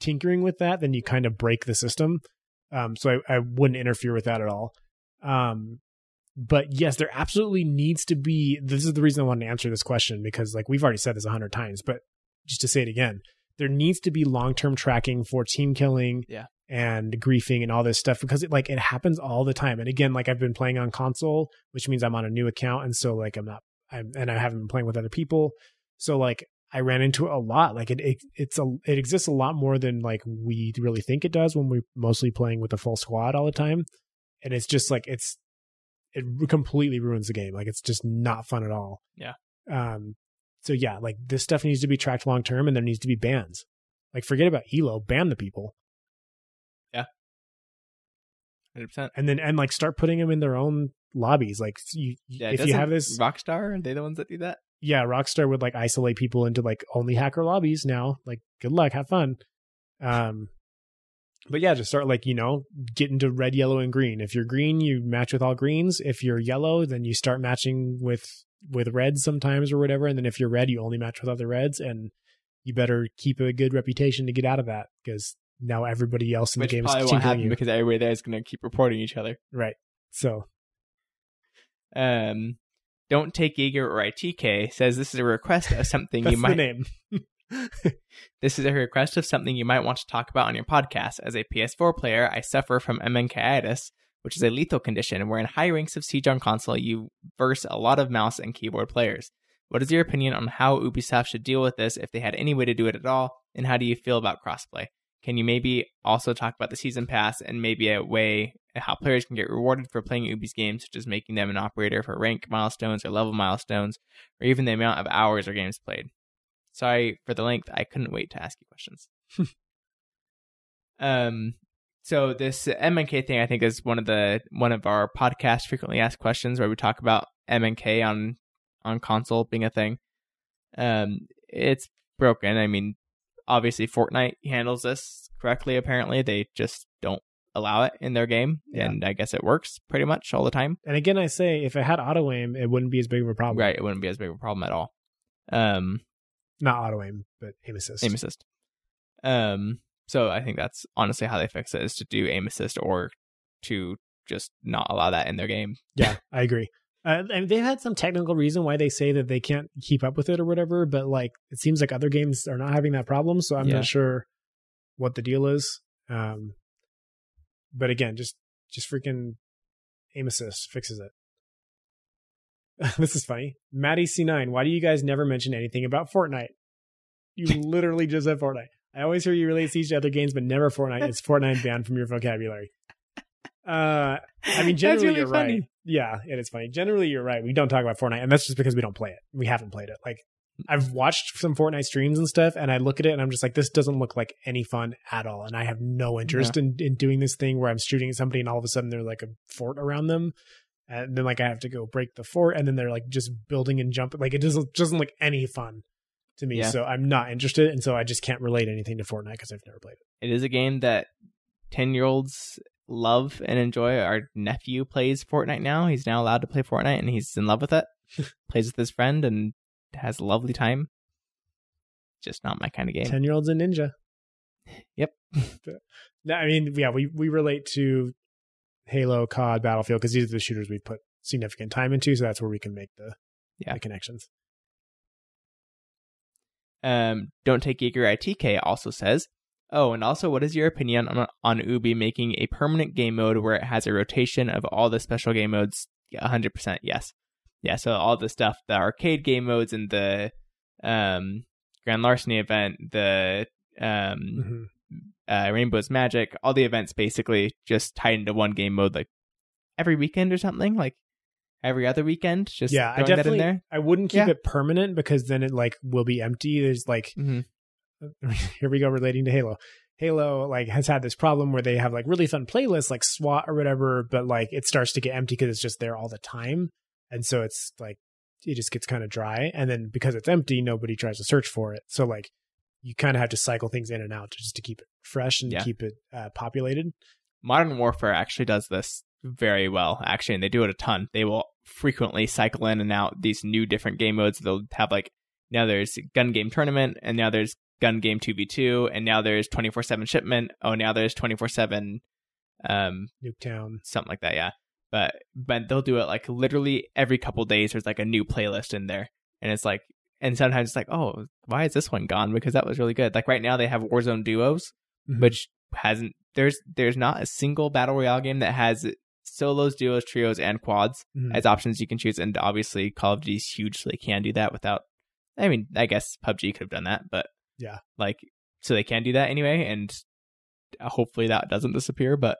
tinkering with that, then you kind of break the system. Um, so I, I wouldn't interfere with that at all. Um, but yes, there absolutely needs to be. This is the reason I wanted to answer this question because like we've already said this a hundred times, but just to say it again, there needs to be long term tracking for team killing, Yeah. and griefing and all this stuff because it like it happens all the time. And again, like I've been playing on console, which means I'm on a new account, and so like I'm not, I'm and I haven't been playing with other people, so like I ran into it a lot. Like it, it it's a it exists a lot more than like we really think it does when we're mostly playing with a full squad all the time, and it's just like it's it completely ruins the game. Like it's just not fun at all. Yeah. Um. So yeah, like this stuff needs to be tracked long term, and there needs to be bans. Like forget about Elo, ban the people, Yeah. 100%. and then and like start putting them in their own lobbies. Like you, Yeah, if you have this, Rockstar, are they the ones that do that? yeah, Rockstar would like isolate people into like only hacker lobbies now. Like, good luck, have fun. Um, but yeah, just start like you know, get into red, yellow, and green. If you're green, you match with all greens. If you're yellow, then you start matching with with reds sometimes or whatever. And then if you're red, you only match with other reds. And you better keep a good reputation to get out of that because now everybody else in Which the game is probably won't happen you. because everybody there is going to keep reporting each other. Right. So Um, don't take Jaeger or ITK says this is a request of something you might. name. This is a request of something you might want to talk about on your podcast. As a PS4 player, I suffer from MNKitis, which is a lethal condition where in high ranks of Siege on console you verse a lot of mouse and keyboard players. What is your opinion on how Ubisoft should deal with this if they had any way to do it at all? And how do you feel about crossplay? Can you maybe also talk about the season pass and maybe a way how players can get rewarded for playing Ubi's games, such as making them an operator for rank milestones or level milestones, or even the amount of hours or games played? Sorry for the length. I couldn't wait to ask you questions. um, so this MNK thing, I think, is one of the one of our podcast frequently asked questions where we talk about MNK on on console being a thing. Um, it's broken. I mean, obviously Fortnite handles this correctly. Apparently, they just don't allow it in their game, Yeah. and I guess it works pretty much all the time. And again, I say if it had auto aim, it wouldn't be as big of a problem. Right? It wouldn't be as big of a problem at all. Um, Not auto aim, but aim assist. aim assist. Um, so I think that's honestly how they fix it is to do aim assist or to just not allow that in their game. Yeah, I agree. Uh, and they've had some technical reason why they say that they can't keep up with it or whatever, but like it seems like other games are not having that problem, so I'm Yeah. not sure what the deal is. Um, but again, just just freaking aim assist fixes it. this is funny. Maddie C9, why do you guys never mention anything about Fortnite? You literally just said Fortnite. I always hear you relate to other games, but never Fortnite. It's Fortnite banned from your vocabulary. Uh, I mean, generally really you're funny. right. Yeah, it is funny. Generally, you're right. We don't talk about Fortnite, and that's just because we don't play it. We haven't played it. Like, I've watched some Fortnite streams and stuff, and I look at it and I'm just like, this doesn't look like any fun at all. And I have no interest in, in doing this thing where I'm shooting at somebody and all of a sudden there's like a fort around them. And then like I have to go break the fort, and then they're like just building and jumping. Like it doesn't doesn't look any fun to me. Yeah. So I'm not interested, and so I just can't relate anything to Fortnite because I've never played it. It is a game that ten year olds love and enjoy. Our nephew plays Fortnite now. He's now allowed to play Fortnite, and he's in love with it. plays with his friend and has a lovely time. Just not my kind of game. Ten year olds in Ninja. Yep. I mean, yeah, we we relate to Halo, COD, Battlefield because these are the shooters we've put significant time into. So that's where we can make the Yeah. the connections. Um, don't take Jaeger ITK also says, oh, and also, what is your opinion on, on Ubi making a permanent game mode where it has a rotation of all the special game modes? Yeah, 100% yes. Yeah, so all the stuff, the arcade game modes and the um, Grand Larceny event, the um, Mhm. Uh, Rainbow's Magic, all the events basically just tied into one game mode like every weekend or something, like every other weekend. Just Yeah, I throwing that in definitely there. I wouldn't keep Yeah. it permanent because then it like will be empty. There's like hmm here we go relating to Halo. Halo like has had this problem where they have like really fun playlists like SWAT or whatever, but like it starts to get empty because it's just there all the time, and so it's like it just gets kind of dry. And then because it's empty, nobody tries to search for it. So like you kind of have to cycle things in and out just to keep it fresh and Yeah. keep it uh, populated. Modern Warfare actually does this very well, actually, and they do it a ton. They will frequently cycle in and out these new different game modes. They'll have like now there's gun game tournament, and now there's gun game two v two, and now there's twenty four seven shipment. Oh, now there's twenty four seven, um, Nuketown. something like that. Yeah, but but they'll do it like literally every couple days. There's like a new playlist in there, and it's like, and sometimes it's like, oh, why is this one gone? Because that was really good. Like right now they have Warzone duos, Mhm. which hasn't there's there's not a single battle royale game that has solos, duos, trios, and quads Mhm. as options you can choose. And obviously, Call of Duty's huge, so they can do that without. I mean, I guess PUBG could have done that, but Yeah. like so they can do that anyway, and hopefully that doesn't disappear. But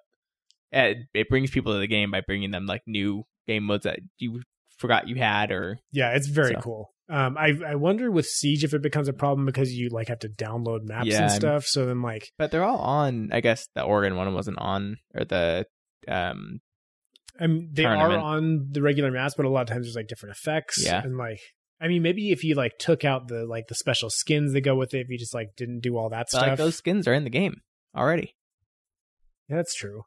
it, it brings people to the game by bringing them like new game modes that you forgot you had, or Yeah, it's very So- cool. Um, I I wonder with Siege if it becomes a problem because you like have to download maps Yeah, and stuff. So then like but they're all on. I guess the Oregon one wasn't on, or the um I mean, they are on the regular maps, but a lot of times there's like different effects. Yeah. And like, I mean, maybe if you like took out the like the special skins that go with it, if you just like didn't do all that but, stuff. like those skins are in the game already. yeah, that's true.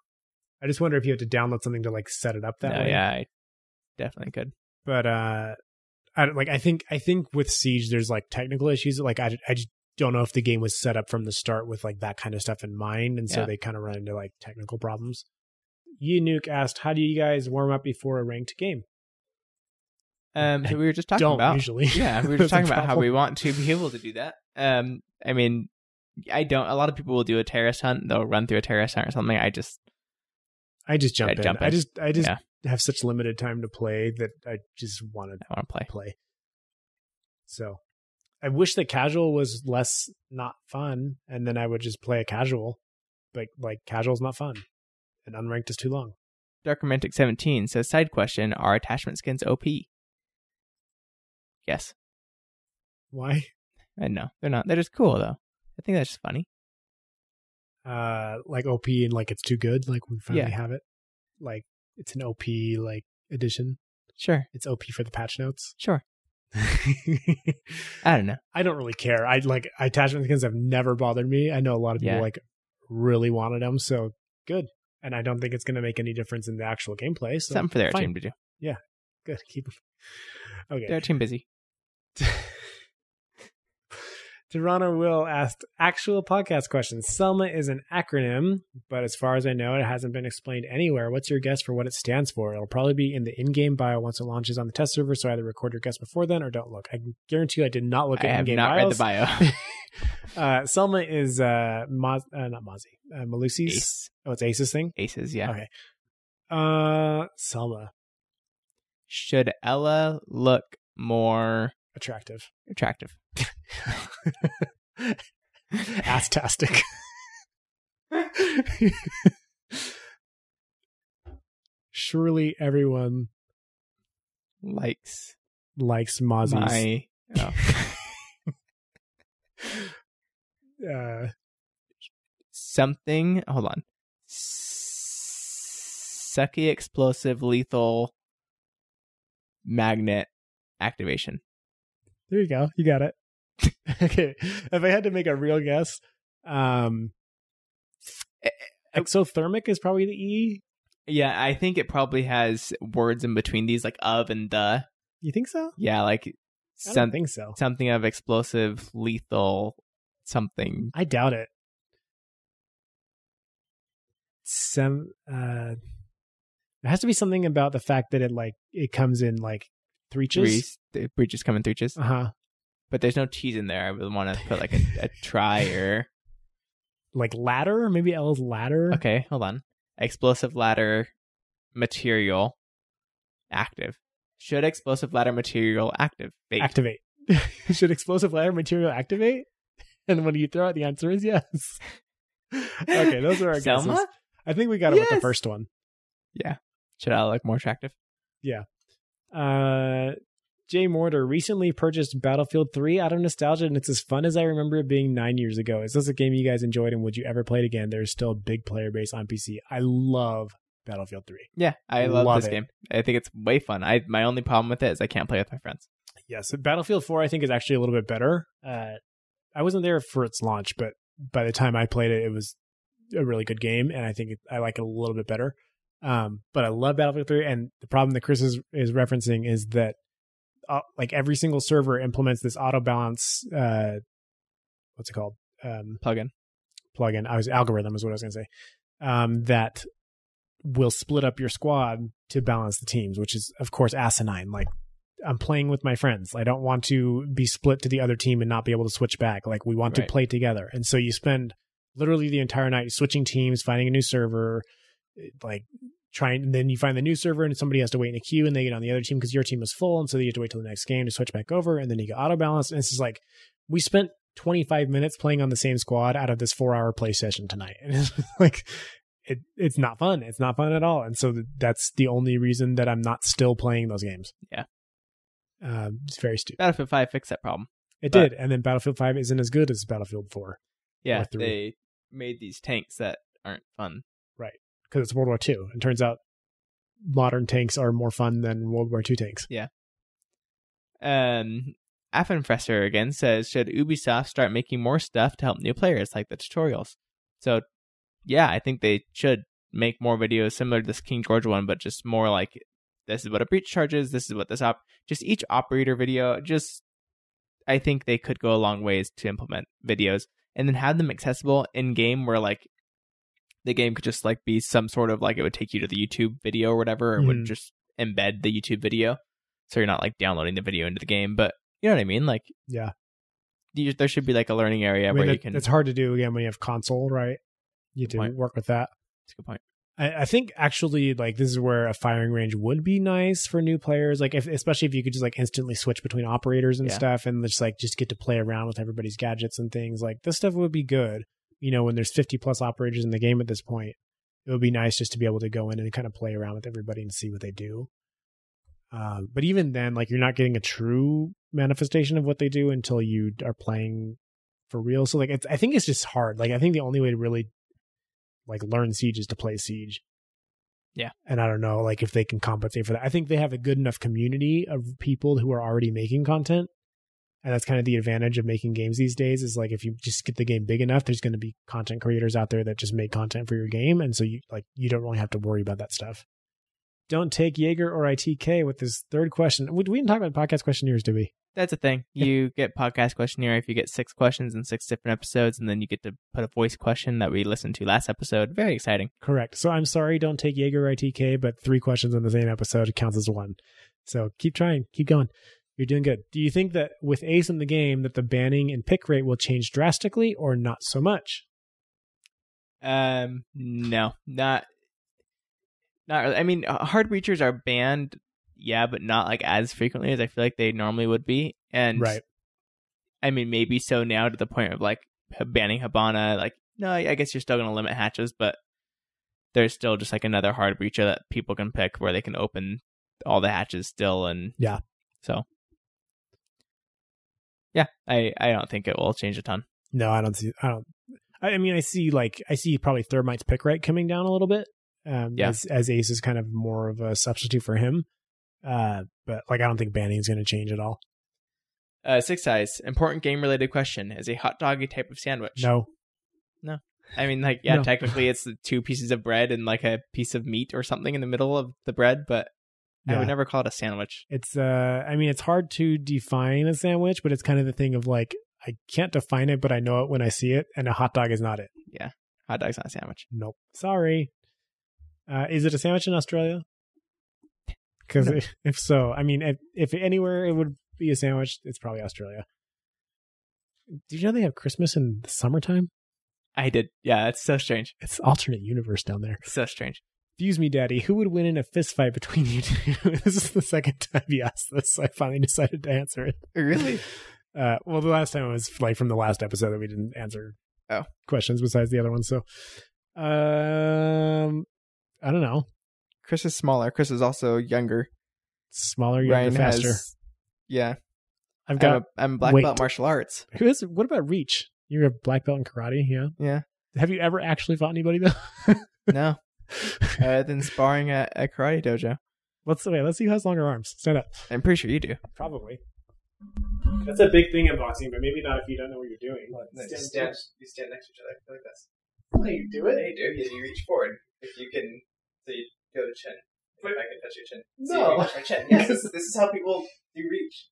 I just wonder if you had to download something to like set it up that No, way. yeah, I definitely could. But uh, I don't like. I think I think with Siege, there's like technical issues. Like I I just don't know if the game was set up from the start with like that kind of stuff in mind, and so Yeah. they kind of run into like technical problems. Nuke asked, "How do you guys warm up before a ranked game?" Um, so we were just talking don't about usually. yeah, we were just talking about how we want to be able to do that. Um, I mean, I don't. A lot of people will do a terrorist hunt. They'll run through a terrorist hunt or something. I just I just jump I in. jump I just I just Yeah. Have such limited time to play that I just want to play. play. So I wish that casual was less not fun, and then I would just play a casual. But like casual is not fun, and unranked is too long. Dark Romantic Seventeen says side question: Are attachment skins OP? Yes, Why? and no, they're not. They're just cool though. I think that's just funny. Uh, like OP and like it's too good. Like we finally Yeah. have it. Like it's an OP like edition. Sure, It's OP for the patch notes. sure. I don't know. I don't really care. I like attachment skins have never bothered me. I know a lot of people Yeah. like really wanted them, so good. And I don't think it's going to make any difference in the actual gameplay. So Something for their fine. team to do. Yeah, good. Keep. Okay. Their team busy. Toronto Will asked actual podcast questions. Selma is an acronym, but as far as I know, it hasn't been explained anywhere. What's your guess for what it stands for? It'll probably be in the in-game bio once it launches on the test server. So either record your guess before then or don't look. I guarantee you, I did not look I at have in-game not bios. read the bio. uh, Selma is uh, uh not Mozzie, uh, Melusi's. Ace. Oh, it's Ace's thing. Aces, yeah. Okay. Uh, Selma, Should Ella look more attractive, attractive? astastic. Surely everyone Likes likes Mozzie's. my. Oh. Uh, something. Hold on. Sucky explosive lethal magnet activation. there you go. You got it. okay. If I had to make a real guess, um, exothermic is probably the E. Yeah, I think it probably has words in between these, like of and the. You think so? Yeah, like I don't some, think so. something of explosive, lethal, something. I doubt it. Some uh it has to be something about the fact that it like it comes in like Three, threeches. the breaches come in threeches, Uh-huh. But there's no T's in there. I would want to put like a, a try or Like ladder, maybe L's ladder. okay, hold on. Explosive ladder material active. Should explosive ladder material active? Bait. Activate. Should explosive ladder material activate? And when you throw it, the answer is yes. okay, those are our Selma? guesses. I think we got it with the first one. Yeah. Should I look more attractive? Yeah. Uh, Jay Mortar recently purchased Battlefield 3 out of nostalgia, and it's as fun as I remember it being nine years ago. Is this a game you guys enjoyed, and would you ever play it again? There's still a big player base on PC. I love Battlefield 3. Yeah, I love, Love this it. game. I think it's way fun. I my only problem with it is I can't play with my friends. Yes, Battlefield 4 I think is actually a little bit better. Uh, I wasn't there for its launch, but by the time I played it, it was a really good game, and I think it, I like it a little bit better. Um, but I love Battlefield 3, and the problem that Chris is, is referencing is that uh, like every single server implements this auto balance. Uh, what's it called? Um, Plugin. plugin. I was algorithm is what I was going to say. Um, that will split up your squad to balance the teams, which is of course asinine. Like I'm playing with my friends. I don't want to be split to the other team and not be able to switch back. Like we want Right. to play together. And so you spend literally the entire night switching teams, finding a new server, like trying and then you find the new server and somebody has to wait in a queue and they get on the other team because your team is full and so you have to wait till the next game to switch back over and then you get auto balance and it's just like we spent 25 minutes playing on the same squad out of this four hour play session tonight. And it's like it it's not fun. It's not fun at all. And so that's the only reason that i'm not still playing those games. Yeah. um, it's very stupid Battlefield Five fixed that problem. it but- did. And then battlefield 5 isn't as good as battlefield 4 Yeah, they made these tanks that aren't fun. Because it's world war ii and turns out modern tanks are more fun than world war ii tanks Yeah. Um, Affenfresser again says, should Ubisoft start making more stuff to help new players, like the tutorials? So, yeah, I think they should make more videos similar to this King George one, but just more like this is what a breach charges. This is what this op. Just each operator video. Just, I think they could go a long ways to implement videos and then have them accessible in game where like the game could just like be some sort of like it would take you to the YouTube video or whatever, or it Mhm. would just embed the YouTube video. So you're not like downloading the video into the game, but you know what I mean? Like Yeah. you, there should be like a learning area I mean, where you can. it's hard to do again when you have console, right? You point. work with that. That's a good point. I, I think actually like this is where a firing range would be nice for new players. Like if especially if you could just like instantly switch between operators and Yeah. stuff and just like just get to play around with everybody's gadgets and things. Like this stuff would be good. You know, when there's fifty plus operators in the game at this point, it would be nice just to be able to go in and kind of play around with everybody and see what they do. Um, but even then, like you're not getting a true manifestation of what they do until you are playing for real. So like it's I think it's just hard. Like I think the only way to really like learn siege is to play siege Yeah. and i don't know like if they can compensate for that i think they have a good enough community of people who are already making content and that's kind of the advantage of making games these days is like if you just get the game big enough there's going to be content creators out there that just make content for your game and so you like you don't really have to worry about that stuff don't take jaeger or itk with this third question we, we didn't talk about podcast questionnaires do we That's a thing. You get podcast questionnaire if you get six questions in six different episodes, and then you get to put a voice question that we listened to last episode. Very exciting. Correct. So I'm sorry, don't take Jaeger or ITK, but three questions in the same episode counts as one. So keep trying, keep going. You're doing good. Do you think that with Ace in the game that the banning and pick rate will change drastically or not so much? Um, no, not, not. Really. I mean, uh, hard breachers are banned, yeah, but not like as frequently as I feel like they normally would be. And right. I mean, maybe so now to the point of like banning Hibana. Like, no, I guess you're still going to limit hatches, but there's still just like another hard breacher that people can pick where they can open all the hatches still. And Yeah. so yeah, I I don't think it will change a ton. No, I don't see. I don't. I mean, I see like I see probably Thermite's pick rate coming down a little bit. Um, Yeah. as, as Ace is kind of more of a substitute for him. Uh, but like I don't think banning is going to change at all. Uh, six eyes. Important game related question: Is a hot dog a type of sandwich? No. No, I mean, like, yeah, No. technically it's the two pieces of bread and like a piece of meat or something in the middle of the bread, but I would never call it a sandwich. It's uh I mean it's hard to define a sandwich, but it's kind of the thing of like I can't define it, but I know it when I see it, and a hot dog is not it. Yeah. Hot dog's not a sandwich. Nope. Sorry. Uh is it a sandwich in Australia? Because No. if so, I mean if if anywhere it would be a sandwich, it's probably Australia. Do you know they have Christmas in the summertime? I did. Yeah, it's so strange. It's alternate universe down there. So strange. Excuse me, Daddy. Who would win in a fist fight between you two? this is the second time you asked this. So I finally decided to answer it. Really? Uh, well, the last time it was like from the last episode that we didn't answer Oh. questions besides the other ones. So, um, I don't know. Chris is smaller. Chris is also younger. Smaller, younger, Ryan faster. has. Yeah, I've I'm, got. a, I'm black weight. belt martial arts. who is? What about Reach? You're a black belt in karate. Yeah. Yeah. Have you ever actually fought anybody though? No, other uh, than sparring at a karate dojo. let's wait. Let's see who has longer arms. Stand up. I'm pretty sure you do. Probably. That's a big thing in boxing, but maybe not if you don't know what you're doing. you stand next to each other like this. Oh, you do it. you do. You reach forward. If you can, so you go to chin. If I can touch your chin. So you No. touch my chin. Yes, this, this is how people do reach.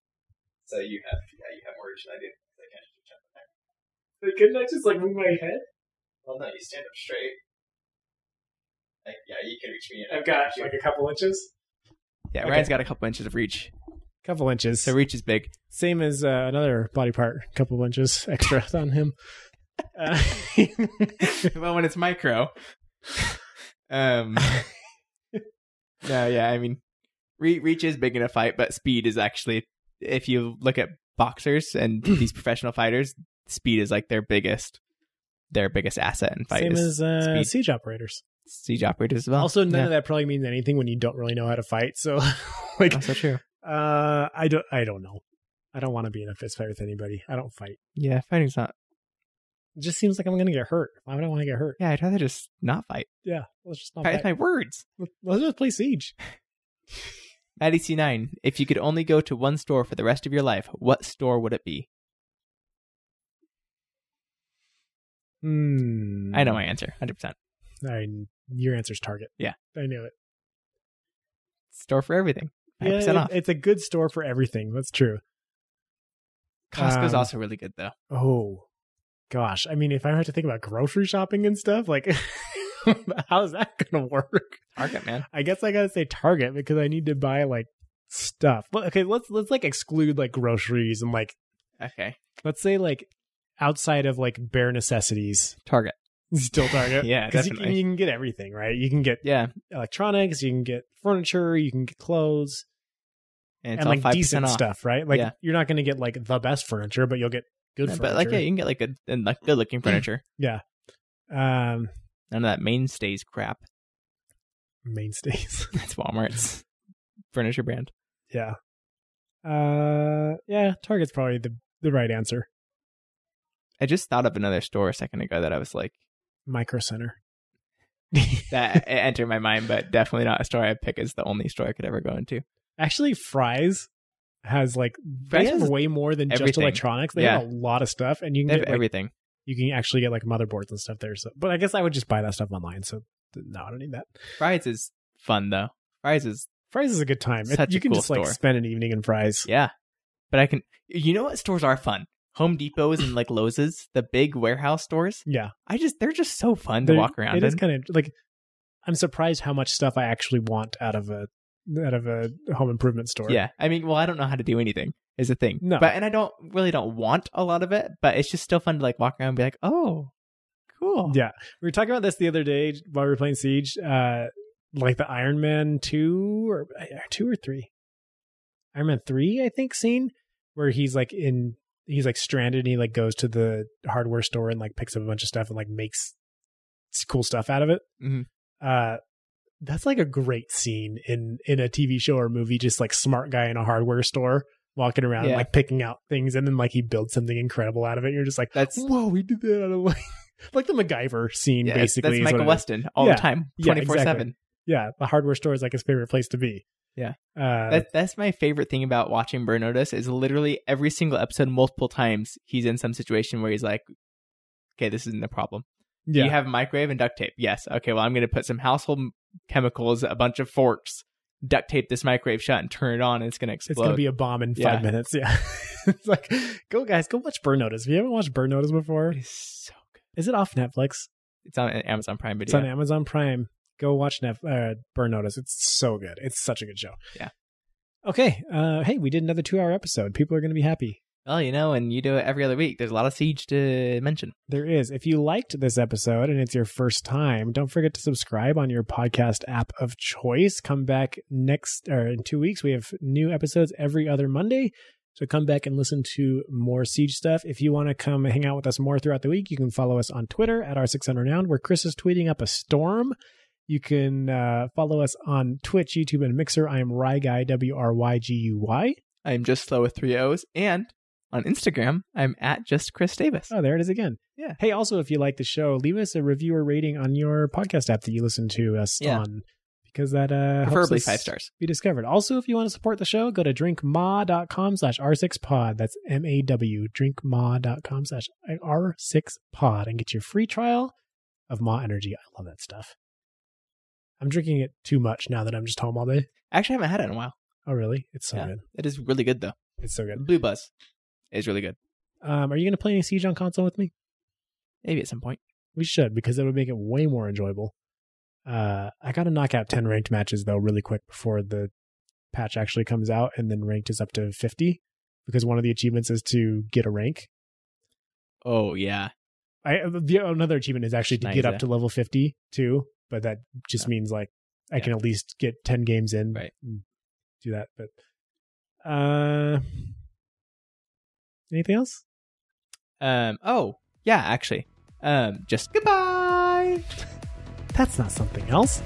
So you have, yeah, you have more reach than I do. I can't touch your chin. Couldn't I just like move my head? Well, no, you stand up straight. Like, yeah, you can reach me. I've got like a couple inches. Yeah, Okay. Ryan's got a couple inches of reach. Couple inches. So reach is big. Same as uh, another body part. Couple inches extra on him. Uh, well, when it's micro. Um. no, yeah, I mean, re- reach is big in a fight, but speed is actually, if you look at boxers and these professional fighters, speed is like their biggest, their biggest asset in fight. Same is as uh, speed. siege operators. Siege operators as well. Also, none yeah. of that probably means anything when you don't really know how to fight. So, like, also true. uh, I don't, I don't know. I don't want to be in a fist fight with anybody. I don't fight. Yeah, fighting's not. It just seems like I'm gonna get hurt. Why would I want to get hurt? Yeah, I'd rather just not fight. Yeah, let's just not Fight fight. my words. Let's just play siege. Maddie C9, if you could only go to one store for the rest of your life, what store would it be? Hmm. I know my answer, 100%. I, your answer's Target. Yeah. I knew it. Store for everything. 5% Yeah, off. it- it's a good store for everything. That's true. Costco's Um, also really good though. Oh gosh. I mean, if I had to think about grocery shopping and stuff, like how's that gonna work? Target, man. I guess I gotta say Target because I need to buy like stuff. Well, okay, let's let's like exclude like groceries and like Okay. let's say like outside of like bare necessities, Target. still Target. Yeah, because you, you can get everything, right? You can get Yeah. electronics, you can get furniture, you can get clothes, And and like 5% decent off. stuff, right? Like Yeah. you're not gonna get like the best furniture, but you'll get good Yeah, furniture. but like yeah, you can get like good and like good looking furniture. yeah. um, None of that mainstays crap. mainstays. That's Walmart's furniture brand. yeah. Uh, yeah. Target's probably the the right answer. I just thought of another store a second ago that I was like Micro Center. that entered my mind, but definitely not a store I pick as the only store I could ever go into. Actually, Fry's has like they Fry's has way more than just electronics. They Yeah. have a lot of stuff, and you They can have get like, everything. you can actually get like motherboards and stuff there. So, but I guess I would just buy that stuff online. So no, I don't need that. Fry's is fun though. Fry's is Fry's is a good time. It- you can cool just like spend an evening in Fry's. yeah. But I can you know what stores are fun? Home Depots and like Lowe's, the big warehouse stores. Yeah, I just they're just so fun to They're- walk around It is in. kind of like I'm surprised how much stuff I actually want out of a out of a home improvement store. Yeah. I mean, well, I don't know how to do anything is the thing. No. But and I don't really don't want a lot of it, but it's just still fun to like walk around and be like, "Oh, cool." Yeah. We were talking about this the other day while we were playing Siege. Uh, like the Iron Man two or uh, two or three, Iron Man three, I think, scene where he's like in he's like stranded and he like goes to the hardware store and like picks up a bunch of stuff and like makes cool stuff out of it. Mhm. Uh, that's like a great scene in in a TV show or movie. Just like smart guy in a hardware store walking around and like picking out things and then like he builds something incredible out of it. You're just like, That's whoa, we did that out of like like the MacGyver scene, yeah, basically. That's Michael. Westen all Yeah. the time, Yeah, twenty four seven. Yeah, the hardware store is like his favorite place to be. Yeah. Uh, That that's my favorite thing about watching Burn Notice is literally every single episode, multiple times, he's in some situation where he's like, "Okay, this isn't a problem. Do yeah. you have a microwave and duct tape? Yes. Okay, well, I'm going to put some household chemicals, a bunch of forks, duct tape this microwave shut, and turn it on, and it's going to explode. it's gonna be a bomb in Yeah. five minutes. Yeah, it's like go guys, go watch Burn Notice. If you haven't watched Burn Notice before, It's so good. is it off Netflix? It's on Amazon Prime Video. It's on Amazon Prime. Go watch Nef- uh, Burn Notice. It's so good. It's such a good show. Yeah. Okay. Uh, hey, we did another two-hour episode. People are going to be happy. Well, you know, and you do it every other week. There's a lot of siege to mention. There is. If you liked this episode and it's your first time, don't forget to subscribe on your podcast app of choice. Come back next or in two weeks. We have new episodes every other Monday. So come back and listen to more Siege stuff. If you want to come hang out with us more throughout the week, you can follow us on Twitter at R600 Round, where Chris is tweeting up a storm. You can uh, follow us on Twitch, YouTube, and Mixer. I am Ryguy, W R Y G U Y. I'm just slow with three O's. And on Instagram, I'm at just Chris Davis. Oh, there it is again. Yeah. Hey, also, if you like the show, leave us a review or rating on your podcast app that you listen to us Yeah. on, because that uh, helps Preferably five stars. Be discovered. Also, if you want to support the show, go to drinkmaw.com slash r6pod. That's M A W. Drinkmaw.com slash r6pod and get your free trial of Maw Energy. I love that stuff. I'm drinking it too much now that I'm just home all day. Actually, I haven't had it in a while. Oh, really? It's so Yeah. good. It is really good, though. It's so good. Blue Buzz is really good. Um, are you going to play any Siege on console with me? Maybe at some point. We should because it would make it way more enjoyable. Uh, I got to knock out 10 ranked matches though really quick before the patch actually comes out and then ranked is up to 50 because one of the achievements is to get a rank. Oh, yeah. I the another achievement is actually to Nice, get up yeah. to level 50 too, but that just Yeah. means like I Yeah. can at least get 10 games in Right. and do that, but uh anything else? Um. Oh, yeah. Actually, um. Just goodbye. That's not something else.